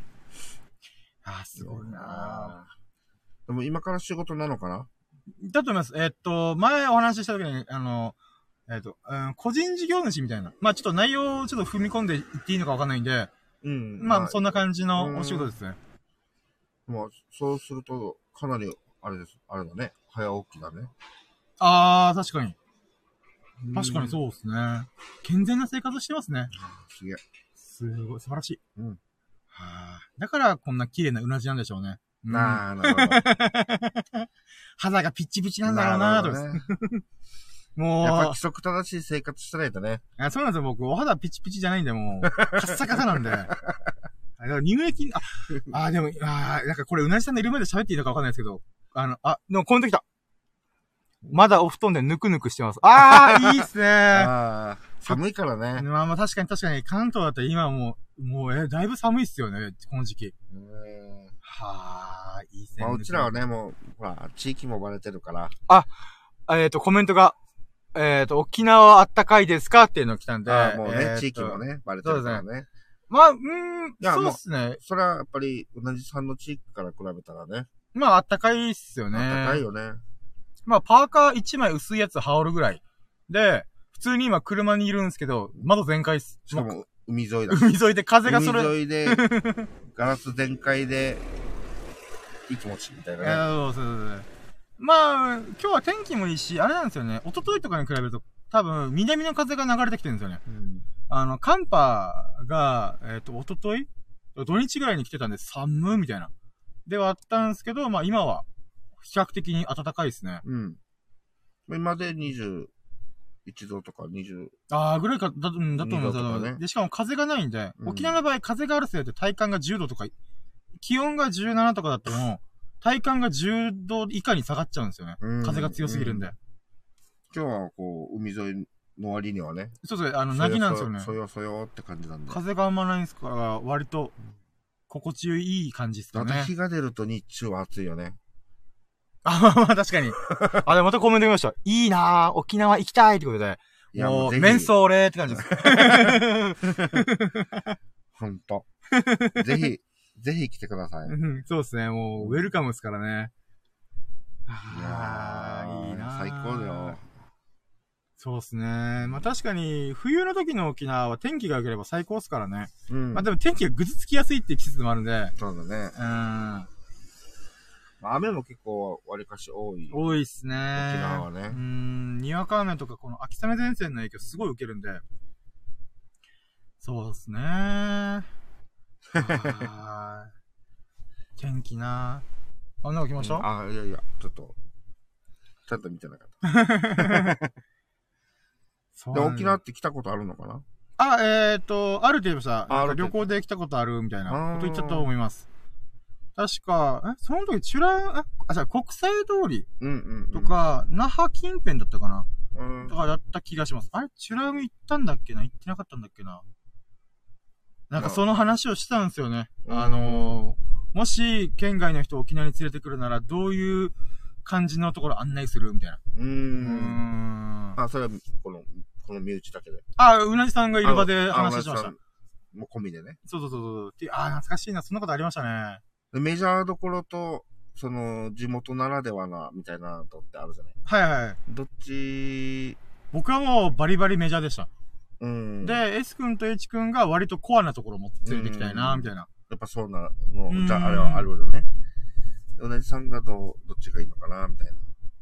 あー、すごいなでも今から仕事なのかな？だと思います。えっと、前お話しした時に、あの、えっと、うん、個人事業主みたいな。まあちょっと内容をちょっと踏み込んでいっていいのかわかんないんで、うん。まあそんな感じうのんお仕事ですね。まあ、そうすると、かなり、あれです。あれだね。早起きだね。あー、確かに。確かにうそうですね。健全な生活してますね。ん。すげえ。すごい、素晴らしい。うん。はあ、だからこんな綺麗なうなじなんでしょうね。うんなあ、なるほど。肌がピッチピチなんだろうなと思ってなるほどね。もう、やっぱ規則正しい生活してないとね。あそうなんですよ、僕。お肌ピチピチじゃないんで、もう、カッサカサなんで。あだから乳液、あ、あ、でも、あなんかこれ、うなじさんのいるまで喋っていいのかわかんないですけど、あの、あ、でもこの時来た。まだお布団でぬくぬくしてます。あー、いいっすね。ああ、寒いからね。まあまあ確かに確かに、関東だったら今もう、もう、え、だいぶ寒いっすよね、この時期。うんはあ、いいっすね。まあ、うちらはね、もう、ほら、地域もバレてるから。えっ、と、コメントが、えっ、と、沖縄あったかいですかっていうの来たんで。ああもうね、えーと地域も。ね、バレてるからね。まあ、うーん、やそうっすね。それはやっぱり、同じさんの地域から比べたらね、まあ、あったかいっすよね。高いよね。まあ、パーカー1枚薄いやつ羽織るぐらい。で、普通に今車にいるんですけど、窓全開っす。しかも、海沿いだし。海沿いで風がそれ、海沿いで、ガラス全開で、いい気持ちみたいいなね。やそうそうそうそう。まあ、今日は天気もいいし、あれなんですよね。一昨日とかに比べると、多分、南の風が流れてきてるんですよね。うんあの、寒波が、えっ、と、一昨日？土日ぐらいに来てたんで、寒いみたいな。ではあったんですけど、まあ今は、比較的に暖かいですね。うん。今で21度とか20、ああ、ぐらいか、だ、うん、だと思います二度とかねだで、しかも風がないんで、うん沖縄の場合風があるせいで体感が10度とか、気温が17とかだっても、体感が10度以下に下がっちゃうんですよね。うん風が強すぎるんで。う今日はこう、海沿いの割にはね。そうそう、あの、なぎなんですよね。そよそよって感じなんで。風があんまないんですから、割と、心地よいい感じですかね。だって日が出ると日中は暑いよね。あ、まあまあ確かに。あ、でもまたコメント見ました。いいなぁ、沖縄行きたいってことで。いや、もう、もうぜひ、メンソーレーって感じです。ほんと。ぜひ、ぜひ来てください。いうんそうですね、もう、ウェルカムですからね。やーいいなぁ最高だよ。そうですね。まあ確かに、冬の時の沖縄は天気が良ければ最高ですからね。うん。まあでも天気がぐずつきやすいっていう季節もあるんで、そうだね。うん、雨も結構、わりかし多い。多いっすね。沖縄はねうん、にわか雨とかこの秋雨前線の影響すごい受けるんで。そうですね。はーい。天気なあ、なんか来ました、あ、いやいや、ちょっと、ちゃんと見てなかった。で、沖縄って来たことあるのかな？あ、えっ、ー、と、あるって言いました。ああるって旅行で来たことあるみたいなこと言っちゃったと思います。確か、え、その時、チュラン、あ、あ、じゃあ国際通りうんうん、うん。と、か、那覇近辺だったかな？うんと。かだった気がします。あれチュラン行ったんだっけな？行ってなかったんだっけな？なんかその話をしたんですよね。うんあのー、もし、県外の人を沖縄に連れてくるなら、どういう感じのところ案内するみたいな。うー。うんん。あ、それは、この、この身内だけで。あ、うなじさんがいる場であ話しましたあ。もう込みでね。そうそうそうそう。ってあー、懐かしいな。そんなことありましたね。でメジャーどころと、その、地元ならではな、みたいなのってあるじゃない。はいはい。どっち、僕はもうバリバリメジャーでした。うん。で、S 君と H 君が割とコアなところも連れてきたいな、うんみたいな。やっぱそうなのうん、じゃああれはあるよね。うなじさんがどっちがいいのかなみたいな。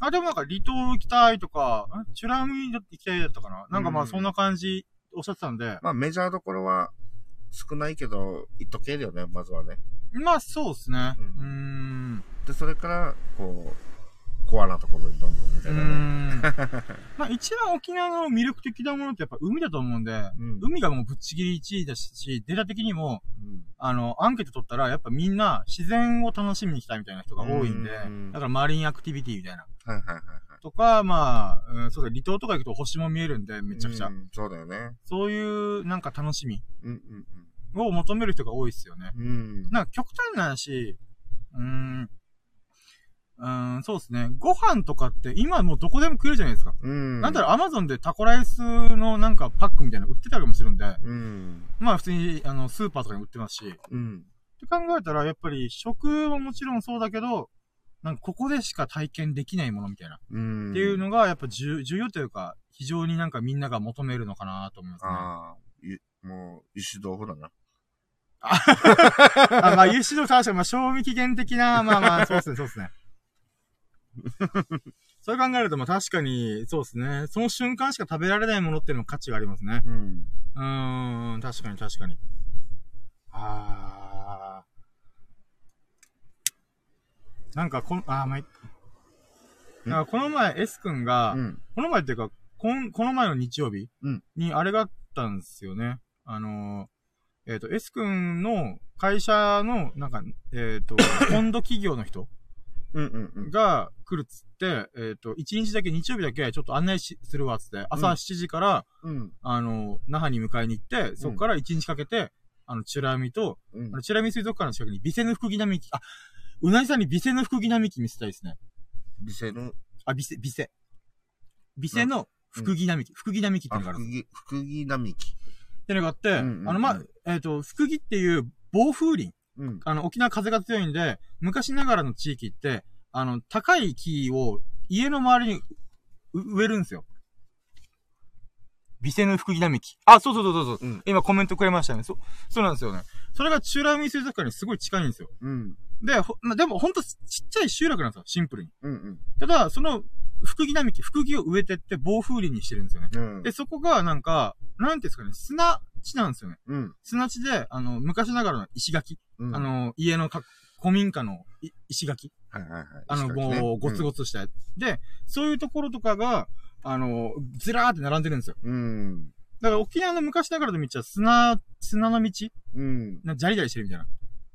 あ、でもなんか離島行きたいとか、ん？チュラミ行きたいだったかな？なんかまうんあそんな感じおっしゃってたんで、まあメジャーどころは少ないけど、行っとけるよね、まずはね。まあそうですね。ううーん。で、それから、こう、コアなところにどんどんみたいなね。ん。まあ一番沖縄の魅力的なものってやっぱ海だと思うんで、うん海がもうぶっちぎり1位だし、データ的にも、うんあの、アンケート取ったらやっぱみんな自然を楽しみに来たいみたいな人が多いんでうん、だからマリンアクティビティみたいな。はいはいはいはい。とか、まあ、うん、そうだ、離島とか行くと星も見えるんで、めちゃくちゃ。うんそうだよね。そういうなんか楽しみうんうんを求める人が多いですよね。うん。うん。なんか極端な話、うーん、うーん、そうですね。ご飯とかって今もうどこでも食えるじゃないですか。うん。なんだろう、アマゾンでタコライスのなんかパックみたいなの売ってたりもするんで、うん。まあ普通にあのスーパーとかに売ってますし。うん。って考えたら、やっぱり食ももちろんそうだけど、なんかここでしか体験できないものみたいな。うん。っていうのが、やっぱ重重要というか、非常になんかみんなが求めるのかなと思いますね。ああ、ゆもう、石豆腐だな。あ、まあ、油脂の確かに、まあ、賞味期限的な、まあまあ、そうですね、そうですね。そう考えると、まあ確かに、そうですね。その瞬間しか食べられないものっていうのも価値がありますね。うん。うーん、確かに確かに。あー。なんか、こん、あー、まあ、いなんかこの前、S 君が、うん。この前っていうか、こん、この前の日曜日うんにあれがあったんですよね。あのー、えっ、と、S 君の会社の、なんか、えっ、と、本土企業の人うんうんうん。が来るっつって、えっ、と、1日だけ、日曜日だけちょっと案内しするわっつって、朝7時から、うん。あの、那覇に迎えに行って、そこから1日かけて、あの、チュラミと、うんあの、チュラミ水族館の近くに、ビセヌフクギ並木、あ、うなぎさんにビセヌフクギ並木見せたいですね。ビセヌ、あ、ビセ、ビセ。ビセの福木並木、福木並木ってのがある福木、福木並木。ってのがあって、うんうんうんあの、まあ、えっ、と、福木っていう暴風林。うん。あの、沖縄風が強いんで、昔ながらの地域って、あの、高い木を家の周りにう植えるんですよ。ビセヌ福木並木。あ、そうそうそうそうそう、うん今コメントくれましたね。そ、そうなんですよね。それがチュラミ水族館にすごい近いんですよ。うん。で、ほまあ、でもほんとちっちゃい集落なんですよ。シンプルに。うんうん。ただ、その、福木並木、福木を植えてって暴風林にしてるんですよね。うん。で、そこがなんか、なんていうんですかね、砂地なんですよね。うん。砂地で、あの、昔ながらの石垣。うん。あ、の、家のか古民家のい石垣。はいはいはい。あの、石垣ねもう、ごつごつしたやつ。で、そういうところとかが、あの、ずらーって並んでるんですよ。うん。だから沖縄の昔ながらの道は砂、砂の道？うん。なジャリジャリしてるみたいな。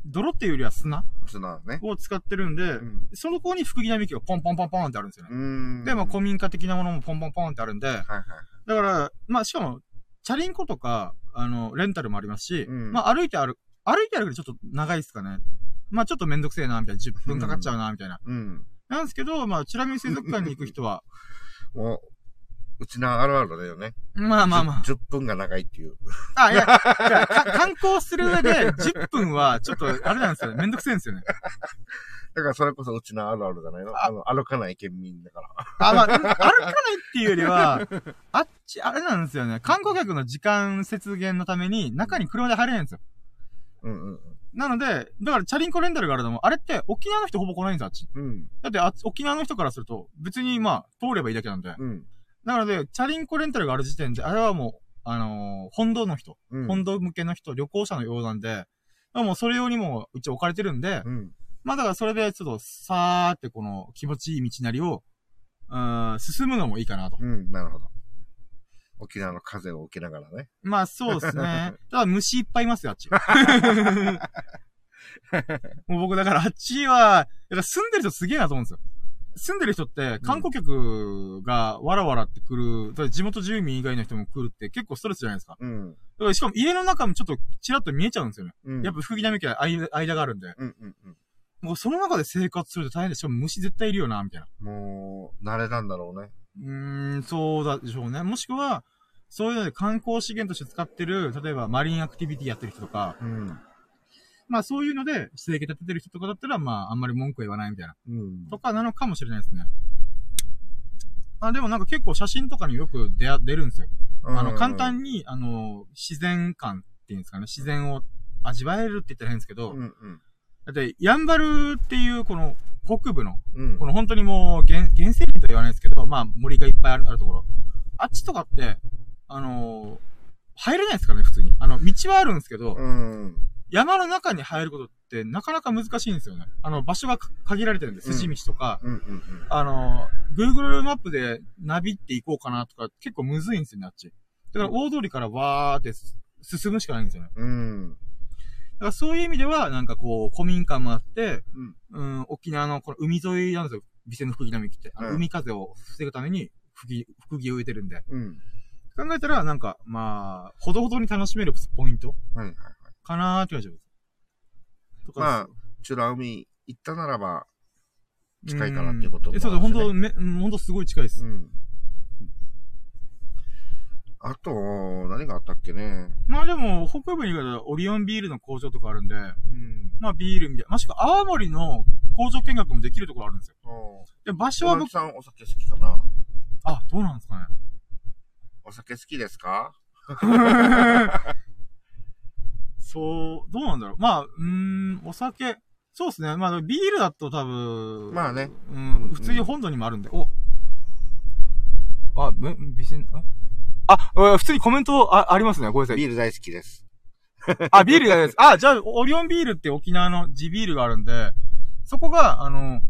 泥っていうよりは砂砂ね。を使ってるんで、うん。その子に福木並木がポンポンポンポンってあるんですよね。うん。で、まあ、古民民家的なものもポンポンポンってあるんで、はいはい。だから、まあ、しかも、チャリンコとか、あの、レンタルもありますし、うんまあ、歩いて歩、歩いて歩くとちょっと長いっすかね。まあ、ちょっとめんどくせえな、みたいな。10分かかっちゃうな、みたいな。うん。なんですけど、まあ、チュラミ水族館に行く人は、もう、うちなあるあるだよね。まあまあまあ。10分が長いっていう。あ、いや、観光する上で10分は、ちょっと、あれなんですよね。めんどくせえんですよね。だからそれこそうちなあるあるじゃないの？あの、歩かない県民だから。あ、まあ、歩かないっていうよりは、あっち、あれなんですよね。観光客の時間節減のために、中に車で入れないんですよ。うんうんなので、だからチャリンコレンタルがあるのも、あれって沖縄の人ほぼ来ないんですよ、あっち。うん。うん。だってあ沖縄の人からすると、別にまあ、通ればいいだけなんで。うん。なので、チャリンコレンタルがある時点で、あれはもう、あのー本土の人、うん。本土向けの人、旅行者のようなんで、まあもうそれ用にも一応置かれてるんで、うん。まあだからそれでちょっと、さーってこの気持ちいい道なりを、うーん、進むのもいいかなと。うん。なるほど。沖縄の風を受けながらね。まあそうですね。た だ虫いっぱいいますよ、あっち。もう僕だからあっちは、住んでる人すげえなと思うんですよ。住んでる人って観光客がわらわらって来る、地元住民以外の人も来るって結構ストレスじゃないですか。うん。だからしかも家の中もちょっとチラッと見えちゃうんですよね。うん。やっぱ福木並木は間間があるんで。うんうんうん。もうその中で生活すると大変でしかも虫絶対いるよな、みたいな。もう、慣れなんだろうね。うーん、そうだでしょうね。もしくは、そういうので観光資源として使ってる、例えばマリンアクティビティやってる人とか、うん。まあそういうので、生計立ててる人とかだったら、まああんまり文句は言わないみたいな。うん。とかなのかもしれないですね。あ、でもなんか結構写真とかによく出や出るんですよ。あの、簡単に、あの、自然感っていうんですかね、自然を味わえるって言ったら変ですけど、うんうん。だって、やんばるっていう、この、北部の、うん。この本当にもう、原、原生林言わないですけど、まあ、森がいっぱいあるあるところ。あっちとかって、あのー入れないですからね、普通に。あの、道はあるんですけど、うん。山の中に入ることってなかなか難しいんですよね。あの、場所がか限られてるんで、筋道とか、うんうんうん。あの、Google マップでナビって行こうかなとか、結構むずいんですよね、あっち。だから大通りからわーってす進むしかないんですよね。うん。だからそういう意味では、なんかこう、古民家もあって、うん。うん、沖縄のこの海沿いなんですよ。美瀬の福木並木って。あのうん海風を防ぐために、福木、福木を植えてるんで。うん。考えたら、なんか、まあ、ほどほどに楽しめるポイントはいはいはい。かなーって感じです。とかまあ、美ら海行ったならば、近いかなっていうこともんえそうです、あるしね本当め、うん本当すごい近いです。うん。あと、何があったっけね。まあでも、北部に行くとオリオンビールの工場とかあるんで、うん。まあビールみたいな。もしくは泡盛の工場見学もできるところあるんですよ。で、場所は僕、さんお酒好きかな？あ、どうなんですかね。お酒好きですか？そう、どうなんだろう。まあ、うーん、お酒、そうですね。まあ、ビールだと多分、まあね。うん、普通に本土にもあるんで、お。あ、べ、ビセン、あ、あ、普通にコメントあ、ありますね。ごめんなさい。ビール大好きです。あ、ビールがです。あ、じゃあ、オリオンビールって沖縄の地ビールがあるんで、そこが、あの、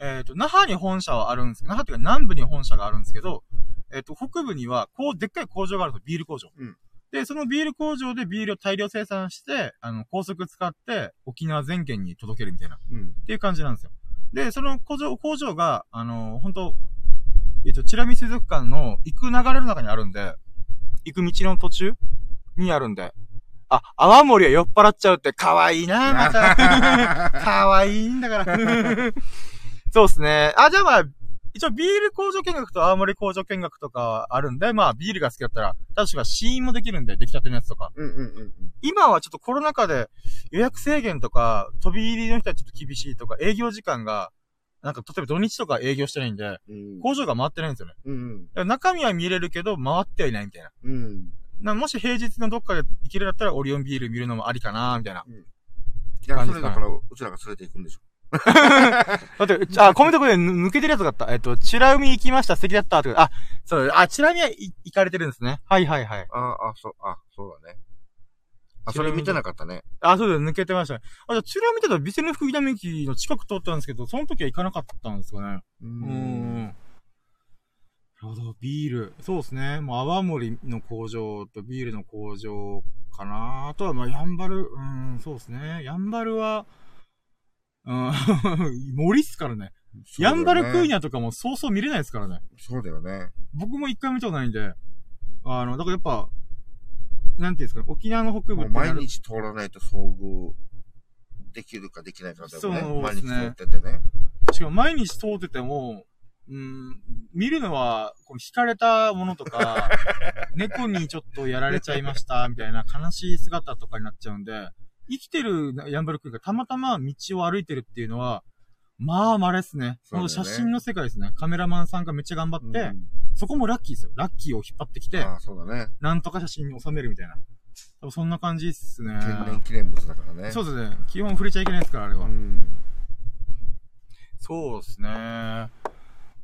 えっ、と、那覇に本社はあるんですけど、那覇っていうか南部に本社があるんですけど、えっ、と、北部には、こう、でっかい工場があるんですよ。ビール工場。うんで、そのビール工場でビールを大量生産して、あの、高速使って、沖縄全県に届けるみたいな、っうん。ていう感じなんですよ。で、その工場、工場が、あの、本当えっ、と、チラミ水族館の行く流れの中にあるんで、行く道の途中にあるんで、あ、泡盛は酔っ払っちゃうって可愛いな、また。可愛いんだから。そうですね。あ、じゃあまあ、一応ビール工場見学と青森工場見学とかあるんで、まあビールが好きだったら、確か試飲もできるんで、出来たてのやつとか。うんうんうん今はちょっとコロナ禍で予約制限とか、飛び入りの人はちょっと厳しいとか、営業時間が、なんか例えば土日とか営業してないんで、うん。工場が回ってないんですよね。うんだから中身は見れるけど、回ってはいないみたいな。うん。うん。なもし平日のどっかで行けるだったら、オリオンビール見るのもありかなみたいな。いや、それだから、うちらが連れて行くんでしょ。だって、あ、コメントこれ抜けてるやつがあった。えっと、チラ海行きました、素敵だった、とか。あ、そう、あ、チラ海はい行かれてるんですね。はいはいはい。ああ、あ、そう、あ、そうだね。あ、それ見てなかったね。あ、そうだよ、抜けてましたね。あ、じゃあ、チラ海だとビセネ福木並木の近く通ったんですけど、その時は行かなかったんですかね。ううーん。なるほど、ビール。そうですね。もう泡盛の工場とビールの工場かな。あとは、まあ、ヤンバル、うん、そうですね。ヤンバルは、うん、森っすからね。ヤンバルクーニャ。ャとかもそうそう見れないですからね。そうだよね。僕も一回見たことないんで、あの、だからやっぱ、なんていうんですか、沖縄の北部って毎日通らないと遭遇できるかできないかだよね。そう毎日ですね通っててね。しかも毎日通ってても、うん、見るのは、この惹かれたものとか、猫にちょっとやられちゃいました、みたいな悲しい姿とかになっちゃうんで、生きてるヤンバルクーがたまたま道を歩いてるっていうのは、まあ、稀っすね。その写真の世界ですね。カメラマンさんがめっちゃ頑張って、うんそこもラッキーですよ。ラッキーを引っ張ってきて、ああ、そうだね。なんとか写真に収めるみたいな。多分そんな感じっすね。天然記念物だからね。そうですね。基本触れちゃいけないですから、あれは。うん。そうですね。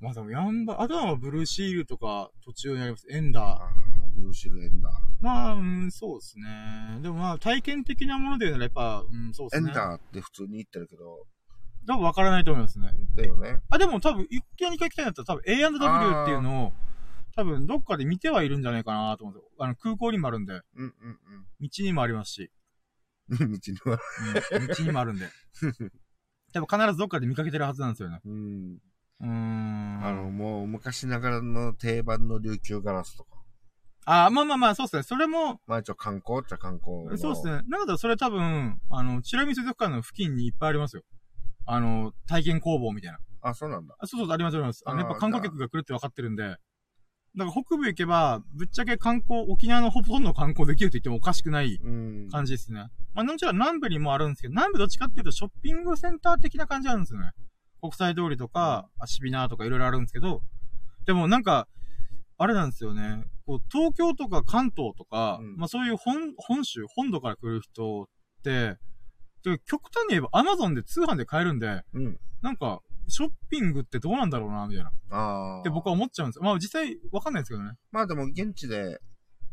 まあでも、ヤンバ、あとはブルーシールとか途中にあります。エンダー。ああ、ブルーシルエンダー。まあ、うん、そうですね。でもまあ、体験的なもので言うならやっぱ、うん、そうですね。エンダーって普通に言ってるけど、多分わからないと思いますね。だよね。あ、でも多分、一回二回来たんだったら多分 A&W っていうのを、多分どっかで見てはいるんじゃないかなと思うんですよ。あの、空港にもあるんで、うんうん道にもありますし、うん。道には。うん、道にもあるんで。多分必ずどっかで見かけてるはずなんですよね。うん。うーん。あの、もう昔ながらの定番の琉球ガラスとか。あ、まあまあまあ、そうですね。それも、まあ一応観光っちゃ観光の。そうですね。なんだそれ多分、あの、チラミ水族館の付近にいっぱいありますよ。あの、体験工房みたいな。あ、そうなんだ。あそうそう、ありますあります。あの、やっぱ観光客が来るって分かってるんで。だから北部行けば、ぶっちゃけ観光、沖縄のほとんど観光できると言ってもおかしくないうん。感じですね。まあ、もちろん南部にもあるんですけど、南部どっちかっていうとショッピングセンター的な感じなんですよね。国際通りとか、アシビナーとかいろいろあるんですけど、でもなんか、あれなんですよね。こう、東京とか関東とか、うんまあそういう本、本州、本土から来る人っって、で極端に言えば Amazon で通販で買えるんで、うん。なんか、ショッピングってどうなんだろうな、みたいな。ああ。って僕は思っちゃうんですよ。まあ実際わかんないですけどね。まあでも現地で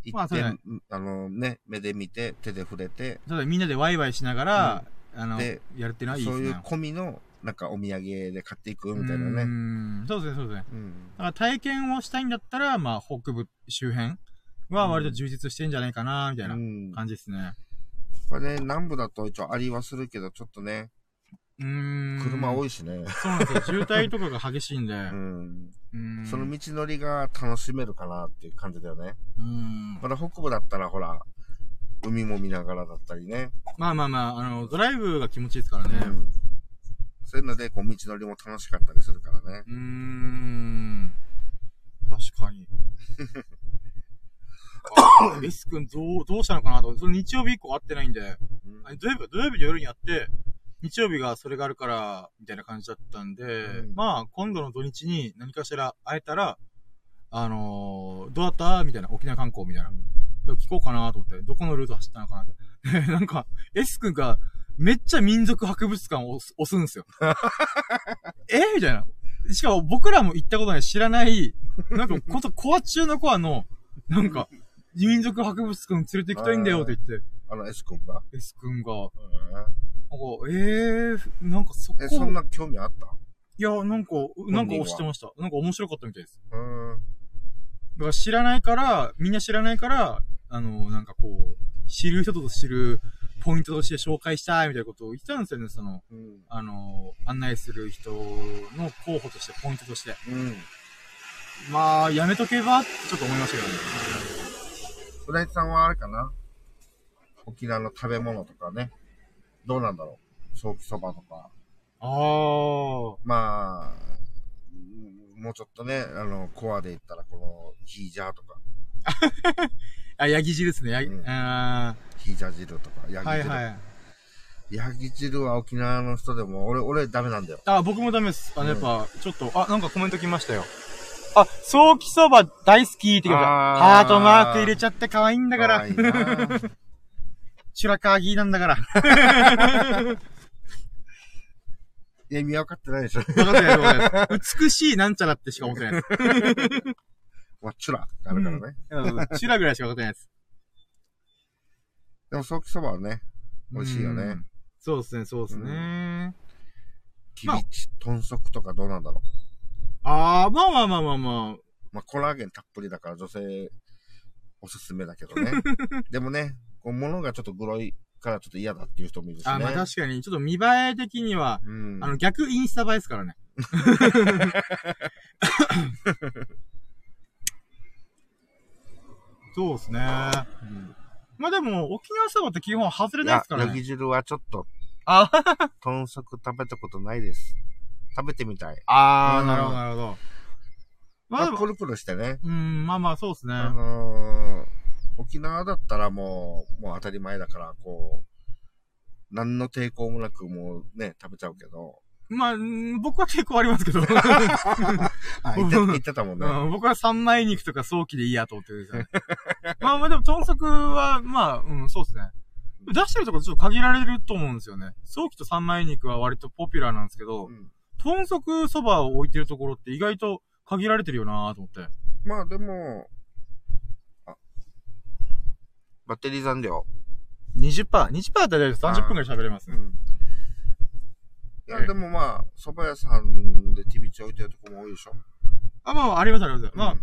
行って、まあねあのね、目で見て、手で触れて、ただみんなでワイワイしながら、あの、でやるっていうのはいいですね。そういう込みの、なんかお土産で買っていくみたいなね。んそうですね、そうですね。うん。だから体験をしたいんだったら、まあ北部周辺は割と充実してんじゃないかな、みたいなうん。感じですね。これね、南部だと一応ありはするけど、ちょっとね、うーん。い。車多いしね。そうなんですよ。渋滞とかが激しいんで。う。うん。その道のりが楽しめるかなっていう感じだよね。うーん。まだ北部だったらほら、海も見ながらだったりね。まあまあまあ、あの、ドライブが気持ちいいですからね。うん。そういうので、こう、道のりも楽しかったりするからね。うーん。確かに。あ S 君どう、どうしたのかなと。その日曜日以降会ってないんで、うんあ土曜日、土曜日の夜に会って、日曜日がそれがあるから、みたいな感じだったんで、うんまあ、今度の土日に何かしら会えたら、あのーどうだった？みたいな、沖縄観光みたいな。聞こうかなと思って、どこのルート走ったのかなって。なんか、S 君が、めっちゃ民族博物館を押す押すんですよ。え？みたいな。しかも僕らも行ったことない知らない、なんか、こと、コア中のコアの、なんか、民族博物館連れて行きたいんだよって言って、あの、S 君が？S 君が、なんか、うんええー、なんかそこ、え、そんな興味あった？いや、なんか、なんかは押してました。なんか面白かったみたいです。うん。だから知らないから、みんな知らないから、あの、なんかこう、知る人と知るポイントとして紹介したいみたいなことを言ってたんですよね、その、うん。あの、案内する人の候補として、ポイントとして。うん。まあ、やめとけば？ってちょっと思いましたけどね。うなぎさんはあれかな？沖縄の食べ物とかね。どうなんだろう？ソーキそばとか。ああ。まあ、うんもうちょっとね、あの、コアで言ったらこの、ヒージャーとか、あ、ヤギ汁ですね。ヤギ、うんあヒージャー汁とか、ヤーギ汁。はいはい。ヤギ汁は沖縄の人でも、俺、俺ダメなんだよ。あ、僕もダメです。あの、やっぱ、ちょっと、あ、なんかコメント来ましたよ。あ、ソーキそば大好きって言ってください。あーハートマーク入れちゃって可愛いんだから。チュラカーギーなんだから。いや、意味分かってないでしょ。わかってない美しいなんちゃらってしか思ってないです。わ、チュラがあるからね。うんチュラぐらいしか分かってないです。でも、ソーキそばはね、美味しいよねうん。そうですね、そうですね。キビチ、豚足とかどうなんだろう。あー、まあまあまあまあまあ。まあ、コラーゲンたっぷりだから女性、おすすめだけどね。でもね、こう、物がちょっとグロいからちょっと嫌だっていう人もいるしね。あ、まあ確かに、ちょっと見栄え的には、うん。あの、逆インスタ映えですからね。そうですね。うんまあでも、沖縄そばって基本外れないです、からヤギね。汁はちょっと、あ豚足食べたことないです。食べてみたい。あー、うんなるほど、なるほど。まあプルプルしてね。うん、まあまあそうですね。あのー、沖縄だったらもう、もう当たり前だから、こう、何の抵抗もなくもうね、食べちゃうけど。まあ、うん僕は結構ありますけど。あ、言ってたもんね。うん、僕は三枚肉とか早期でいいやと思ってるんですよね。まあまあでも、豚足は、まあ、うん、そうですね。出してるところちょっと限られると思うんですよね。早期と三枚肉は割とポピュラーなんですけどう、ん豚足そばを置いてるところって意外と限られてるよなと思って。まあでも、あ、バッテリー残量。20%、20%だったら30分くらい喋れますね。うん。いや、でもまあ、蕎麦屋さんでティビチ置いてるとこも多いでしょ。あ、まあ、ありますあります。まあうん、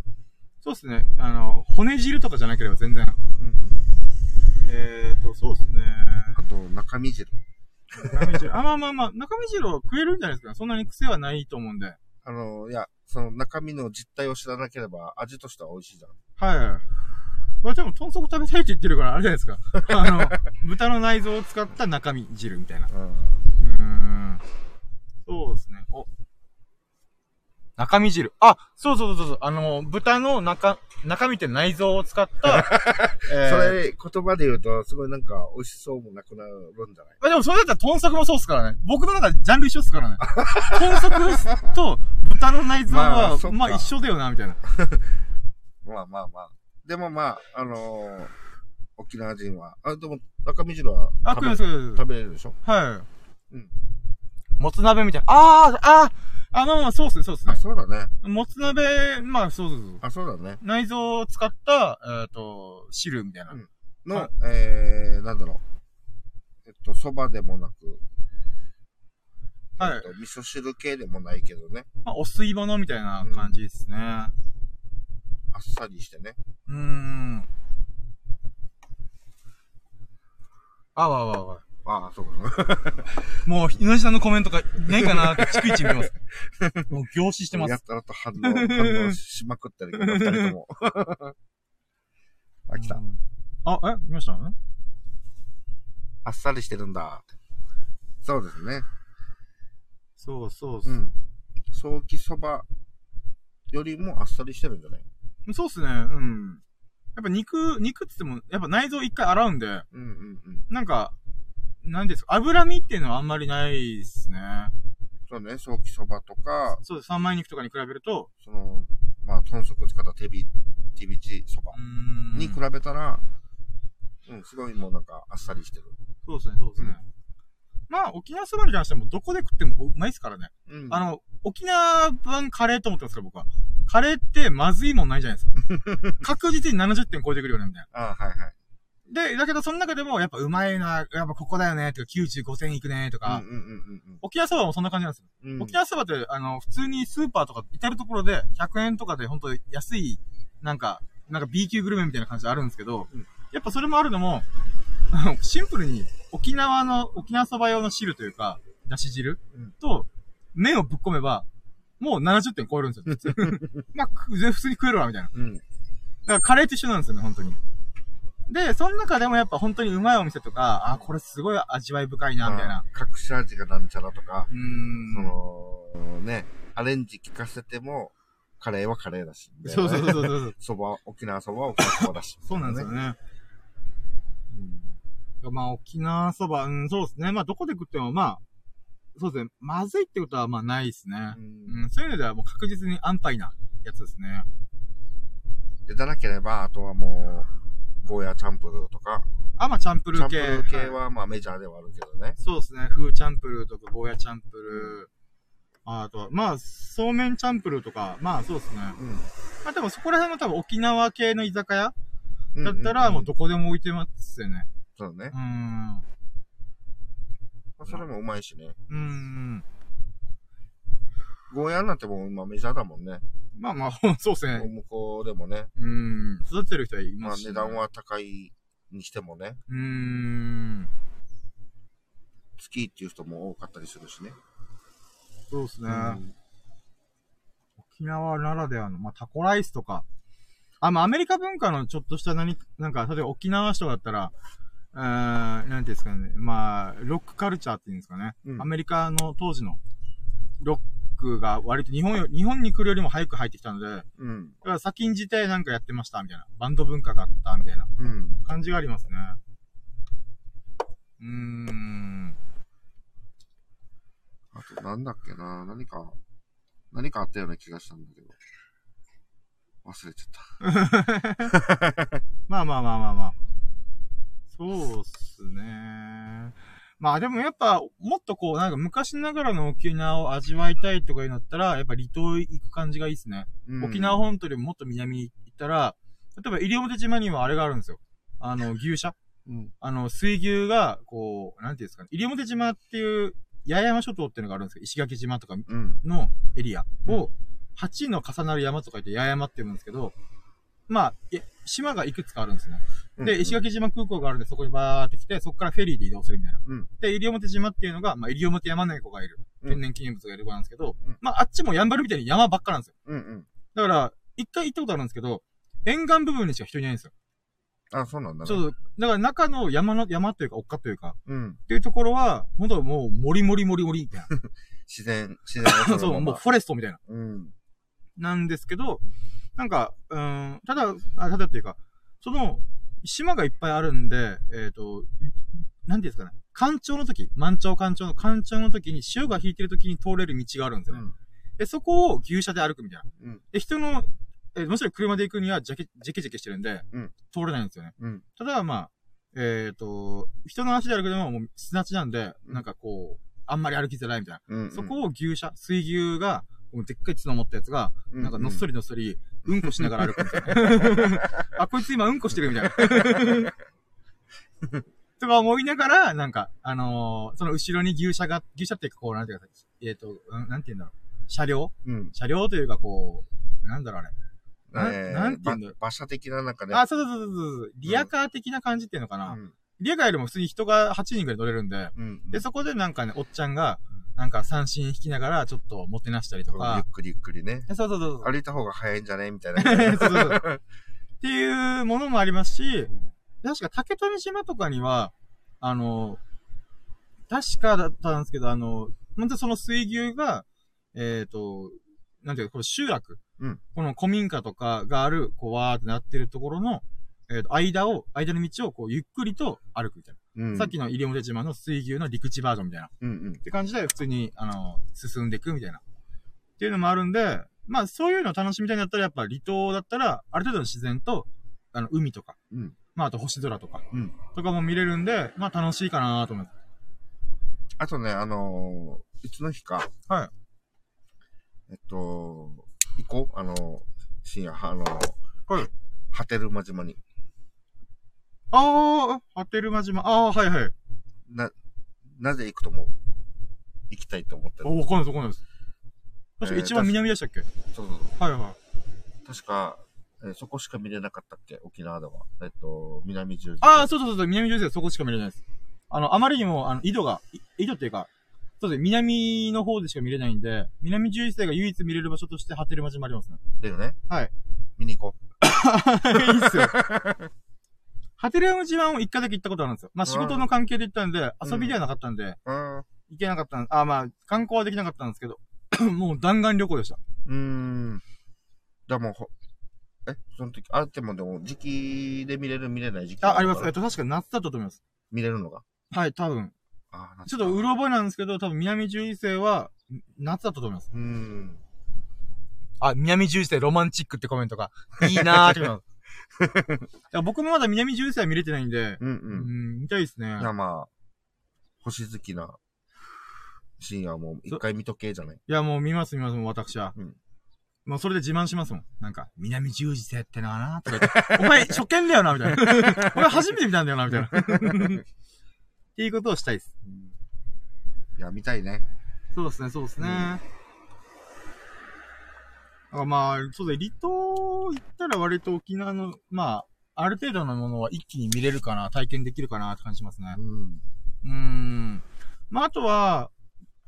そうですね。あの、骨汁とかじゃなければ全然。うんえーと、そうですね。あと、中身汁。中身汁。あ、まあまあまあ、中身汁は食えるんじゃないですか？そんなに癖はないと思うんで。あの、いや、その中身の実態を知らなければ、味としては美味しいじゃん。はい。まあでも、豚足食べたいって言ってるから、あれじゃないですか。あの、豚の内臓を使った中身汁みたいな。うん。うーん。そうですね。お。中身汁。あ、そうそうそうそう。あの、豚の中、中身って内臓を使った、えーそれ、言葉で言うと、すごいなんか、美味しそうもなくなるんじゃない？まあでもそれだったら豚足もそうっすからね。僕の中でジャンル一緒っすからね。豚足と豚の内臓まあは、そっかまあ一緒だよな、みたいな。まあまあまあ。でもまあ、あのー沖縄人は。あ、でも、中身汁はあ、食べ食えます、食べれるでしょ？はい。うん。もつ鍋みたいな。あー、あー、あ、まあまあ、そうっすね、そうっすねあ、。そうだね。もつ鍋、まあ、そうそうそう。あ、そうだね。内臓を使った、えっ、と、汁みたいな。うんの、はいえー、なんだろう。えっと、蕎麦でもなく、はいえっと、味噌汁系でもないけどね。まあ、お吸い物みたいな感じですね。あっさりしてね。うーん。あわわわ。ああ、そうか。もう、井上さんのコメントがないかなって、逐一見てます。もう、凝視してまやっす。たらと反応、反応しまくってるけど、二人とも。あ、来た。あ、え見ました？あっさりしてるんだ。そうですね。そうそうっす。うん。早期そばよりもあっさりしてるんじゃない？そうっすね。うん。やっぱ肉、肉って言っても、やっぱ内臓一回洗うんで、うんうんうん。なんか、なんですか、脂身っていうのはあんまりないっすね。そうね、早期そばとか、そうです。三枚肉とかに比べると、その、まあ、豚足使った手び、手びちそばうーん。に比べたら、うん、すごいもうなんかあっさりしてる。そうですね、そうですね。まあ、沖縄そばに関してはもうどこで食ってもうまいっすからね。うん。あの、沖縄版カレーと思ってますから、僕は。カレーってまずいもんないじゃないですか。確実に70点超えてくるよね、みたいあはいはい。な。で、だけどその中でもやっぱうまいな、やっぱここだよね、とか95点いくね、とか。沖縄そばもそんな感じなんですよ。うんうん。沖縄そばって、あの、普通にスーパーとか至るところで100円とかで本当安い、なんか、なんか B 級グルメみたいな感じであるんですけど、うんやっぱそれもあるのも、シンプルに沖縄の、沖縄そば用の汁というか、だし汁うんと、麺をぶっ込めば、もう70点超えるんですよ。普通 まあ、く普通に食えるわ、みたいな。だうん。からカレーと一緒なんですよね、本当に。で、その中でもやっぱ本当にうまいお店とか、あ、これすごい味わい深いな、みたいな。まあ隠し味がなんちゃらとかう、ーん。その、ね、アレンジ聞かせても、カレーはカレーだし。そうそうそうそうそう。そば、沖縄そばは沖縄そばだし。そうなんですよね。ね。まあ、沖縄そば、うん、そうですね。まあ、どこで食っても、まあ、そうですね。まずいってことは、まあ、ないですねう。んうん、そういうのではもう確実に安牌なやつですね。で、じゃなければ、あとはもう、ゴーヤチャンプルーとか、あ、まあ、チャンプルチャンプー系。ルー系はいはまあメジャーではあるけどね。そうですね。風チャンプルーとか、ゴーヤチャンプルー。あとは、まあ、そうめんチャンプルーとか、まあ、そうですね。まあ、でもそこら辺も多分沖縄系の居酒屋うん。だったら、もうどここでも置いてますよね。そうねう。ーん。まあそれもうまいしね。うーん。ゴーヤなんてもう今メジャーだもんね。まあまあ、そうですね。向こうでもね。うーん。育てる人はいまあますし、値段は高いにしてもね。うーん。好きっていう人も多かったりするしね。そうですね。うん沖縄ならではの、まあ、タコライスとか。あ、まあ、アメリカ文化のちょっとした何、なんか、例えば沖縄市とかだったら、えー、なんていうんですかね。まあ、ロックカルチャーっていうんですかね。うんアメリカの当時のロックが割と日本よ、日本に来るよりも早く入ってきたので、だうん。から先んじてなんかやってました、みたいな。バンド文化があった、みたいなうん。感じがありますね。うーん。あとなんだっけな何か、何かあったような気がしたんだけど。忘れちゃった。まあまあまあまあまあ。そうっすね。まあでもやっぱ、もっとこう、なんか昔ながらの沖縄を味わいたいとかいうのだったら、やっぱ離島行く感じがいいっすね。うん沖縄本島よりももっと南に行ったら、例えば西表島にはあれがあるんですよ。あの、牛舎うん。あの、水牛が、こう、なんていうんですかね。西表島っていう、八重山諸島っていうのがあるんですよ。石垣島とかうん。のエリアを、8の重なる山とか言って八重山って言うんですけど、まあ、い島がいくつかあるんですね。で、石垣島空港があるんで、そこにバーって来て、そこからフェリーで移動するみたいな。うんで、西表島っていうのが、まあ、西表山猫がいる。うん天然記念物がいる子なんですけど、うんまあ、あっちもやんばるみたいに山ばっかなんですよ。うんうん。だから、一回行ったことあるんですけど、沿岸部分にしか人いないんですよ。あ、そうなんだね。ちょっと、だから中の山の、山というか、丘というか、うん。っていうところは、本当もう、もりもりもりもりみたいな。自然、自然を そう、もうフォレストみたいな。うん。なんですけど、なんか、うーん、ただ、あ、ただっていうか、その、島がいっぱいあるんで、えっ、と、なんていうんですかね、干潮の時、満潮干潮の干潮の時に潮が引いてる時に通れる道があるんですよね。で、そこを牛車で歩くみたいな。うん。で、人のえ、もちろん車で行くにはジャケ、ジェケジェケしてるんで、うん通れないんですよね。うん。ただ、まあ、えっ、と、人の足で歩くでももう砂地なんで、うんなんかこう、あんまり歩きづらいみたいな。うん。そこを牛舎、水牛が、でっかい角持ったやつが、うなんかのっそりのっそり、うんこしながら歩くみたいな。あ、こいつ今うんこしてるみたいな。とか思いながら、なんか、あのーその後ろに牛舎が、牛舎っていうかこう、なんていうか、えっ、と、うんなんていうんだろう。車両？うん。車両というかこう、なんだろうあれ。なえーなんて言うんだろうば馬車的ななんかね。あ、そうそうそうそうそう。リアカー的な感じっていうのかな。うん。リアカーよりも普通に人が8人ぐらい乗れるんで、うん。で、そこでなんかね、おっちゃんが、なんか三振引きながら、ちょっともてなしたりとゆっか。くりゆっくりね。そうそうそうそう。歩いた方が早いんじゃねみたい？な。そうそうそうっていうものもありますし、確か竹富島とかには、あの、確かだったんですけど、あの、本当にその水牛が、えっ、と、なんていうか、これ集落。うんこの古民家とかがある、こう、わーってなってるところの、えっ、と、間を、間の道を、こう、ゆっくりと歩くみたいな。うん。さっきの西表島の水牛の陸地バージョンみたいな。うんうんっ。て感じで、普通に、あの、進んでいくみたいな。っていうのもあるんで、まあ、そういうのを楽しみたいんだったら、やっぱ離島だったら、ある程度の自然と、あの、海とか、うん。まあ、あと星空とか、うん。とかも見れるんで、まあ、楽しいかなと思います。あとね、あのーいつの日か、はい。えっと、行こうあのー深夜、あのーはい。波照間島に。ああ、波照間島。ああ、はいはい。な、なぜ行くと思う行きたいと思ってる。あ、わかんないです、わかんないです。確かえー一番南でしたっけ、そうそうそう。はいはい。確か、えーそこしか見れなかったっけ？沖縄では。えっと、南十字。ああ、そうそうそう、南十字はそこしか見れないです。あの、あまりにも、あの、井戸が、い井戸っていうか、そうですね、南の方でしか見れないんで、南十字星が唯一見れる場所として波照間島ありますね。だよね。はい。見に行こ いいっすよ。ハテレム島も一回だけ行ったことあるんですよ。まあ仕事の関係で行ったんで、遊びではなかったんで、う。うん。行けなかったんあ、まあ、観光はできなかったんですけど、もう弾丸旅行でした。うーん。じゃあもうほ、え、その時、あってもでも、時期で見れる見れない時期？あ、あります。ええっと、確か夏だったと思います。見れるのが？はい、多分。あーちょっとうろ覚えなんですけど、多分南十字星は、ん夏だったと思います。うーん。あ、南十字星ロマンチックってコメントが、いいなーってや僕もまだ南十字星は見れてないんで、うんううん。ん、見たいですね。いや、まあ、星好きな、深夜はもう一回見とけじゃない？いや、もう見ます見ます、もう私は。うんもうそれで自慢しますもん。なんか、南十字星ってのはな、とか言って、お前初見だよな、みたいな。俺初めて見たんだよな、みたいな。っていうことをしたいです。いや、見たいね。そうですね、そうですね。まあ、そうだ、離島行ったら割と沖縄の、まあ、ある程度のものは一気に見れるかな、体験できるかなって感じしますねう。ん。うーん。まあ、あとは、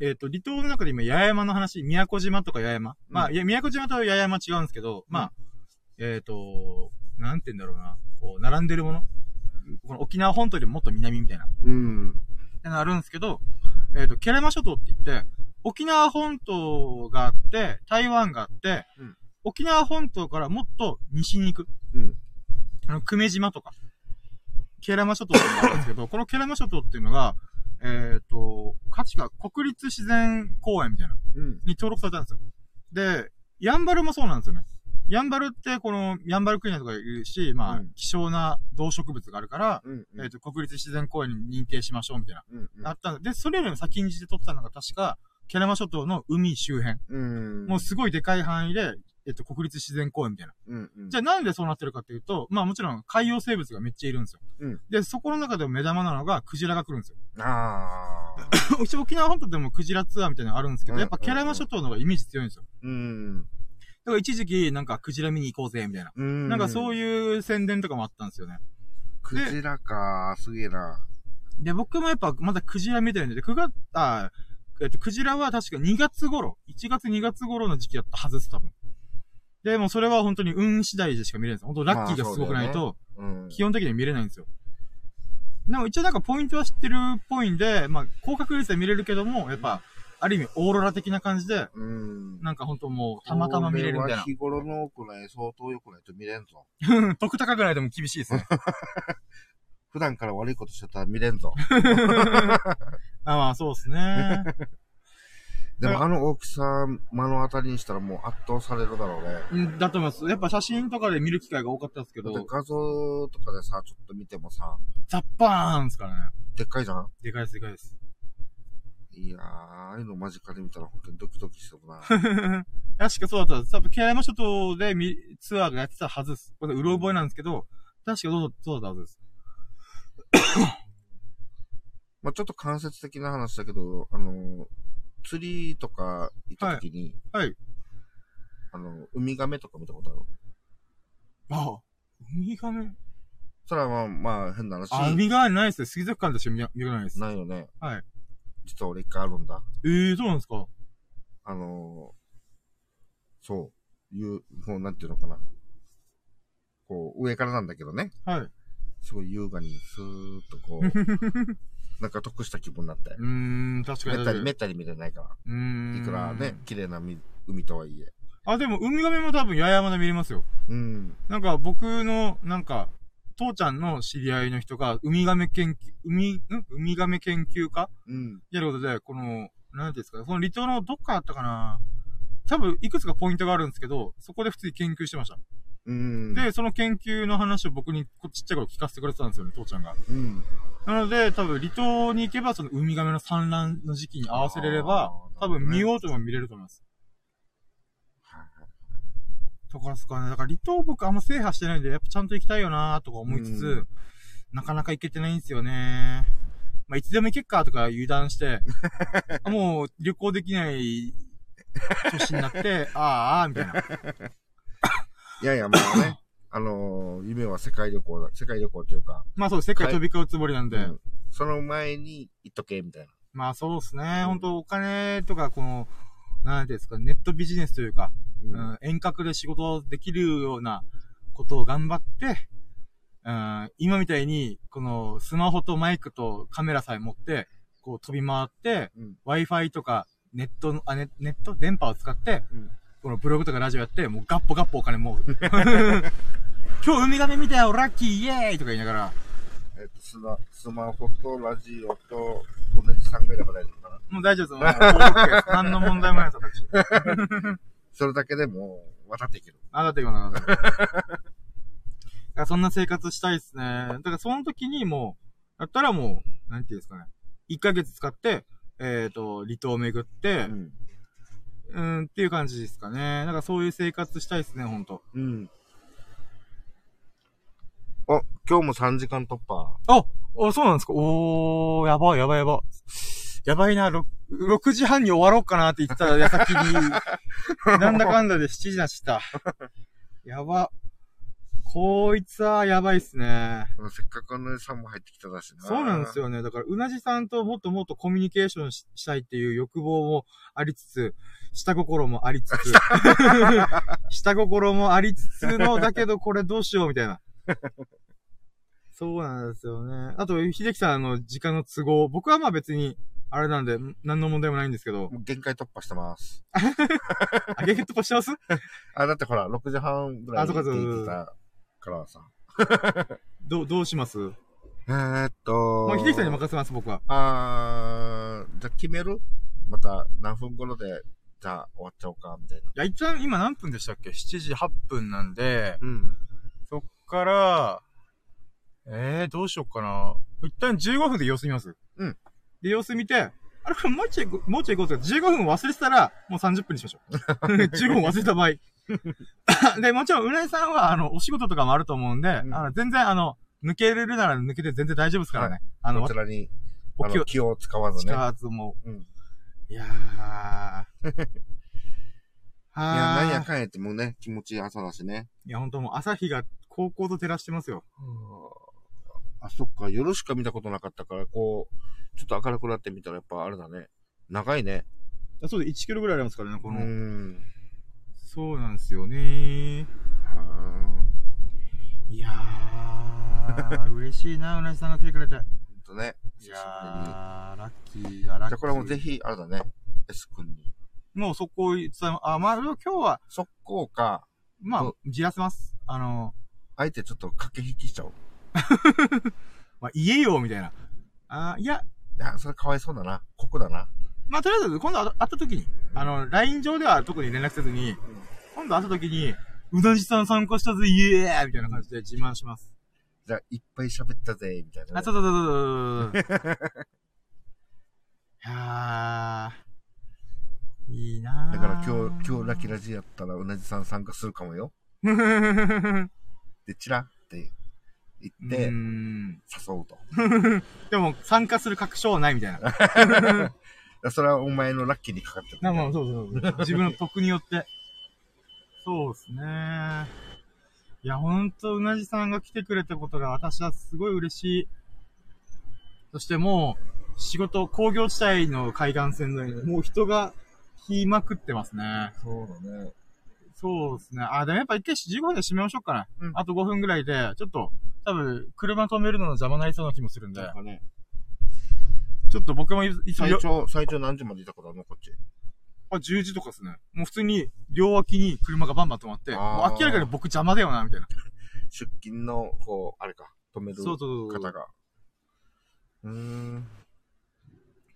えっ、と、離島の中で今、八重山の話、宮古島とか八重山。まあ、いや、宮古島と八重山違うんですけど、まあ、えっ、と、なんて言うんだろうな。こう、並んでるもの。この沖縄本島よりももっと南みたいな。うん。ってのあるんですけど、えっ、と、ケラマ諸島って言って、沖縄本島があって、台湾があって、うん沖縄本島からもっと西に行く。うん。あの、久米島とか、ケラマ諸島っていうのがあるんですけど、このケラマ諸島っていうのが、えっ、と、価値が国立自然公園みたいな、うん。に登録されたんですよ。で、ヤンバルもそうなんですよね。ヤンバルって、この、ヤンバルクリナとかいるし、まあ、うん希少な動植物があるから、うん。えっ、と、国立自然公園に認定しましょうみたいな。うん。あったんで、で、それよりも先んじて撮ったのが確か、ケラマ諸島の海周辺。うん。もうすごいでかい範囲で、えっと、国立自然公園みたいな。うん。うん。じゃあなんでそうなってるかっていうと、まあもちろん海洋生物がめっちゃいるんですよ。うんで、そこの中でも目玉なのがクジラが来るんですよ。ああ。一 応沖縄本島でもクジラツアーみたいなのあるんですけど、うんやっぱケラマ諸島の方がイメージ強いんですよ。うん。だから一時期なんかクジラ見に行こうぜ、みたいな。うん。なんかそうう。いう宣伝とかもあったんですよね。クジラか、すげえな。で、僕もやっぱまだクジラ見てるんで、9月、あ、えっと、クジラは確か2月頃、1月2月頃の時期だったはずです、多分。で、もうそれは本当に運次第でしか見れないんですよ。本当ラッキーがすごくないと、うん。基本的には見れないんですよ。でも一応なんかポイントは知ってるっぽいんで、まあ、高確率で見れるけども、やっぱ、ある意味オーロラ的な感じで、うん。なんか本当もう、たまたま見れるみたいな。日頃の多くない、相当良くないと見れんぞ。得高くないでも厳しいですね。普段から悪いことしてたら見れんぞ。あまあ、そうですね。でもあの大きさ、目の当たりにしたらもう圧倒されるだろうね。うんだと思います。やっぱ写真とかで見る機会が多かったですけど、だって画像とかでさ、ちょっと見てもさ、ザッパーンですからね。でっかいじゃん？でかいです、でかいです。いやー、ああいうの間近で見たら本当にドキドキするな。確かそうだったんです。多分、ケアヤマ諸島でみツアーがやってたはずです。これ、うろ覚えなんですけど、確かそうそうだったはずです。まあちょっと間接的な話だけど、あの、釣りとか行った時に、はいはいあの、ウミガメとか見たことある？ああ、ウミガメ？それはまあ、まあ変な話。あ、ウミガメないですね。水族館でしか見見らないです。ないよね。はい。実は俺一回あるんだ。ええー、そうなんですか？あのそう、いう、もうなんていうのかな。こう、上からなんだけどね。はい。すごい優雅にスーッとこう、なんか得した気分になって。うーん、確かに。めったり、めったり見れないかうーん。ら。いくらね、綺麗な海海とはいえ。あ、でも、ウミガメも多分、八重山で見れますよ。うん。なんか、僕の、なんか、父ちゃんの知り合いの人が、ウミガメ研究、海、ん？ウミガメ研究家？うん。やることで、この、なんですかね、その離島のどっかあったかな多分、いくつかポイントがあるんですけど、そこで普通に研究してました。うん。で、その研究の話を僕にこちっちゃい頃聞かせてくれてたんですよね、父ちゃんが。うん。なので、多分、離島に行けば、そのウミガメの産卵の時期に合わせれれば多分見ようとも見れると思います。だからですかね。だから離島僕あんま制覇してないんで、やっぱちゃんと行きたいよなとか思いつつ、うんなかなか行けてないんですよね。まあ、いつでも行けっかとか油断して、もう旅行できない年になって、ああ、ああ、みたいな。いやいや、まあね。あのー夢は世界旅行だ。世界旅行というか、まあそう、世界飛び交うつもりなんで、うんその前に行っとけ、みたいな。まあそうですね。本当お金とか、この、なんていうんですか、ネットビジネスというか、ううん、遠隔で仕事できるようなことを頑張って、うん、今みたいに、このスマホとマイクとカメラさえ持って、こう飛び回って、うん。Wi-Fi とかネットの、あ、ネネット電波を使って、うんこのブログとかラジオやって、もうガッポガッポお金もう。今日ウミガメ見たよラッキーイエーイとか言いながら、えっと、スマスマホとラジオと同じ3ぐらいれば大丈夫かな？もう大丈夫です。もう何の問題もないです、私。それだけでもう渡っていける。あ、だって今の。だからそんな生活したいですね。だからその時にもう、だったらもう、なんていうんですかね。1ヶ月使って、えっ、と、離島を巡って、ん。うん、っていう感じですかね。だからそういう生活したいですね、ほんと。うん。あ、今日も3時間突破。ああ、そうなんですかおー、やばいやばいやばい。やばいな、6, 6時半に終わろうかなって言ってた矢先に、なんだかんだで7時になっちゃった。やば。こいつはやばいっすね。せっかくのさんも入ってきただしな。そうなんですよね。だから、うなじさんともっともっとコミュニケーションししたいっていう欲望もありつつ、下心もありつつ、下心もありつつの、だけどこれどうしようみたいな。そうなんですよね。あと、秀樹さんあの時間の都合、僕はまあ別に、あれなんで、何の問題もないんですけど、限界突破してます。あげゲットしてます？あ、だってほら、6時半ぐらいあそうかそうかって言からさ。どう、どうします？もえー、っと。う秀樹さんに任せます、僕は。あー、じゃあ決める？また何分頃で、じゃあ終わっちゃおうか、みたいな。いや、一旦今何分でしたっけ ?7 時8分なんで、うん。そっから、えー、どうしよっかな。一旦15分で様子見ます。うん。で、様子見て、あれ、もうちょい、もうちょい行こうと15分忘れてたら、もう30分にしましょう。15分忘れた場合。で、もちろん、うなぎさんは、あの、お仕事とかもあると思うんで、うんあの、全然、あの、抜けれるなら抜けて全然大丈夫ですからね。あのこち、らに、お気を気を使わずね。使わずもうん。いやー。や、はーなんやかんやってもうね、気持ちいい朝だしね。いや、ほんともう朝日が高校と照らしてますよ。あ、そっか、夜しか見たことなかったから、こう、ちょっと明るくなってみたらやっぱあれだね。長いね。そうで、1キロぐらいありますからね、こうの。ん。そうなんですよね。はいやー、嬉しいな、うなじさんが来てくれて。ーんとね。いやー、ラッキーだ、ラッキー。じゃあこれもぜ。ひ、あれだね。S 君に。もうそこ伝え、あ、まあ、今日は、速攻か、まあう、じらせます。あの、あえてちょっと駆け引きしちゃおう。まあ、言えよ、みたいな。あいや、いや、それかわいそうだな。酷だな。まあ、とりあえず、今度会った時に、あの、LINE 上では特に連絡せずに、今度会った時に、うなじさん参加したぜ、イエーイみたいな感じで自慢します。じゃあ、いっぱい喋ったぜ、みたいなね。あ、そうそうそうそうそうそう。いやー、いいなーだから今日、今日ラキラジやったら、うなじさん参加するかもよ。で、チラって言っうて、誘うと。でも、参加する確証はないみたいな。それはお前のラッキーにかかってる、なまあ、そうそうそう。自分の得によって。そうですね。いや、ほんと、うなじさんが来てくれたことが私はすごい嬉しい。そしてもう、仕事、工業地帯の海岸線のように、もう人が来まくってますね。そうだね。そうですね。あ、でもやっぱ一回15分で締めましょうかね。うんあと5分ぐらいで、ちょっと、多分、車止めるのの邪魔になりそうな気もするんでなん、かね、ちょっと僕もいいつも最長、最長何時までいたことあるの？こっち。あ、10時とかですね。もう普通に、両脇に車がバンバン止まって、もう明らかに僕邪魔だよな、みたいな。出勤の、こう、あれか、止めるそうそうそう方が。うーん。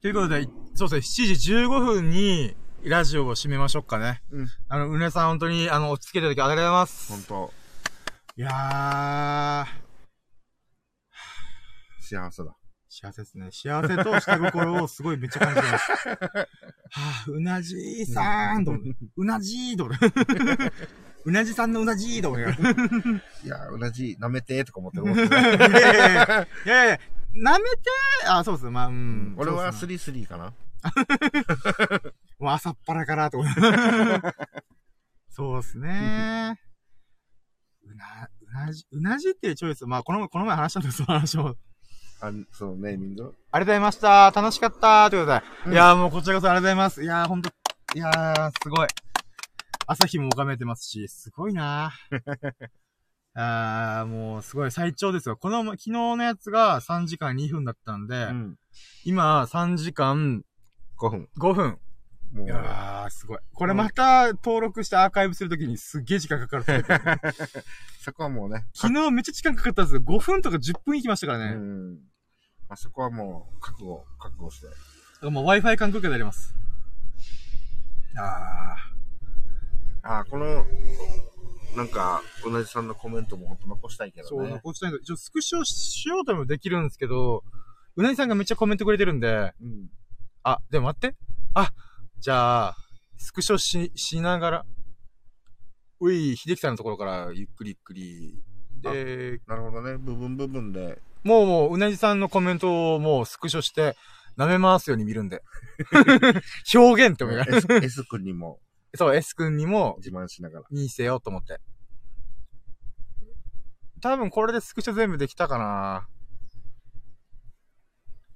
ということで、そうですね、7時15分に、ラジオを締めましょうかね。うん。あの、うねさん本当に、あの、落ち着けただきありがとうございます。ほんと、いや幸せだ。ー、幸せですね。幸せと下心をすごいめっちゃ感じてます。はぁ、うなじーさーんと うなじーと。うなじさんのうなじーと思。いや、うなじ、舐めて、とか思ってる。いやいやいや舐めてあ、そうですね。まあ、うん。俺はそうっすね3-3かな。もう朝っぱらからと思って。そうですね。うな、うなじ、うなじっていうチョイス。まあ、この前、この前話したんです、その話も。あ、そのネーミング？ありがとうございました。楽しかった。ということで。うんいやーもうこちらこそありがとうございます。いやーほんと、いやーすごい。朝日も拝めてますし、すごいなあー もうすごい最長ですよ。この、昨日のやつが3時間2分だったんで、うん。今3時間5分。5分。もうい、やー、すごい。これまた登録してアーカイブするときにすっげー時間かかる。そこはもうね。昨日めっちゃ時間かかったんですよ。5分とか10分行きましたからね。うん。あそこはもう、覚悟、覚悟して。だからもう Wi-Fi 環境下でやります。ああ、この、なんか、うなじさんのコメントも本当残したいけー。そう、どね。残したいんだ。ちょ、スクショしようともできるんですけど、うなぎさんがめっちゃコメントくれてるんで、うん。あ、でも待って。あ、じゃあ、スクショし、しながら、うい、秀樹さんのところからゆっくりゆっくり。で、なるほどね。部分部分で。もうもう、うなじさんのコメントをもうスクショして、舐め回すように見るんで。表現って思いながら S, S 君にもそう、S 君にも自慢しながら。見せようと思って。多分これでスクショ全部できたかな。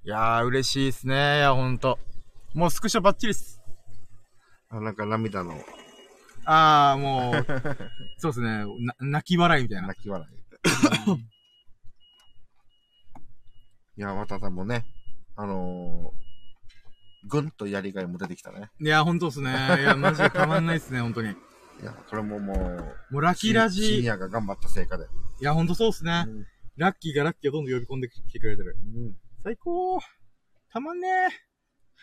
いやー、嬉しいっすね。いや、ほんと。もうスクショバッチリっす。あ、なんか涙のあー、もう、そうっすね。な泣き笑いみたいな。泣き笑い。いや、またでもね、あのー、ぐんとやりがいも出てきたね。いや、ほんとっすね。いや、マジでたまんないっすね、ほんとに。いや、これももう、もうラッキーラシニジ。いアが頑張った成果で。や、ほんとそうっすね。うんラッキーがラッキーをどんどん呼び込んできてくれてる。うん最高たまんね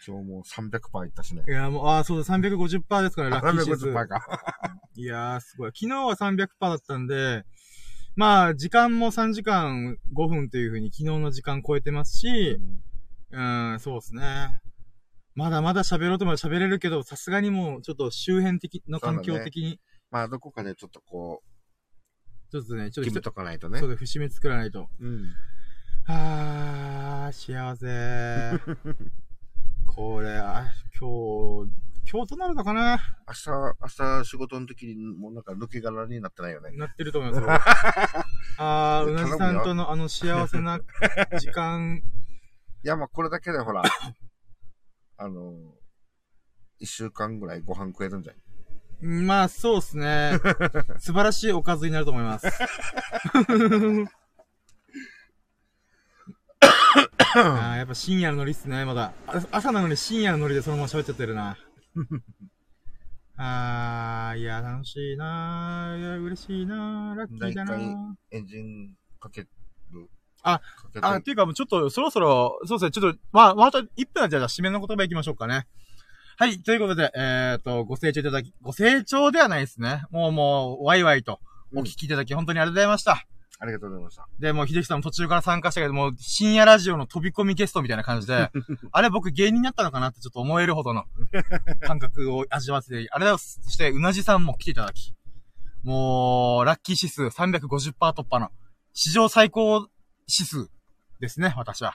今日もう300%いったしねー。い。や、もう、あー、そうだ、350%ですから、ラッキー指数。350%か。いやー、すごい。昨日は300%だったんで、まあ、時間も3時間5分という風に昨日の時間超えてますし、うん、そうですね。まだまだ喋ろうとも喋れるけど、さすがにもうちょっと周辺的の環境的に、まあ、どこかでちょっとこちょっとね、ちょう、っと決めとかないとねそう。で節目作らないと。うん。あー、幸せ。これ、あ今日、今日どうなるのかな？明日、明日仕事の時にもうなんか抜け殻になってないよね。なってると思いますよ。あー、うなぎさんとのあの幸せな 時間、いや、まあこれだけでほら、あの、一週間ぐらいご飯食えるんじゃないまあ、そうですね。素晴らしいおかずになると思います。あーやっぱ深夜のノリっすね、まだ。あ朝なのに深夜のノリでそのまま喋っちゃってるな。あー、いや、楽しいなー。いや、嬉しいなー。ラッキーだなー。エンジンかける。あ、あ、っていうかもうちょっと、そろそろ、そうですね、ちょっと、まあ、また1分じゃあ、締めの言葉いきましょうかね。はい、ということで、えっ、と、ご清聴いただき、ご清聴ではないですね。もうもう、ワイワイとお聞きいただき、本当にありがとうございました。ありがとうございました。で、もう、秀樹さんも途中から参加したけど、もう、深夜ラジオの飛び込みゲストみたいな感じで、あれ僕芸人になったのかなってちょっと思えるほどの感覚を味わってて、ありがとうございます。そして、うなじさんも来ていただき、もう、ラッキー指数350%突破の、史上最高指数ですね、私は。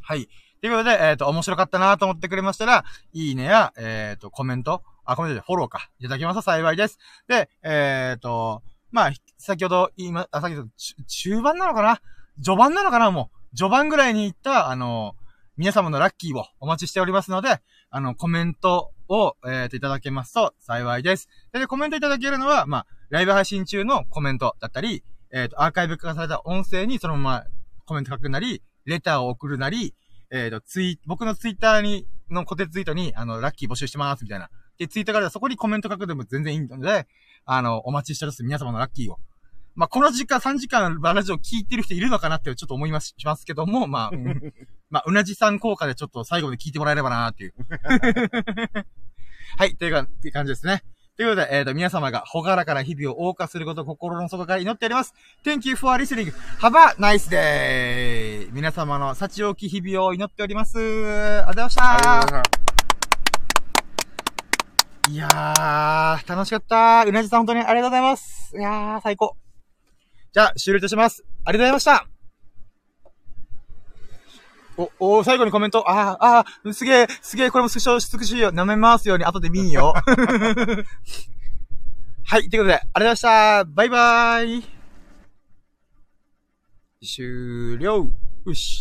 はい。ということで、えっ、と、面白かったなと思ってくれましたら、いいねや、えっ、と、コメント、あ、コメントでフォローか、いただきますと幸いです。で、えっ、と、まあ、先ほど言いま、あ、先ほど、中盤なのかな？序盤なのかな？もう、序盤ぐらいに言った、あの、皆様のラッキーをお待ちしておりますので、あの、コメントを、えっ、と、いただけますと幸いです。で、コメントいただけるのは、まあ、ライブ配信中のコメントだったり、えっ、と、アーカイブ化された音声にそのままコメント書くなり、レターを送るなり、えっ、と、ツイ、僕のツイッターに、の固定ツイートに、あの、ラッキー募集してます、みたいな。で、ツイートからそこにコメント書くでも全然いいので、あの、お待ちしてます、皆様のラッキーを。まあ、この時間、3時間、ラジオ聞いてる人いるのかなってちょっと思います、しますけども、まあ、うん、まあ、うなじさん効果でちょっと最後まで聞いてもらえればなーっていう。はい、というか、っていう感じですね。ということで、えっ、と、皆様がほがらかな日々を謳歌することを心の底から祈っております。Thank you for listening. Have a nice day! 皆様の幸多き日々を祈っております。ありがとうございましたい。やー、楽しかった。うなじさん本当にありがとうございます。いやー、最高。じゃあ、終了いたします。ありがとうございました。お、お、最後にコメント。あー、あー、すげえ、すげえ、これもスクショ、スクショよ。舐めますように後で見んよ。はい、ということで、ありがとうございました。バイバーイ。終了。よし。